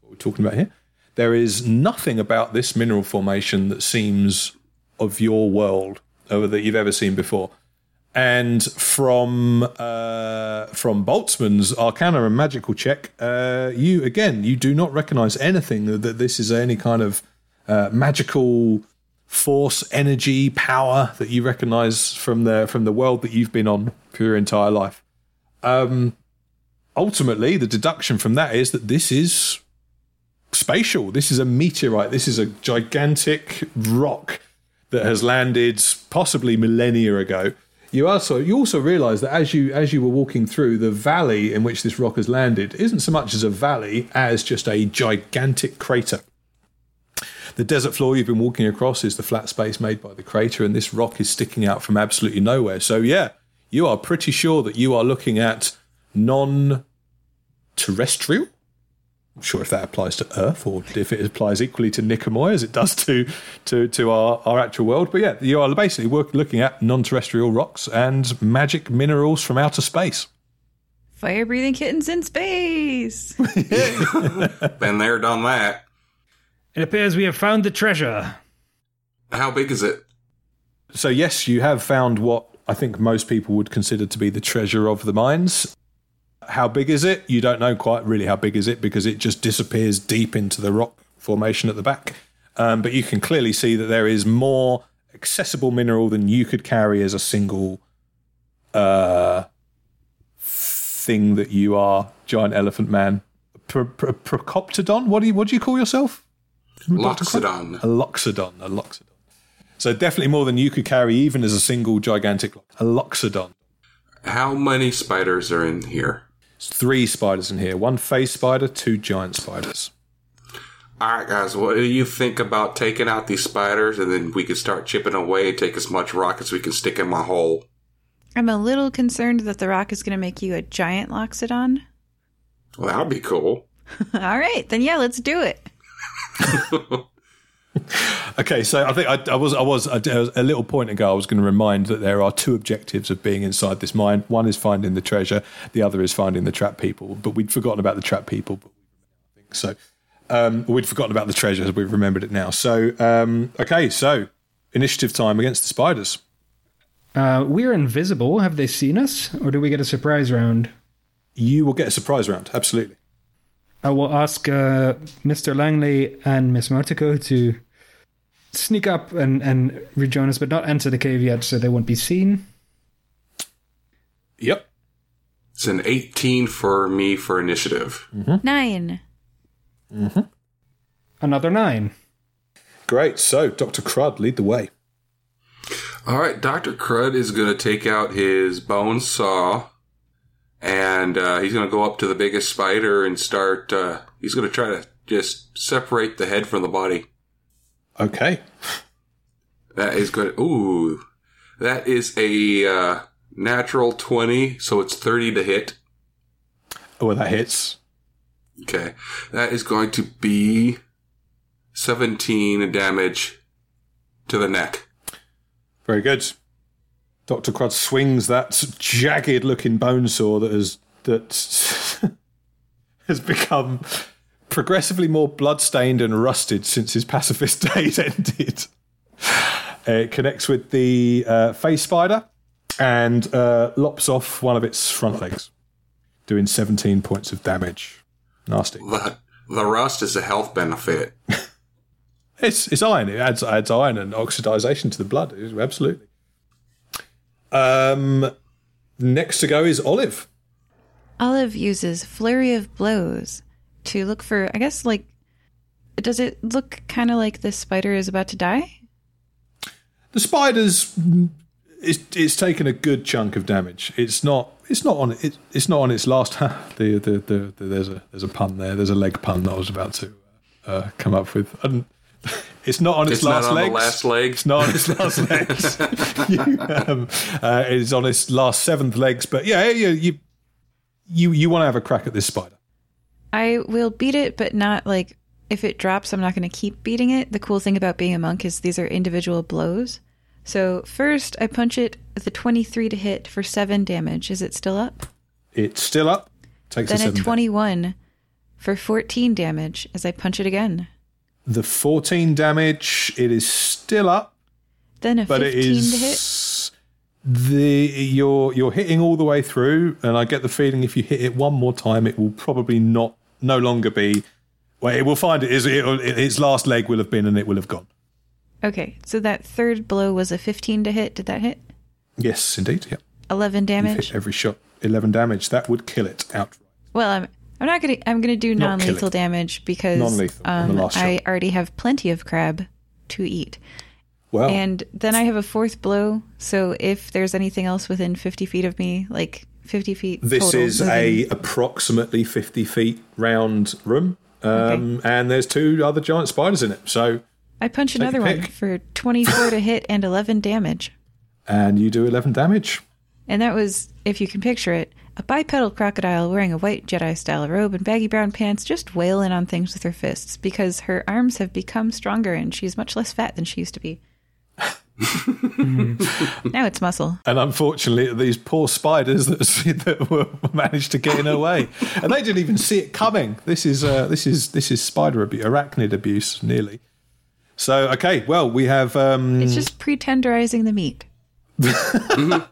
what we're talking about here. There is nothing about this mineral formation that seems of your world or that you've ever seen before. And from uh, from Boltzmann's Arcana and Magical check, uh, you again you do not recognise anything that, that this is any kind of uh, magical force, energy, power that you recognise from the from the world that you've been on for your entire life. Um, ultimately, the deduction from that is that this is spatial. This is a meteorite. This is a gigantic rock that has landed possibly millennia ago. You also you also realise that as you as you were walking through the valley in which this rock has landed isn't so much as a valley as just a gigantic crater. The desert floor you've been walking across is the flat space made by the crater, and this rock is sticking out from absolutely nowhere. So yeah, you are pretty sure that you are looking at non-terrestrial I'm sure if that applies to Earth or if it applies equally to Nicomoy as it does to to, to our, our actual world. But yeah, you are basically work, looking at non terrestrial rocks and magic minerals from outer space. Fire breathing kittens in space. Been there, done that. It appears we have found the treasure. How big is it? So, yes, you have found what I think most people would consider to be the treasure of the mines. How big is it? You don't know quite really how big is it because it just disappears deep into the rock formation at the back. Um, but you can clearly see that there is more accessible mineral than you could carry as a single uh, thing that you are, giant elephant man. Pro- pro- Procoptodon? What do you what do you call yourself? Loxodon. A loxodon. A loxodon. So definitely more than you could carry, even as a single gigantic a loxodon. How many spiders are in here? Three spiders in here. One phase spider, two giant spiders. All right, guys. What do you think about taking out these spiders, and then we can start chipping away and take as much rock as we can stick in my hole? I'm a little concerned that the rock is going to make you a giant loxodon. Well, that'd be cool. All right, then yeah, let's do it. Okay, so I think I, I was I was a little point ago. I was going to remind that there are two objectives of being inside this mine. One is finding the treasure. The other is finding the trap people. But we'd forgotten about the trap people. But I think so. Um, we'd forgotten about the treasure. We've remembered it now. So um, okay, so initiative time against the spiders. Uh, we're invisible. Have they seen us, or do we get a surprise round? You will get a surprise round. Absolutely. I will ask uh, Mr. Langley and Miss Martico to sneak up and, and rejoin us, but not enter the cave yet, so they won't be seen. Yep. It's an 18 for me for initiative. 9 Mhm. Another nine. Great. So Doctor Crud, lead the way. All right, Dr. Crud is going to take out his bone saw and uh, he's going to go up to the biggest spider and start. Uh, he's going to try to just separate the head from the body. Okay. That is good. Ooh, that is a uh, natural 20, so it's 30 to hit. Oh, well, that hits. Okay. That is going to be 17 damage to the neck. Very good. Doctor Crud swings that jagged looking bone saw that has that has become progressively more bloodstained and rusted since his pacifist days ended. It connects with the uh, phase spider and uh, lops off one of its front legs, doing 17 points of damage. Nasty. The, the rust is a health benefit. It's it's iron. It adds adds iron and oxidization to the blood. Absolutely. Um, next to go is Olive. Olive uses Flurry of Blows to look for, I guess, like, does it look kind of like this spider is about to die? The spider's it's, it's taken a good chunk of damage. It's not it's not on it, it's not on its last. the, the, the, the there's a there's a pun there. There's a leg pun that I was about to uh, come up with. And it's not on its, It's last not on legs. the last legs. It's not on its last legs. you, um, uh, it's on its last seventh legs. But yeah, you you you, you want to have a crack at this spider. I will beat it, but not like if it drops, I'm not going to keep beating it. The cool thing about being a monk is these are individual blows. So first, I punch it with a 23 to hit for 7 damage. Is it still up? It's still up. Takes Then a seven. 21 for 14 damage as I punch it again. The 14 damage. It is still up. Then a but 15 it to hit. the you're you're hitting all the way through, and I get the feeling if you hit it one more time, it will probably not no longer be. Well, it will find it is it, its last leg will have been, and it will have gone. Okay, so that third blow was a 15 to hit. Did that hit? Yes, indeed. Yeah, 11 You've damage. every shot. Eleven damage. That would kill it outright. Well, I'm I'm not gonna I'm gonna do Not non-lethal damage because Non-lethal on the um, I already have plenty of crab to eat, Well, and then I have a fourth blow. So if there's anything else within 50 feet of me, like 50 feet, this total, is a approximately fifty feet round room, um, and there's two other giant spiders in it. So, I punch another one for 24 to hit and 11 damage, and you do eleven damage. and that was, if you can picture it, a bipedal crocodile wearing a white Jedi-style robe and baggy brown pants, just wailing on things with her fists because her arms have become stronger and she's much less fat than she used to be. now it's muscle. And unfortunately, these poor spiders that, that were managed to get in her way, and they didn't even see it coming. This is uh, this is this is spider abuse, arachnid abuse, nearly. So okay, well we have um, It's just pre-tenderizing the meat.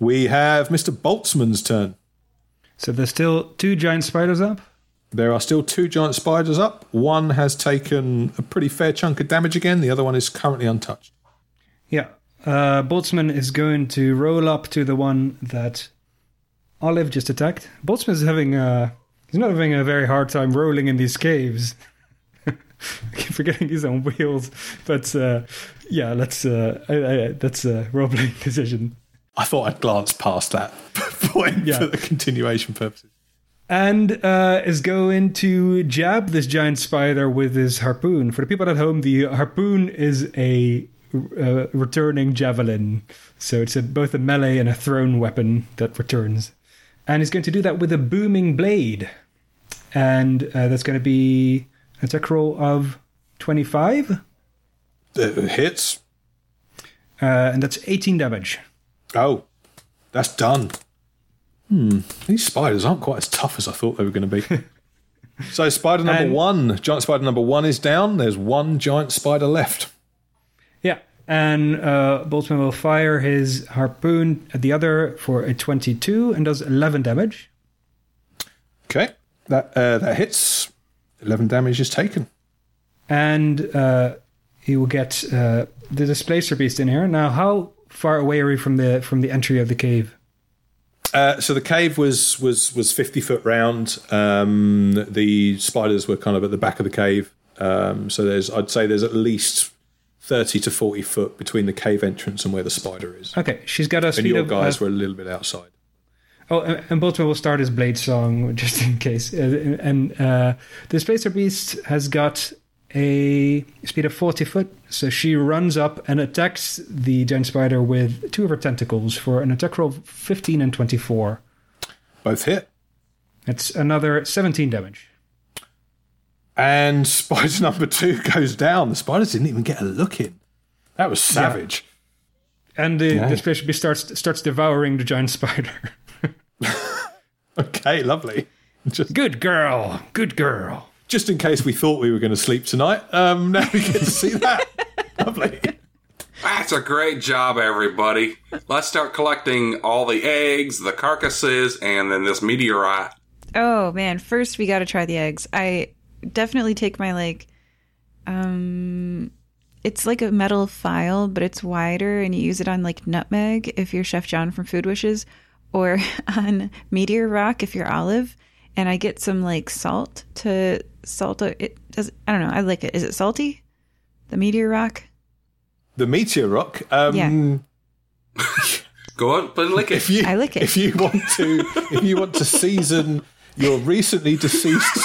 we have Mr. Boltzmann's turn. So there's still two giant spiders up. There are still two giant spiders up. One has taken a pretty fair chunk of damage again. The other one is currently untouched. Yeah. Uh, Boltzmann is going to roll up to the one that Olive just attacked. Boltzmann is having a. He's not having a very hard time rolling in these caves. I keep forgetting he's on wheels. But uh, yeah, let's. Uh, I, I, that's a role playing decision. I thought I'd glance past that point Yeah. for the continuation purposes. and uh, is going to jab this giant spider with his harpoon. For the people at home, the harpoon is a uh, returning javelin, so it's a, both a melee and a thrown weapon that returns. And he's going to do that with a booming blade, and uh, that's going to be an attack roll of twenty-five, It hits. uh, and that's eighteen damage. Oh, that's done. Hmm. These spiders aren't quite as tough as I thought they were going to be. so, spider number And- one, giant spider number one is down. There's one giant spider left. Yeah, and uh, Boltzmann will fire his harpoon at the other for a 22 and does 11 damage. Okay, that uh, that hits. Eleven damage is taken. And uh, he will get uh, the displacer beast in here. Now, how far away are we from the from the entry of the cave? Uh, so the cave was was was fifty foot round. Um, the spiders were kind of at the back of the cave. Um, so there's, I'd say, there's at least thirty to forty foot between the cave entrance and where the spider is. Okay, she's got us. And your of. guys uh, were a little bit outside. Oh, and and Boltzmann will start his blade song just in case. Uh, And uh, the Spacer beast has got a speed of 40 foot, so she runs up and attacks the giant spider with two of her tentacles for an attack roll of 15 and 24. Both hit. That's another 17 damage. And spider number two goes down. The spiders didn't even get a look in. That was savage. And the Yeah. beast starts starts devouring the giant spider. Okay, lovely. Just Good girl, good girl. Just in case we thought we were going to sleep tonight, um, now we get to see that. lovely. That's a great job, everybody. Let's start collecting all the eggs, the carcasses, and then this meteorite. Oh man, first we got to try the eggs. I definitely take my like um it's like a metal file, but it's wider and you use it on like nutmeg if you're Chef John from Food Wishes or on meteor rock if you're Olive and I get some like salt to salt it it does I don't know, I like it. Is it salty? The meteor rock? The meteor rock. Um, Yeah. Go on, but lick it. If you I like it. if you want to if you want to season your recently deceased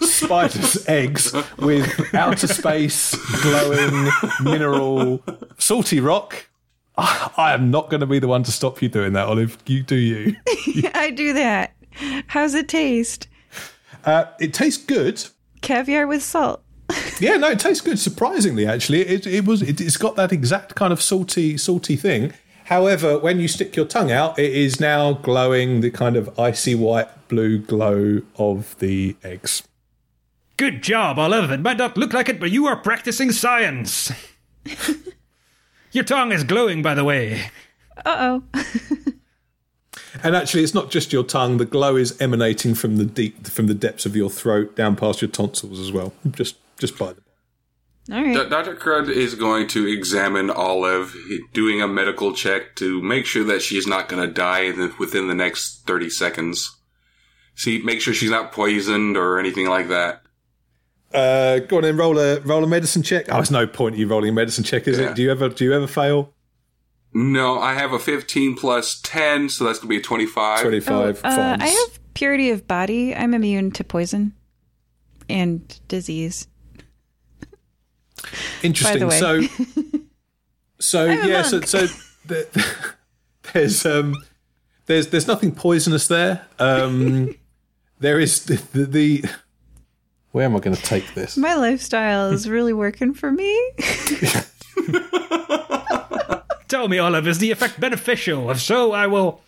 spider's eggs with outer space glowing mineral salty rock. I I am not going to be the one to stop you doing that, Olive. You do you. I do that. How's it taste? Uh, it tastes good. Caviar with salt. Yeah, no, it tastes good. Surprisingly, actually, it, it was. It, it's got that exact kind of salty, salty thing. However, when you stick your tongue out, it is now glowing the kind of icy white blue glow of the eggs. Good job, Olive. It might not look like it, but you are practicing science. Your tongue is glowing, by the way. Uh-oh. And actually, it's not just your tongue. The glow is emanating from the deep, from the depths of your throat, down past your tonsils as well. Just, just by the. All right. D- Dr. Crud is going to examine Olive, doing a medical check to make sure that she's not going to die within the next 30 seconds. See, make sure she's not poisoned or anything like that. Uh, go on and roll a roll a medicine check. Oh, there's no point in you rolling a medicine check, is Yeah. it? Do you ever do you ever fail? No, I have a 15 plus 10, so that's going to be a 25. Twenty five. Uh, I have purity of body. I'm immune to poison and disease. Interesting. way. So, so I'm a yeah. So, so the, there's um, there's there's nothing poisonous there. Um, there is the, the, the where am I going to take this? My lifestyle is really working for me. Tell me, Olive, is the effect beneficial? If so, I will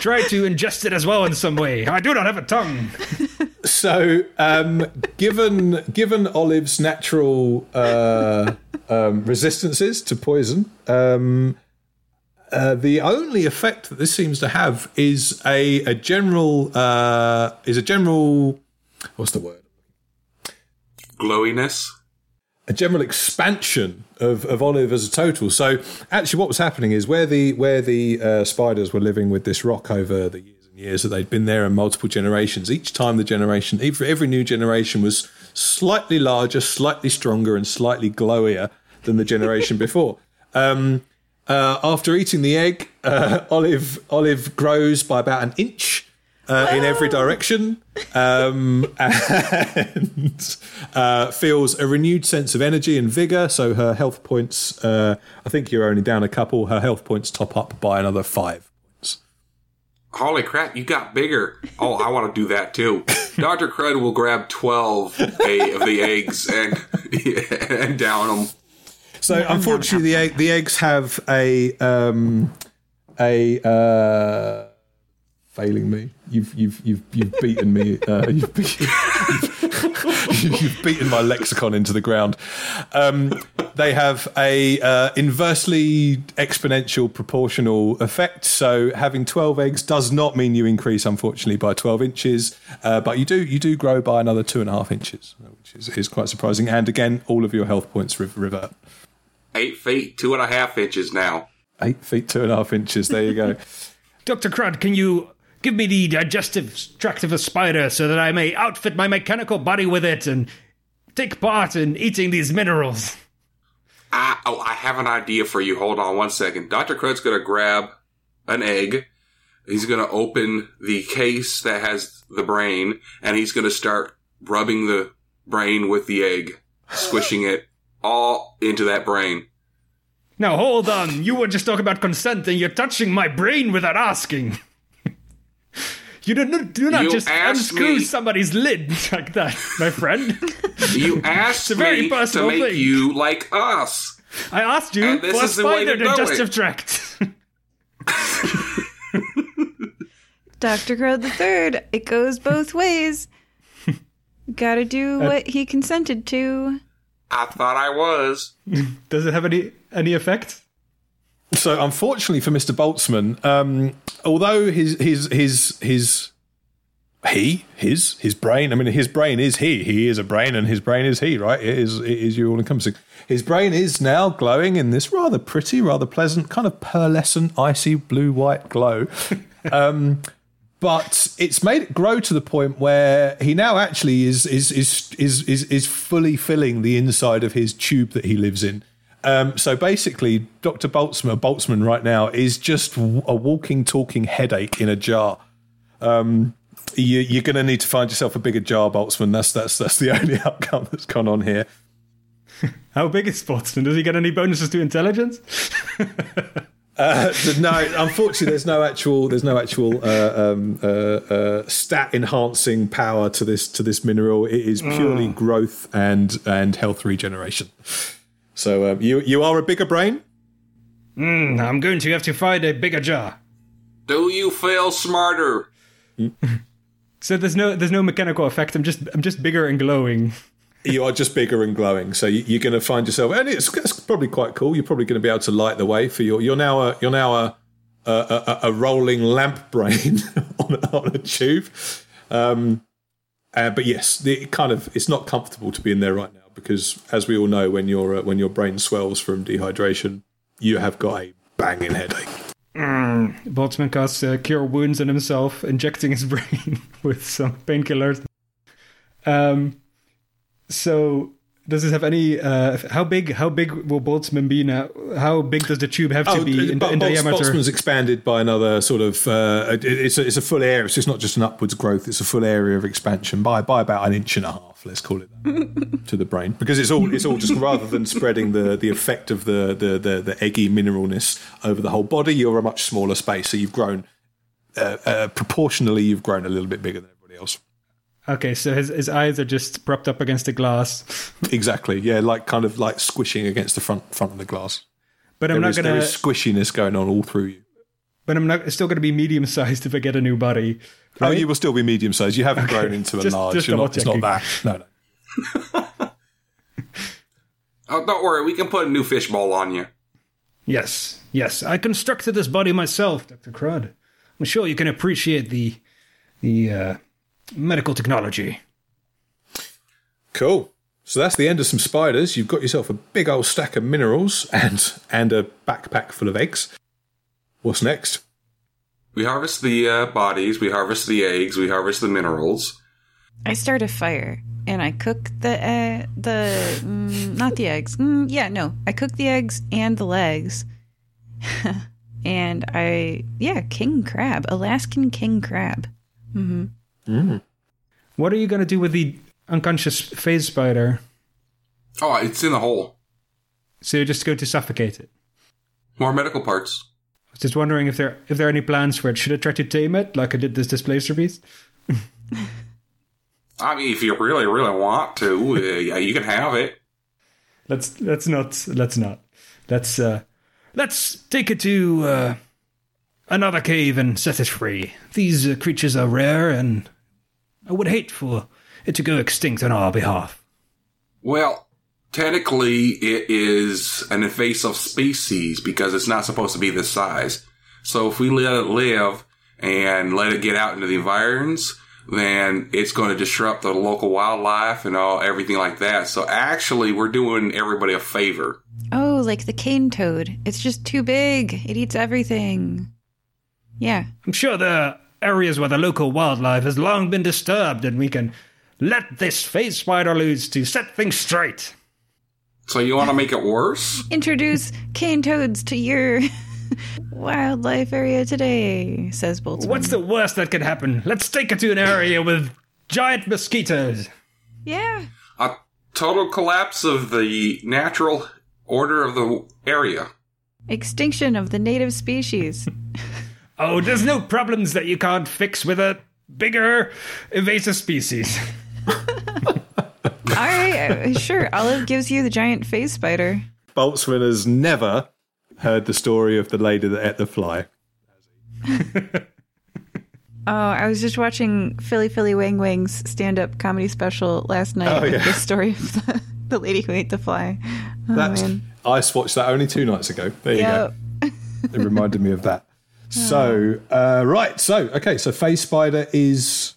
try to ingest it as well in some way. I do not have a tongue. So, um, given given Olive's natural uh, um, resistances to poison, um, uh, the only effect that this seems to have is a a general uh, is a general what's the word Glowiness. a general expansion of, of Olive as a total. So actually, what was happening is where the where the uh, spiders were living with this rock over the years and years that they'd been there in multiple generations. Each time the generation, every, every new generation was slightly larger, slightly stronger, and slightly glowier than the generation before. Um, uh, after eating the egg, uh, Olive Olive grows by about an inch. Uh, in every direction um, and uh, feels a renewed sense of energy and vigor. So her health points, uh, I think you're only down a couple, her health points top up by another five points. Holy crap, you got bigger. Oh, I want to do that too. Dr. Crud will grab 12 a, of the eggs and, and down them. So unfortunately, the egg, the eggs have a um, a uh, failing me. You've you've you've you've beaten me. Uh, you've, be- you've beaten my lexicon into the ground. Um, they have a uh, inversely exponential proportional effect. So having twelve eggs does not mean you increase, unfortunately, by twelve inches, uh, but you do you do grow by another two and a half inches, which is, is quite surprising. And again, all of your health points re- revert. Eight feet, two and a half inches now. Eight feet two and a half inches. There you go. Dr. Crud, can you give me the digestive tract of a spider so that I may outfit my mechanical body with it and take part in eating these minerals? Ah, oh, I have an idea for you. Hold on one second. Dr. Crud's gonna grab an egg. He's gonna open the case that has the brain, and he's gonna start rubbing the brain with the egg, squishing it all into that brain. Now hold on, you were just talking about consent and you're touching my brain without asking. you do not, do not You just unscrew me- somebody's lid like that, my friend. You asked a very me to make thing. you like us. I asked you And this for a is the way spider to do digestive tract. Dr. Crowd the Third. It goes both ways. Gotta do uh, what he consented to. I thought I was. Does it have any any effect? So, unfortunately for Mr. Boltzmann, um, although his his his his he his his brain, I mean, his brain is he. He is a brain, and his brain is he. Right? It is it is you all encompassing. His brain is now glowing in this rather pretty, rather pleasant, kind of pearlescent, icy blue white glow. um, but it's made it grow to the point where he now actually is is is is is, is fully filling the inside of his tube that he lives in. Um, so basically, Dr. Boltzmann, Boltzmann right now is just a walking, talking headache in a jar. Um, you, you're going to need to find yourself a bigger jar, Boltzmann. That's that's that's the only outcome that's gone on here. How big is Boltzmann? Does he get any bonuses to intelligence? Uh, no, unfortunately, there's no actual there's no actual uh, um, uh, uh, stat enhancing power to this to this mineral. It is purely growth and and health regeneration. So um, you you are a bigger brain. Hmm, I'm going to have to find a bigger jar. Do you feel smarter? So there's no there's no mechanical effect. I'm just I'm just bigger and glowing. You are just bigger and glowing. So you, you're going to find yourself, and it's, it's probably quite cool. You're probably going to be able to light the way for your. You're now a you're now a a, a, a rolling lamp brain on, a, on a tube. Um, uh, but yes, the kind of it's not comfortable to be in there right now because, as we all know, when your uh, when your brain swells from dehydration, you have got a banging headache. Boltzmann casts uh, cure wounds on himself, injecting his brain with some painkillers. Um, so does this have any? Uh, how big? How big will Boltzmann be now? How big does the tube have to be in, Bo- in Boltz- diameter? Boltzmann's expanded by another sort of. Uh, it- it's a, it's a full area. It's just not just an upwards growth. It's a full area of expansion by by about an inch and a half. Let's call it that, to the brain because it's all it's all just rather than spreading the the effect of the the the, the eggy mineralness over the whole body. You're a much smaller space, so you've grown uh, uh, proportionally. You've grown a little bit bigger than everybody else. Okay, so his his eyes are just propped up against the glass. Exactly. Yeah, like kind of like squishing against the front front of the glass. But I'm There not is, gonna. there is squishiness going on all through you. But I'm not still gonna be medium sized if I get a new body. Oh, you will still be medium sized. You haven't grown into a Just- large. just You're not, it's not that. No, no. Oh, don't worry, we can put a new fishbowl on you. Yes, yes. I constructed this body myself, Doctor Crud. I'm sure you can appreciate the the uh, medical technology. Cool. So that's the end of some spiders. You've got yourself a big old stack of minerals and and a backpack full of eggs. What's next? We harvest the uh, bodies, we harvest the eggs, we harvest the minerals. I start a fire and I cook the uh, the mm, not the eggs. Mm, yeah, no, I cook the eggs and the legs. and I yeah, king crab, Alaskan king crab. What are you going to do with the unconscious phase spider? Oh, it's in a hole. So you're just going to suffocate it? More medical parts. I was just wondering if there if there are any plans for it. Should I try to tame it like I did this displacer beast? I mean, if you really, really want to, uh, yeah, you can have it. Let's let's not let's not. Let's uh let's take it to uh another cave and set it free. These uh, creatures are rare and I would hate for it to go extinct on our behalf. Well, technically, it is an invasive species because it's not supposed to be this size. So if we let it live and let it get out into the environs, then it's going to disrupt the local wildlife and all everything like that. So actually, we're doing everybody a favor. Oh, like the cane toad. It's just too big. It eats everything. Yeah. I'm sure there are areas where the local wildlife has long been disturbed and we can let this phase spider loose to set things straight. So you want to make it worse? Introduce cane toads to your wildlife area today, says Boltzmann. What's the worst that could happen? Let's take it to an area with giant mosquitoes. Yeah. A total collapse of the natural order of the area. Extinction of the native species. Oh, there's no problems that you can't fix with a bigger invasive species. All right, uh, sure. Olive gives you the giant phase spider. Boltzmann has never heard the story of the lady that ate the fly. Oh, I was just watching Philly Philly Wang Wang's stand up comedy special last night Oh, with yeah. the story of the, the lady who ate the fly. Oh, That's man. I watched that only two nights ago. There you go. It reminded me of that. So uh, right, so okay, so Phase Spider is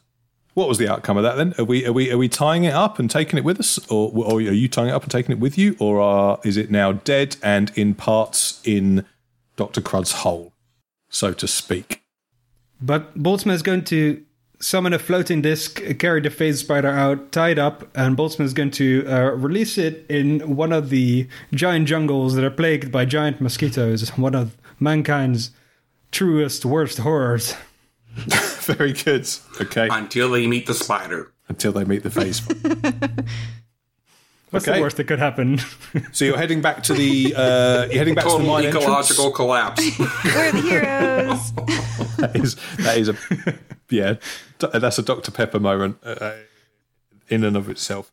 what was the outcome of that then? Are we are we are we tying it up and taking it with us, or, or are you tying it up and taking it with you, or are, is it now dead and in parts in Doctor Crud's hole, so to speak? But Boltzmann is going to summon a floating disc, carry the phase spider out, tie it up, and Boltzmann is going to uh, release it in one of the giant jungles that are plagued by giant mosquitoes, one of mankind's truest, worst horrors. Very good. Okay, Until they meet the spider. until they meet the phase. Spider. What's Okay. the worst that could happen? so you're heading back to the uh, you're heading back to the Total mine entrance. ecological collapse. We're the heroes. that is that is a yeah that's a Dr Pepper moment uh, in and of itself.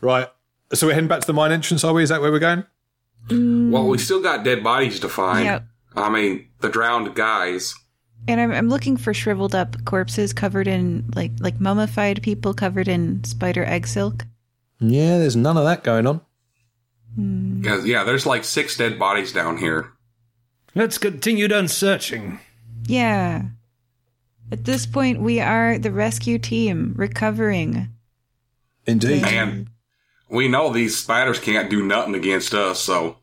Right. So we're heading back to the mine entrance, are we? Is that where we're going? well, we still got dead bodies to find. Yep. I mean, the drowned guys. And I'm, I'm looking for shriveled up corpses covered in like like mummified people covered in spider egg silk. Yeah, there's none of that going on. Hmm. 'Cause, yeah, there's like six dead bodies down here. Let's continue on searching. Yeah. At this point, we are the rescue team recovering. Indeed. And we know these spiders can't do nothing against us, so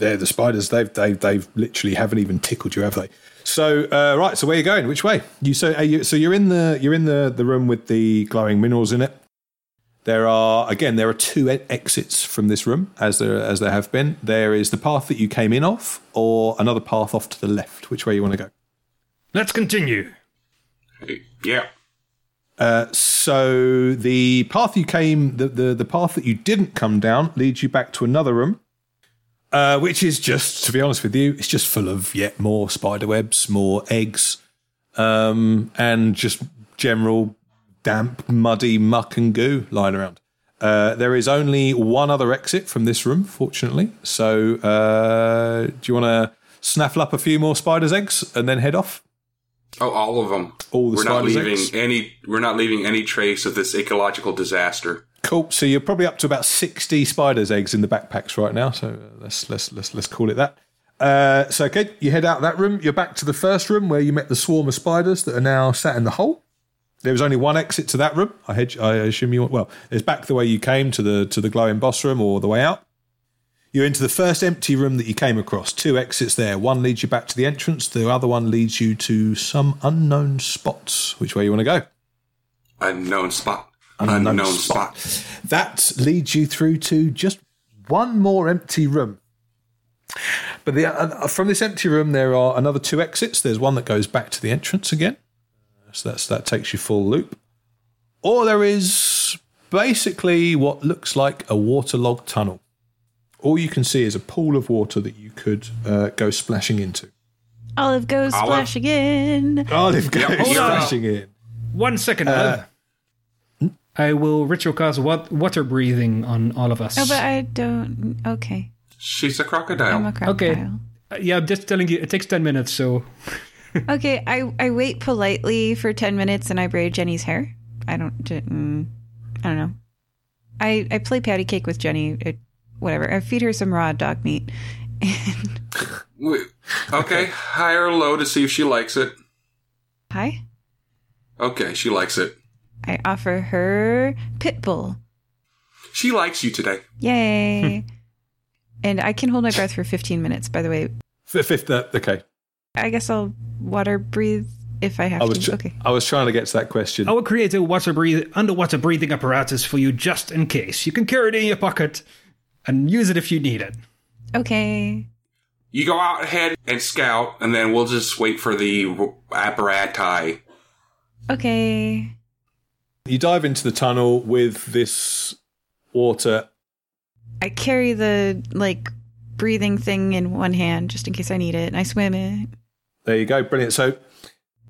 They're the spiders. They've they they've literally haven't even tickled you, have they? So uh, right. So where are you going? Which way? You so are you, so you're in the you're in the the room with the glowing minerals in it. There are again there are two exits from this room as there as there have been. There is the path that you came in off, or another path off to the left. Which way you want to go? Let's continue. yeah. Uh, so the path you came, the, the the path that you didn't come down, leads you back to another room, uh, which is just, to be honest with you, it's just full of yet more spider webs, more eggs, um, and just general damp, muddy muck and goo lying around. Uh, there is only one other exit from this room, fortunately. So, uh, do you want to snaffle up a few more spiders' eggs and then head off? Oh, all of them. All the we're not spiders' leaving eggs? any. We're not leaving any trace of this ecological disaster. Cool. So you're probably up to about sixty spiders' eggs in the backpacks right now. So uh, let's let's let's let's call it that. Uh, so okay, you head out of that room. You're back to the first room where you met the swarm of spiders that are now sat in the hole. There was only one exit to that room. I, hedge, I assume you want. Well, it's back the way you came to the to the glowing boss room or the way out. You're into the first empty room that you came across. Two exits there. One leads you back to the entrance. The other one leads you to some unknown spots. Which way you want to go? Unknown spot. Unknown, spot. That leads you through to just one more empty room. But the, uh, from this empty room, there are another two exits. There's one that goes back to the entrance again. So that's that takes you full loop. Or there is basically what looks like a waterlogged tunnel. All you can see is a pool of water that you could uh, go splashing into. Olive goes Olive. splashing in. Olive goes hold on. splashing in. One second. Olive. I will ritual cast wat- water breathing on all of us. Oh, but I don't. Okay. She's a crocodile. I'm a crocodile. Okay. Yeah, I'm just telling you, it takes 10 minutes, so. Okay, I, I wait politely for 10 minutes and I braid Jenny's hair. I don't, d- mm, I don't know. I, I play patty cake with Jenny. It, whatever. I feed her some raw dog meat. And Wait, okay, high or low to see if she likes it. hi. Okay, she likes it. I offer her Pitbull. She likes you today. Yay. and I can hold my breath for 15 minutes, by the way. Fifth, uh, okay. I guess I'll water breathe if I have I was to. tr- okay. I was trying to get to that question. I will create a water breathe- underwater breathing apparatus for you just in case. You can carry it in your pocket and use it if you need it. Okay. You go out ahead and scout, and then we'll just wait for the apparati. Okay. You dive into the tunnel with this water. I carry the like breathing thing in one hand just in case I need it, and I swim it. There you go. Brilliant. So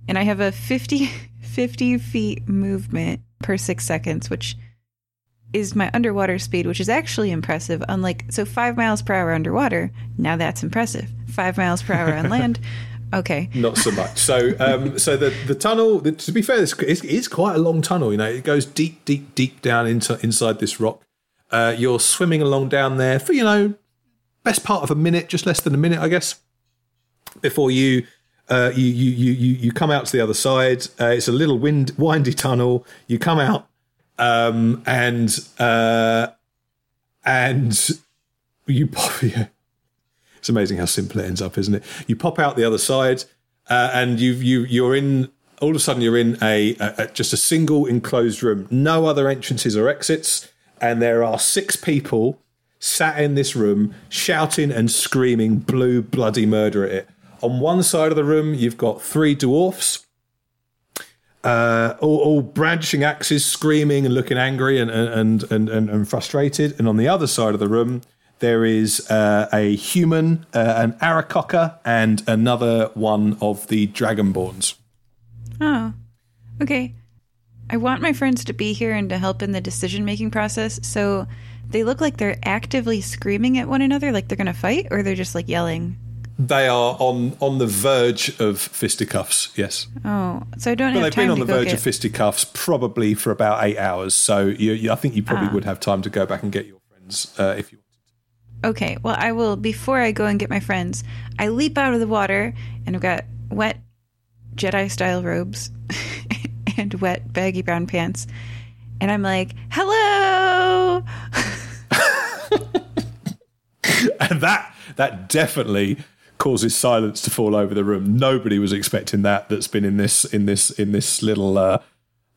And I have a 50, 50 feet movement per six seconds, which is my underwater speed, which is actually impressive. Unlike so five miles per hour underwater, now that's impressive. Five miles per hour on land. Okay. not so much. So, um, so the the tunnel. The, to be fair, this is, is quite a long tunnel. You know, it goes deep, deep, deep down into inside this rock. Uh, you're swimming along down there for you know, best part of a minute, just less than a minute, I guess, before you. Uh, you, you you you you come out to the other side. Uh, it's a little wind, windy tunnel. You come out, um, and uh, and you pop. Yeah. It's amazing how simple it ends up, isn't it? You pop out the other side, uh, and you you you're in. All of a sudden, you're in a, a, a just a single enclosed room, no other entrances or exits, and there are six people sat in this room shouting and screaming blue bloody murder at it. On one side of the room, you've got three dwarfs uh, all, all brandishing axes, screaming and looking angry and and, and, and, and frustrated. And on the other side of the room, there is uh, a human, uh, an Aarakocra, and another one of the Dragonborns. Oh. Okay. I want my friends to be here and to help in the decision making process. So they look like they're actively screaming at one another, like they're going to fight, or they're just like yelling. They are on on the verge of fisticuffs. Yes, Oh, so I don't but have they've time been on to the verge get. of fisticuffs probably for about eight hours. So you, you, I think you probably would have time to go back and get your friends uh, if you. Okay, well, I will, before I go and get my friends, I leap out of the water and I've got wet Jedi style robes and wet baggy brown pants. And I'm like, hello! And that that definitely causes silence to fall over the room. Nobody was expecting that. That's been in this in this in this little uh,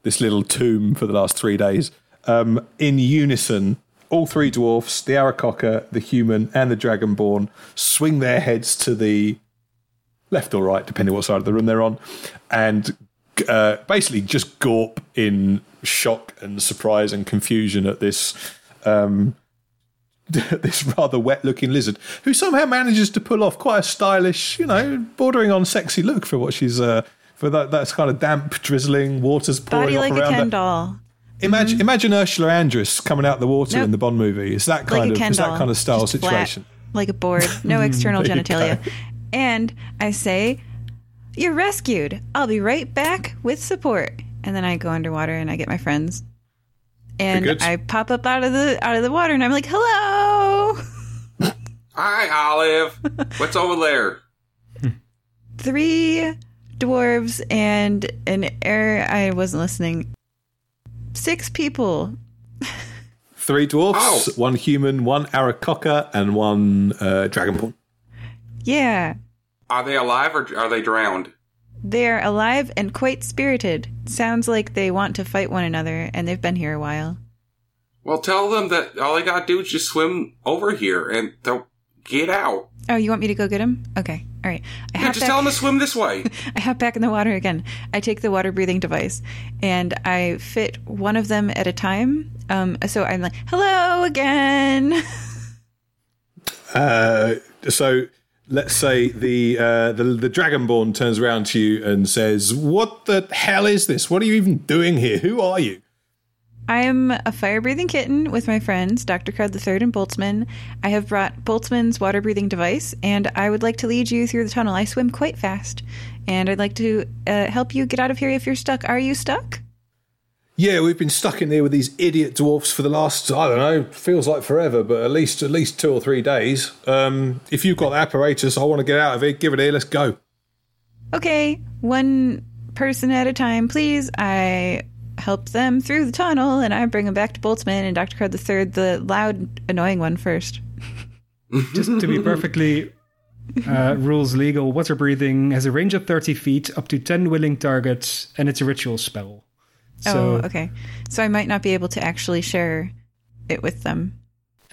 this little tomb for the last three days. Um, in unison, all three dwarfs, the Aarakocra, the human, and the Dragonborn, swing their heads to the left or right, depending what side of the room they're on, and uh, basically just gawp in shock and surprise and confusion at this um, this rather wet-looking lizard, who somehow manages to pull off quite a stylish, you know, bordering on sexy look for what she's uh, for that that's kind of damp, drizzling, water's pouring Body off like a around Ken her. doll. Imagine, mm-hmm. imagine Ursula Andress coming out the water Nope. in the Bond movie. It's that Like kind a of Ken it's doll. that kind of style Just flat, situation. like a board, no external There you genitalia. go. And I say, You're rescued. I'll be right back with support. And then I go underwater and I get my friends. And good. I pop up out of the out of the water and I'm like, Hello Hi, Olive. What's over there? Three dwarves and an air I wasn't listening. Six people. Three dwarfs, Oh. one human, one Aarakocra, and one uh, Dragonborn. Yeah. Are they alive or are they drowned? They're alive and quite spirited. Sounds like they want to fight one another, and they've been here a while. Well, tell them that all they gotta do is just swim over here, and they'll get out. Oh, you want me to go get him? Okay. All right. I Yeah, hop just back, tell him to swim this way. I hop back in the water again. I take the water breathing device and I fit one of them at a time. Um, so I'm like, hello again. Uh, so let's say the, uh, the the dragonborn turns around to you and says, "What the hell is this? What are you even doing here? Who are you?" I'm a fire breathing kitten with my friends, Dr. Crud III and Boltzmann. I have brought Boltzmann's water breathing device, and I would like to lead you through the tunnel. I swim quite fast, and I'd like to uh, help you get out of here if you're stuck. Are you stuck? Yeah, we've been stuck in there with these idiot dwarfs for the last I don't know, feels like forever, but at least at least two or three days. Um, if you've got the apparatus, I want to get out of it. Give it here. Let's go. Okay, one person at a time, please. I help them through the tunnel, and I bring them back to Boltzmann and Dr. Crud III, the loud, annoying one first. Just to be perfectly uh, rules legal, water breathing has a range of 30 feet, up to 10 willing targets, and it's a ritual spell. So oh, okay. So I might not be able to actually share it with them.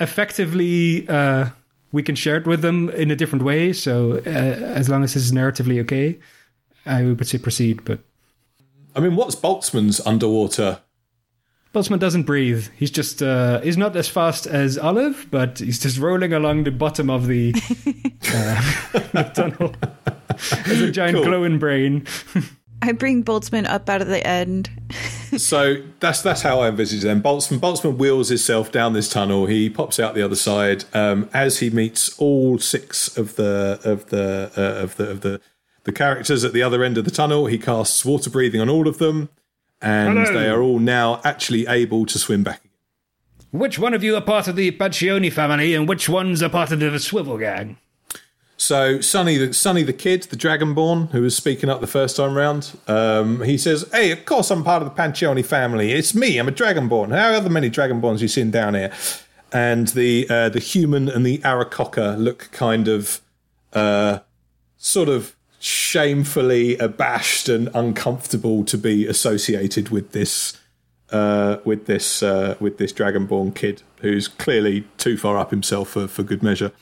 effectively, uh, we can share it with them in a different way. So uh, as long as it's narratively okay, I would say proceed. But I mean, what's Boltzmann's underwater? Boltzmann doesn't breathe. He's just uh, he's not as fast as Olive, but he's just rolling along the bottom of the, uh, the tunnel. As a giant Cool. glowing brain. I bring Boltzmann up out of the end. So that's that's how I envisage them. Boltzmann Boltzmann wheels himself down this tunnel. He pops out the other side um, as he meets all six of the of the uh, of the of the the characters at the other end of the tunnel. He casts water breathing on all of them, and Hello. they are all now actually able to swim back. again. Which one of you are part of the Panchoni family, and which one's are part of the Swivel Gang? So Sonny, the Sonny the kid, the Dragonborn, who was speaking up the first time round, um, he says, "Hey, of course I'm part of the Panchoni family. It's me. I'm a Dragonborn. How are the many Dragonborns you seen down here?" And the uh, the human and the Aarakocra look kind of uh, sort of shamefully abashed and uncomfortable to be associated with this uh, with this uh, with this Dragonborn kid who's clearly too far up himself for, for good measure.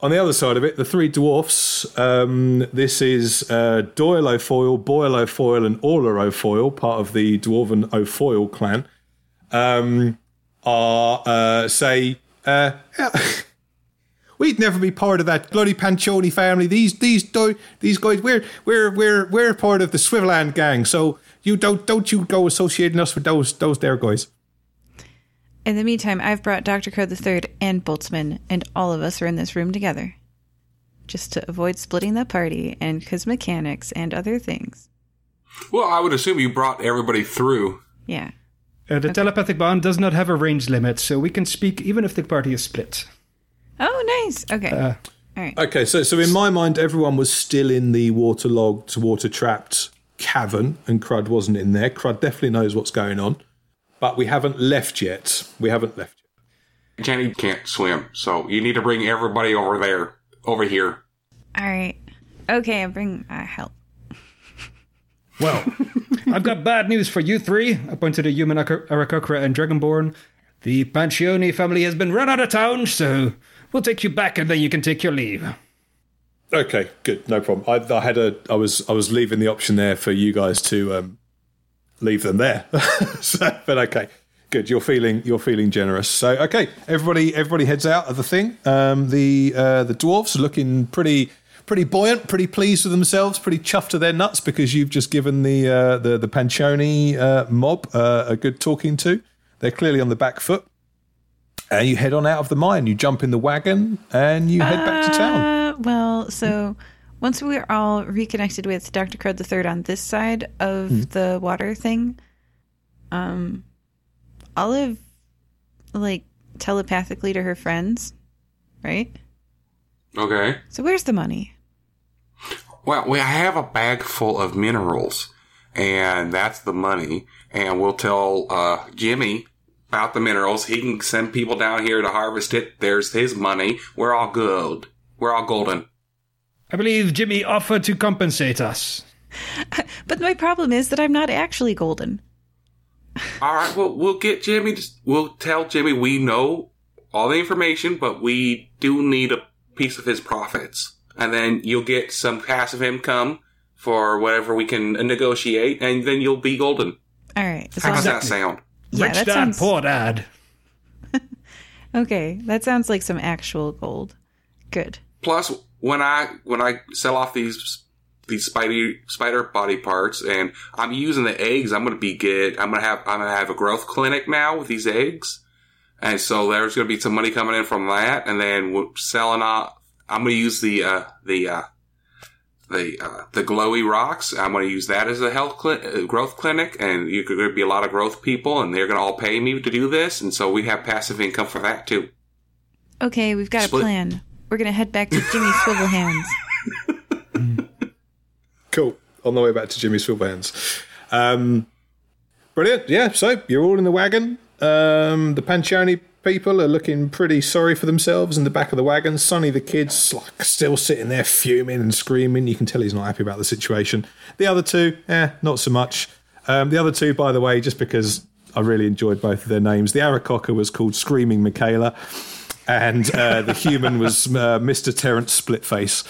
On the other side of it, the three dwarfs. Um, this is uh, Doyle O'Foyle, Boyle O'Foyle, and Orla O'Foyle, part of the dwarven O'Foyle clan. Um, are uh, say, uh, we'd never be part of that bloody Panchoni family. These these do- these guys, we're we're we're we're part of the Swivelhand gang. So you don't don't you go associating us with those those there guys. In the meantime, I've brought Dr. Crud III and Boltzmann, and all of us are in this room together. Just to avoid splitting the party and because mechanics and other things. Well, I would assume you brought everybody through. Yeah. Uh, the telepathic bond does not have a range limit, so we can speak even if the party is split. Oh, nice. Okay. Uh, all right. Okay, so so in my mind, everyone was still in the waterlogged, water trapped cavern, and Crud wasn't in there. Crud definitely knows what's going on, but we haven't left yet. We haven't left yet. Jenny can't swim, so you need to bring everybody over there, over here. All right. Okay, I'll bring uh, help. Well, I've got bad news for you three. I point to the human Arak- Aarakocra and Dragonborn. The Panchoni family has been run out of town, so we'll take you back and then you can take your leave. Okay, good, no problem. I, I had a, I was, I was leaving the option there for you guys to um, leave them there. so, but okay, good. You're feeling, you're feeling generous. So okay, everybody, everybody heads out of the thing. Um, the uh, the dwarfs are looking pretty, pretty buoyant, pretty pleased with themselves, pretty chuffed to their nuts because you've just given the uh, the the Panchoni uh, mob uh, a good talking to. They're clearly on the back foot. And you head on out of the mine. You jump in the wagon and you head back to town. Uh, well, so once we're all reconnected with Dr. Crud III on this side of Hmm. the water thing, um, Olive, like, telepathically to her friends, right? Okay. So where's the money? Well, we have a bag full of minerals, and that's the money. And we'll tell uh, Jimmy about the minerals. He can send people down here to harvest it. There's his money. We're all good. We're all golden. I believe Jimmy offered to compensate us. But my problem is that I'm not actually golden. All right. Well, we'll get Jimmy. To, we'll tell Jimmy we know all the information, but we do need a piece of his profits, and then you'll get some passive income for whatever we can negotiate, and then you'll be golden. All right. How does sounds, that sound? Yeah, Rich that dad, sounds poor dad. okay. That sounds like some actual gold. Good. Plus, when I when I sell off these these spider spider body parts, and I'm using the eggs, I'm gonna be good. I'm gonna have I'm gonna have a growth clinic now with these eggs, and so there's gonna be some money coming in from that, and then we're selling off. I'm gonna use the uh, the uh, the uh, the glowy rocks. I'm gonna use that as a health cli- uh, growth clinic, and you're gonna be a lot of growth people, and they're gonna all pay me to do this, and so we have passive income for that too. Okay, we've got Split. a plan. We're gonna head back to Jimmy Swivelhands. Cool. On the way back to Jimmy Swivelhands. Um, brilliant. Yeah, so you're all in the wagon. Um, the Panchoni people are looking pretty sorry for themselves in the back of the wagon. Sonny the kid's like still sitting there fuming and screaming. You can tell he's not happy about the situation. The other two, eh, not so much. Um, the other two, by the way, just because I really enjoyed both of their names. The Aarakocra was called Screaming Michaela, and uh, the human was uh, Mr. Terrence Splitface.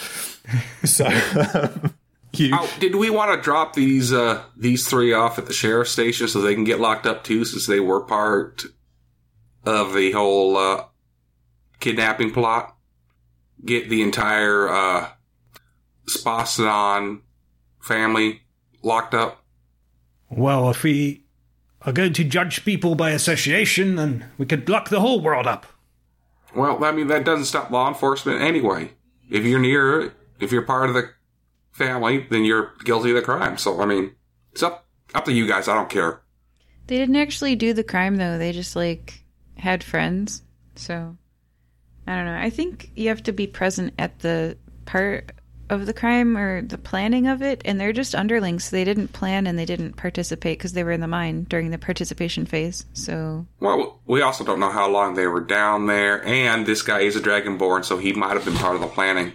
So Oh, did we want to drop these uh, these three off at the sheriff's station so they can get locked up too, since they were part of the whole uh, kidnapping plot? Get the entire uh, family locked up. Well, if we are going to judge people by association, then we could lock the whole world up. Well, I mean that doesn't stop law enforcement anyway. If you're near, if you're part of the family, then you're guilty of the crime. So I mean, it's up up to you guys. I don't care. They didn't actually do the crime though. They just like had friends. So I don't know. I think you have to be present at the part of the crime or the planning of it, and they're just underlings. So they didn't plan and they didn't participate because they were in the mine during the participation phase. So Well, we also don't know how long they were down there, and this guy is a dragonborn, so he might have been part of the planning.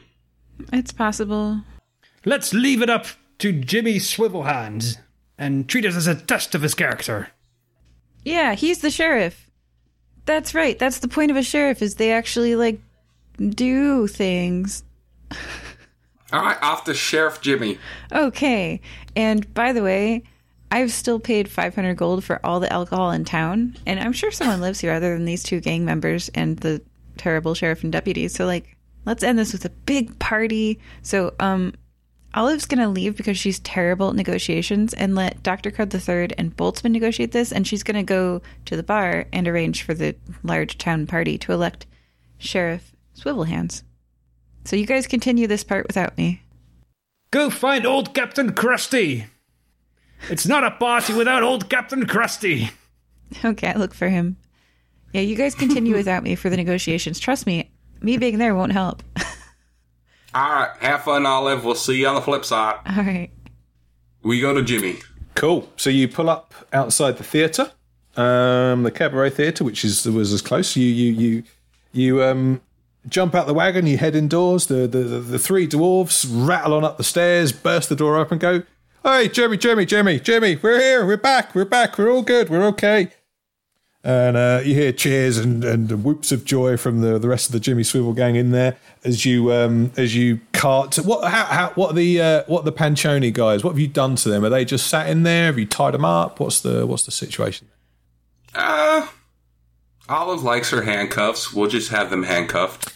it's possible. Let's leave it up to Jimmy Swivelhands and treat it as a test of his character. Yeah, he's the sheriff. That's right. That's the point of a sheriff is they actually like do things. All right, off to Sheriff Jimmy. Okay. And by the way, I've still paid 500 gold for all the alcohol in town, and I'm sure someone lives here other than these two gang members and the terrible sheriff and deputy. So like, let's end this with a big party. So um Olive's going to leave because she's terrible at negotiations and let Dr. Crud III and Boltzmann negotiate this and she's going to go to the bar and arrange for the large town party to elect Sheriff Swivelhands. So you guys continue this part without me. Go find old Captain Krusty. It's not a party without old Captain Krusty. Okay, I look for him. Yeah, you guys continue without me for the negotiations. Trust me, me being there won't help. All right, have fun, Olive. We'll see you on the flip side. All right. We go to Jimmy. Cool. So you pull up outside the theatre, um, the cabaret theatre, which is was as close. You you you you um, jump out the wagon. You head indoors. The, the the the three dwarves rattle on up the stairs, burst the door open, go, "Hey, Jimmy, Jimmy, Jimmy, Jimmy, we're here. We're back. We're back. We're all good. We're okay." And uh, you hear cheers and, and whoops of joy from the, the rest of the Jimmy Swivel gang in there as you um, as you cart. What how, how what are the uh, what are the Panchoni guys? What have you done to them? Are they just sat in there? Have you tied them up? What's the what's the situation? Uh, Olive likes her handcuffs. We'll just have them handcuffed.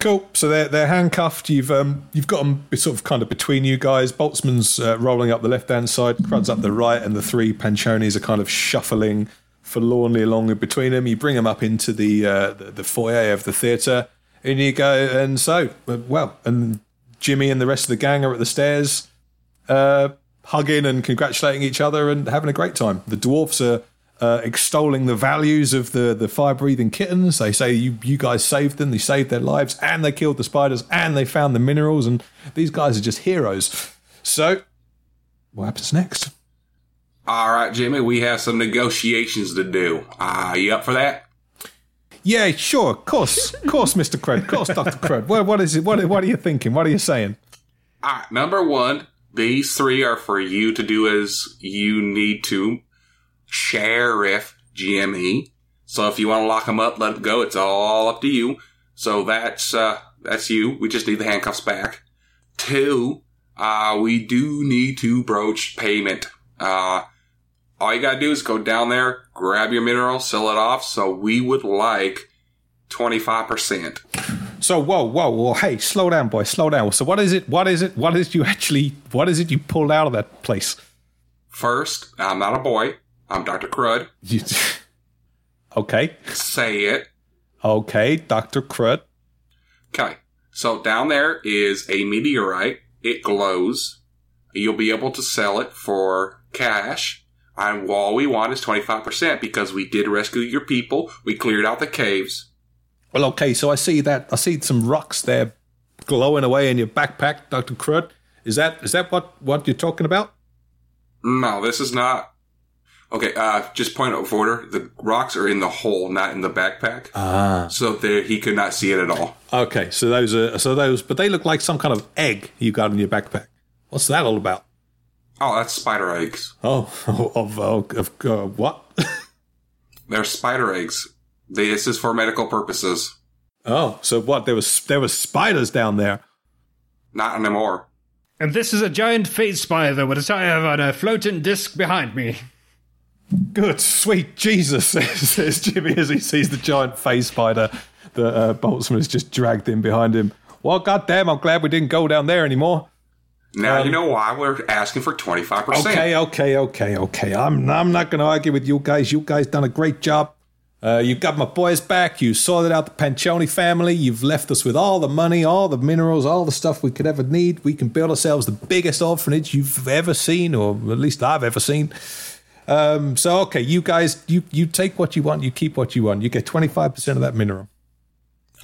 Cool. So they're they're handcuffed. You've um you've got them sort of kind of between you guys. Boltzmann's uh, rolling up the left hand side, Crud's up the right, and the three Panchonis are kind of shuffling forlornly along between them. You bring them up into the uh, the, foyer of the theatre, and you go. And so, well, and Jimmy and the rest of the gang are at the stairs, uh, hugging and congratulating each other and having a great time. The dwarfs are. Uh, extolling the values of the, the fire breathing kittens. They say you, you guys saved them, they saved their lives, and they killed the spiders, and they found the minerals, and these guys are just heroes. So, what happens next? All right, Jimmy, we have some negotiations to do. Are you up for that? Yeah, sure, of course, of course, Mr. Crud, of course, Dr. Crud. What, what is it? What, what are you thinking? What are you saying? All right, number one, these three are for you to do as you need to. Sheriff Jimmy. So if you want to lock them up, let them go. It's all up to you. So that's uh, that's you. We just need the handcuffs back. Two, uh, we do need to broach payment. Uh, all you gotta do is go down there, grab your mineral, sell it off. So we would like 25%. So whoa, whoa, whoa! Hey, slow down, boy, slow down. So what is it? What is it? What is it you actually? What is it you pulled out of that place? First, I'm not a boy. I'm Dr. Crud. You, okay, Say it. okay, Doctor Crud. Okay. So down there is a meteorite. It glows. You'll be able to sell it for cash. And all we want is 25% because we did rescue your people. We cleared out the caves. Well, okay, so I see that I see some rocks there glowing away in your backpack, Doctor Crud. Is that is that what what you're talking about? No, this is not. Okay, uh, just point of order. The rocks are in the hole, not in the backpack. Ah. So there, he could not see it at all. Okay, so those are so those, but they look like some kind of egg you got in your backpack. What's that all about? Oh, that's spider eggs. Oh, of of, of uh, what? They're spider eggs. They, this is for medical purposes. oh, so what? There was there was spiders down there. Not anymore. And this is a giant phase spider with a have on a floating disc behind me. Good sweet Jesus, says, says Jimmy as he sees the giant phase spider that uh, Boltzmann has just dragged in behind him. Well, goddamn, I'm glad we didn't go down there anymore. Now you know why we're asking for 25%. Um, Okay, okay, okay, okay. I'm I'm not going to argue with you guys. You guys done a great job. Uh, you got my boys back. You sorted out the Panchoni family. You've left us with all the money, all the minerals, all the stuff we could ever need. We can build ourselves the biggest orphanage you've ever seen, or at least I've ever seen. Um, so okay, you guys, you you take what you want. You keep what you want. You get twenty five percent of that mineral.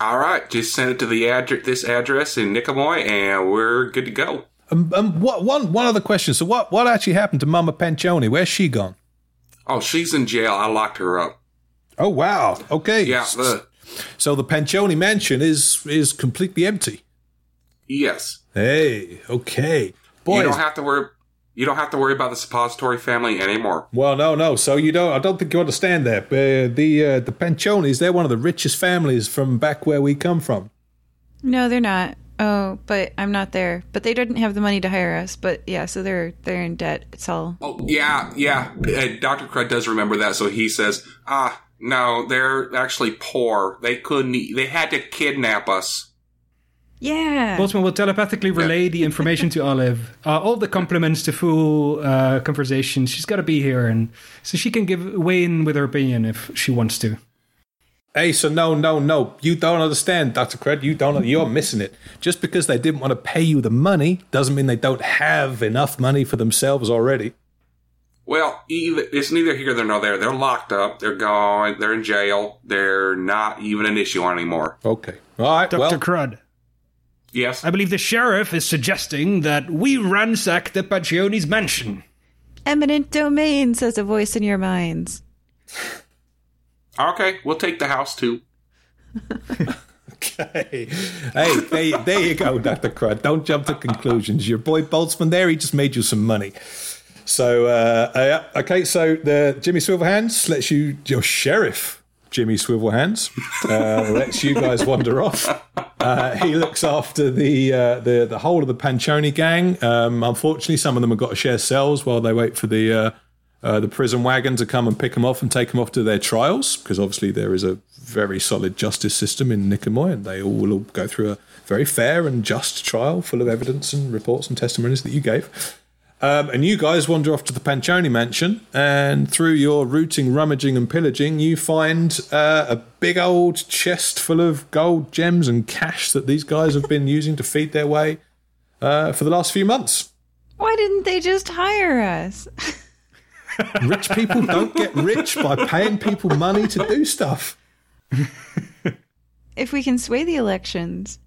All right, just send it to the address, this address in Nicomoy, and we're good to go. Um, um, what one one other question? So what what actually happened to Mama Panchoni? Where's she gone? Oh, she's in jail. I locked her up. Oh wow. Okay. Yeah, the, So the Panchoni mansion is is completely empty. yes. Hey, okay. You don't have to worry. You don't have to worry about the suppository family anymore. well, no, no. So you don't. I don't think you understand that. Uh, the uh, the Panchonis, they're one of the richest families from back where we come from. No, they're not. Oh, but I'm not there. But they didn't have the money to hire us. But yeah, so they're they're in debt. It's all. Oh, yeah, yeah. Uh, Dr. Crud does remember that, so he says, ah, no, they're actually poor. They couldn't, e- they had to kidnap us. Yeah. Boltzmann will telepathically relay the information to Olive. Uh, all the compliments to full uh, conversation. She's got to be here, and so she can give weigh in with her opinion if she wants to. Hey, so no, no, no. You don't understand, Doctor Crud. You don't. You're missing it. Just because they didn't want to pay you the money doesn't mean they don't have enough money for themselves already. Well, it's neither here nor there. They're locked up. They're gone. They're in jail. They're not even an issue anymore. Okay. All right. Dr. Well, Crud, Yes. I believe the sheriff is suggesting that we ransack the Panchoni's mansion. Eminent domain, says a voice in your minds. Okay, we'll take the house too. okay. hey, there, there you go, Dr. Crud. Don't jump to conclusions. Your boy Boltzmann there, he just made you some money. So, uh, uh, okay, so the Jimmy Swivelhands lets you, your sheriff, Jimmy Swivelhands, uh, lets you guys wander off. Uh, he looks after the, uh, the the whole of the Panchoni gang. Um, unfortunately, some of them have got to share cells while they wait for the uh, the prison wagon to come and pick them off and take them off to their trials, because obviously there is a very solid justice system in Nicomoy, and they all will all go through a very fair and just trial full of evidence and reports and testimonies that you gave. Um, and you guys wander off to the Panchoni mansion, and through your rooting, rummaging, and pillaging, you find uh, a big old chest full of gold, gems, and cash that these guys have been using to feed their way uh, for the last few months. Why didn't they just hire us? Rich people don't get rich by paying people money to do stuff. if we can sway the elections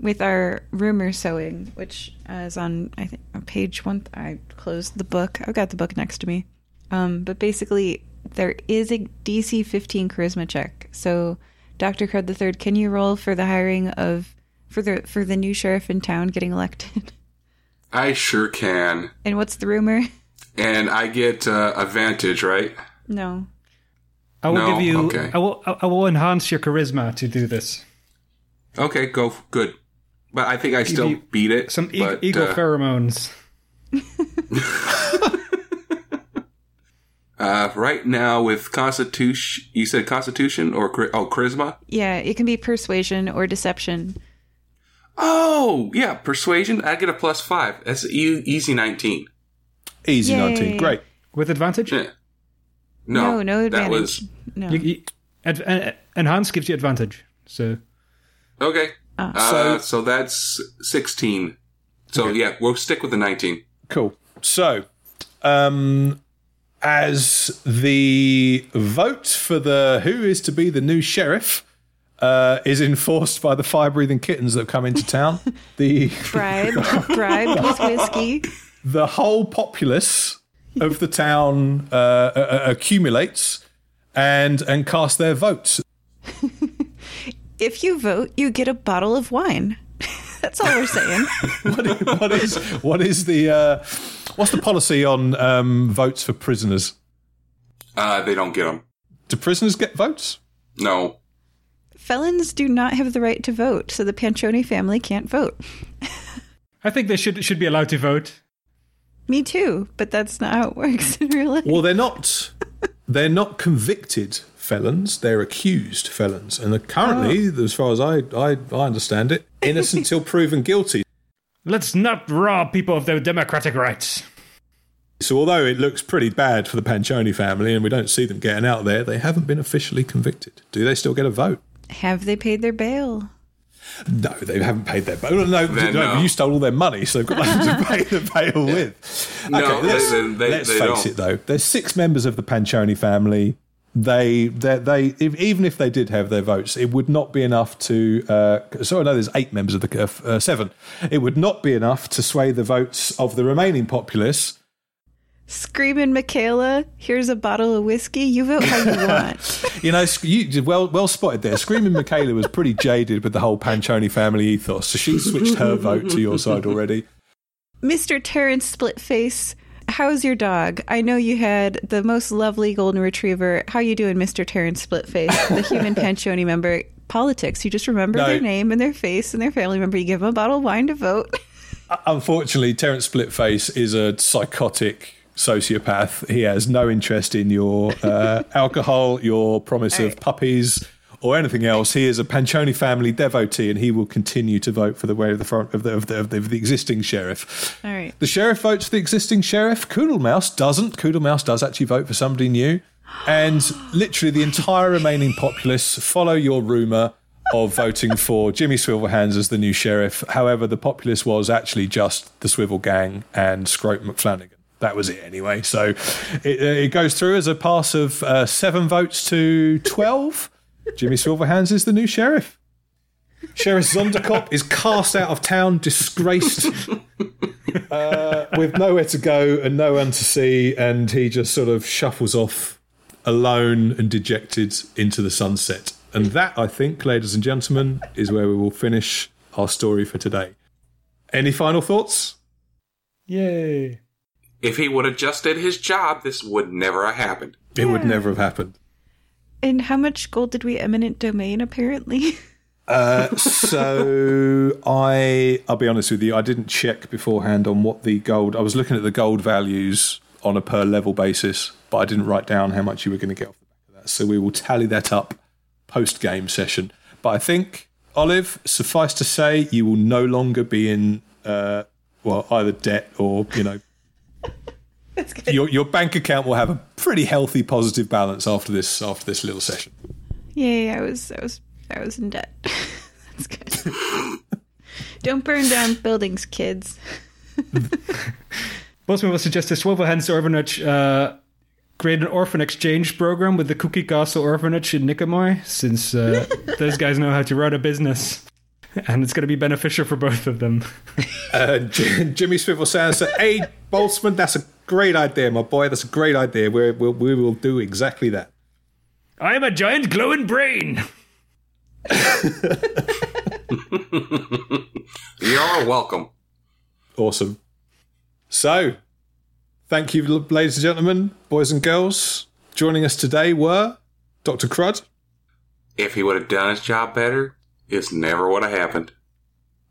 with our rumor sowing, which is on I think on page one. I closed the book. I've got the book next to me. Um, but basically, there is a DC 15 charisma check. So, Doctor Crud the Third, can you roll for the hiring of for the for the new sheriff in town getting elected? I sure can. and what's the rumor? And I get uh, advantage, right? No. I will No? give you. Okay. I will. I will enhance your charisma to do this. Okay, go. f- Good. But I think I still you- beat it. Some e- but, eagle uh, pheromones. uh, right now with Constitution, you said Constitution or oh Charisma? Yeah, it can be persuasion or deception. Oh yeah, Persuasion. I get a plus five. That's e- easy nineteen. Easy Yay. 19. Great. With advantage? Yeah. No, No, no That advantage. was No. You, you, ad, uh, enhance gives you advantage. So okay. Ah. Uh, So- so, that's sixteen. So yeah, we'll stick with the nineteen. Cool. So, um, as the vote for the who is to be the new sheriff uh, is enforced by the fire breathing kittens that have come into town, the Bribe, bribe with whiskey. The whole populace of the town uh, uh, accumulates and and cast their votes. If you vote, you get a bottle of wine. That's all we're saying. What is what is, what is the uh, what's the policy on um, votes for prisoners? Uh, they don't get them. Do prisoners get votes? No. Felons do not have the right to vote, so the Panchoni family can't vote. I think they should should be allowed to vote. Me too, but that's not how it works in real life. Well, they're not. They're not convicted felons. They're accused felons, and are currently, oh. as far as I, I, I understand it, innocent till proven guilty. Let's not rob people of their democratic rights. So, although it looks pretty bad for the Panchoni family, and we don't see them getting out there, they haven't been officially convicted. Do they still get a vote? Have they paid their bail? No, they haven't paid their bail. No, no, no. you stole all their money, so they've got nothing to pay the bail with. No, let's, they- they- let's they face don't. it though. There's six members of the Panchoni family. They, they, they if, even if they did have their votes, it would not be enough to. Uh, so I know there's eight members of the uh, seven. It would not be enough to sway the votes of the remaining populace. Screaming Michaela, here's a bottle of whiskey. You vote how you want. You know, you well well spotted there. Screaming Michaela was pretty jaded with the whole Panchoni family ethos, so she switched her vote to your side already. Mr. Terrence Splitface, how's your dog? I know you had the most lovely golden retriever. How you doing, Mr. Terrence Splitface, the human Panchoni member? Politics. You just remember No. their name and their face and their family member. You give them a bottle of wine to vote. Uh, unfortunately, Terence Splitface is a psychotic sociopath. He has no interest in your uh, alcohol, your promise of puppies, or anything else. He is a Panchoni family devotee, and he will continue to vote for the way of the front of the of the, of the, of the existing sheriff. All right. The sheriff votes for the existing sheriff. Koodlemouse doesn't. Koodlemouse does actually vote for somebody new. And literally the entire remaining populace follow your rumour of voting for Jimmy Swivelhands as the new sheriff. However, the populace was actually just the Swivel Gang and Scrope McFlanagan. That was it anyway. So it, uh, it goes through as a pass of uh, seven votes to 12. Jimmy Silverhands is the new sheriff. Sheriff Zonderkop is cast out of town, disgraced, uh, with nowhere to go and no one to see, and he just sort of shuffles off alone and dejected into the sunset. And that, I think, ladies and gentlemen, is where we will finish our story for today. Any final thoughts? Yay. If he would have just did his job, this would never have happened. It would never have happened. And how much gold did we eminent domain, apparently? Uh, so I, I'll be honest with you, I didn't check beforehand on what the gold. I was looking at the gold values on a per level basis, but I didn't write down how much you were going to get off the back of that. So we will tally that up post game session. But I think, Olive, suffice to say, you will no longer be in, uh, well, either debt or you know. Your, your bank account will have a pretty healthy positive balance after this after this little session. Yay, I was I was I was in debt. That's good. Don't burn down buildings, kids. Boltzmann was suggested Swivelhands Orphanage uh, create an orphan exchange program with the Cookie Castle Orphanage in Nicomoy, since uh, those guys know how to run a business. And it's going to be beneficial for both of them. Uh, J- Jimmy Swivel says, "Hey, Boltzmann, that's a great idea, my boy. That's a great idea. We're, we'll, we will do exactly that." I'm a giant glowing brain! You're welcome. Awesome. So, thank you, ladies and gentlemen, boys and girls. Joining us today were Dr. Crud, If he would have done his job better, It's never what happened.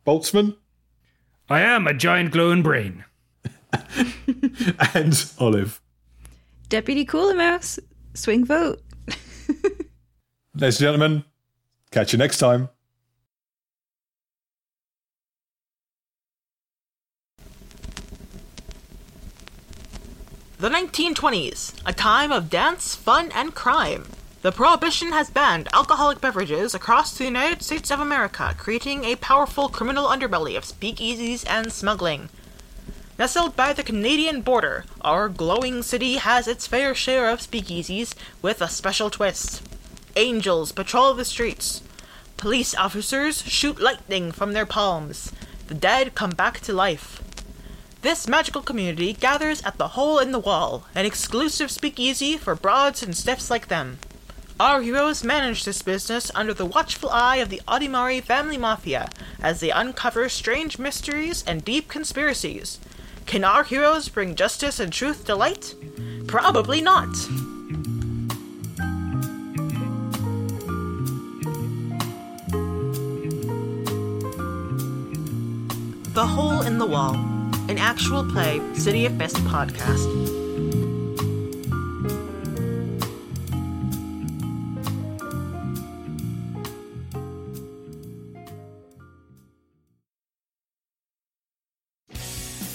Boltzmann I am a giant glowing brain. and Olive. Deputy Cooler Mouse, swing vote. Ladies and gentlemen, catch you next time. The 1920s, a time of dance, fun, and crime. The Prohibition has banned alcoholic beverages across the United States of America, creating a powerful criminal underbelly of speakeasies and smuggling. Nestled by the Canadian border, our glowing city has its fair share of speakeasies with a special twist. Angels patrol the streets. Police officers shoot lightning from their palms. The dead come back to life. This magical community gathers at the Hole in the Wall, an exclusive speakeasy for broads and stiffs like them. Our heroes manage this business under the watchful eye of the Audimari family mafia as they uncover strange mysteries and deep conspiracies. Can our heroes bring justice and truth to light? Probably not. The Hole in the Wall, an actual play City of Mist podcast.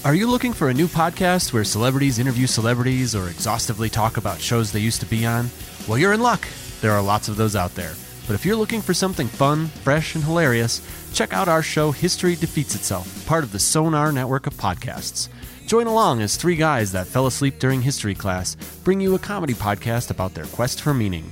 Are you looking for a new podcast where celebrities interview celebrities or exhaustively talk about shows they used to be on? Well, you're in luck. There are lots of those out there. But if you're looking for something fun, fresh, and hilarious, check out our show History Defeats Itself, part of the Sonar network of podcasts. Join along as three guys that fell asleep during history class bring you a comedy podcast about their quest for meaning.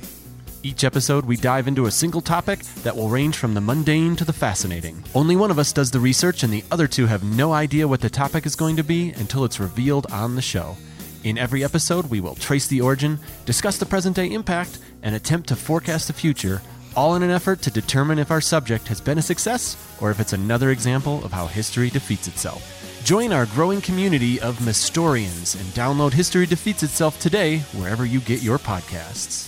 Each episode, we dive into a single topic that will range from the mundane to the fascinating. Only one of us does the research, and the other two have no idea what the topic is going to be until it's revealed on the show. In every episode, we will trace the origin, discuss the present day impact, and attempt to forecast the future, all in an effort to determine if our subject has been a success or if it's another example of how history defeats itself. Join our growing community of Mystorians and download History Defeats Itself today wherever you get your podcasts.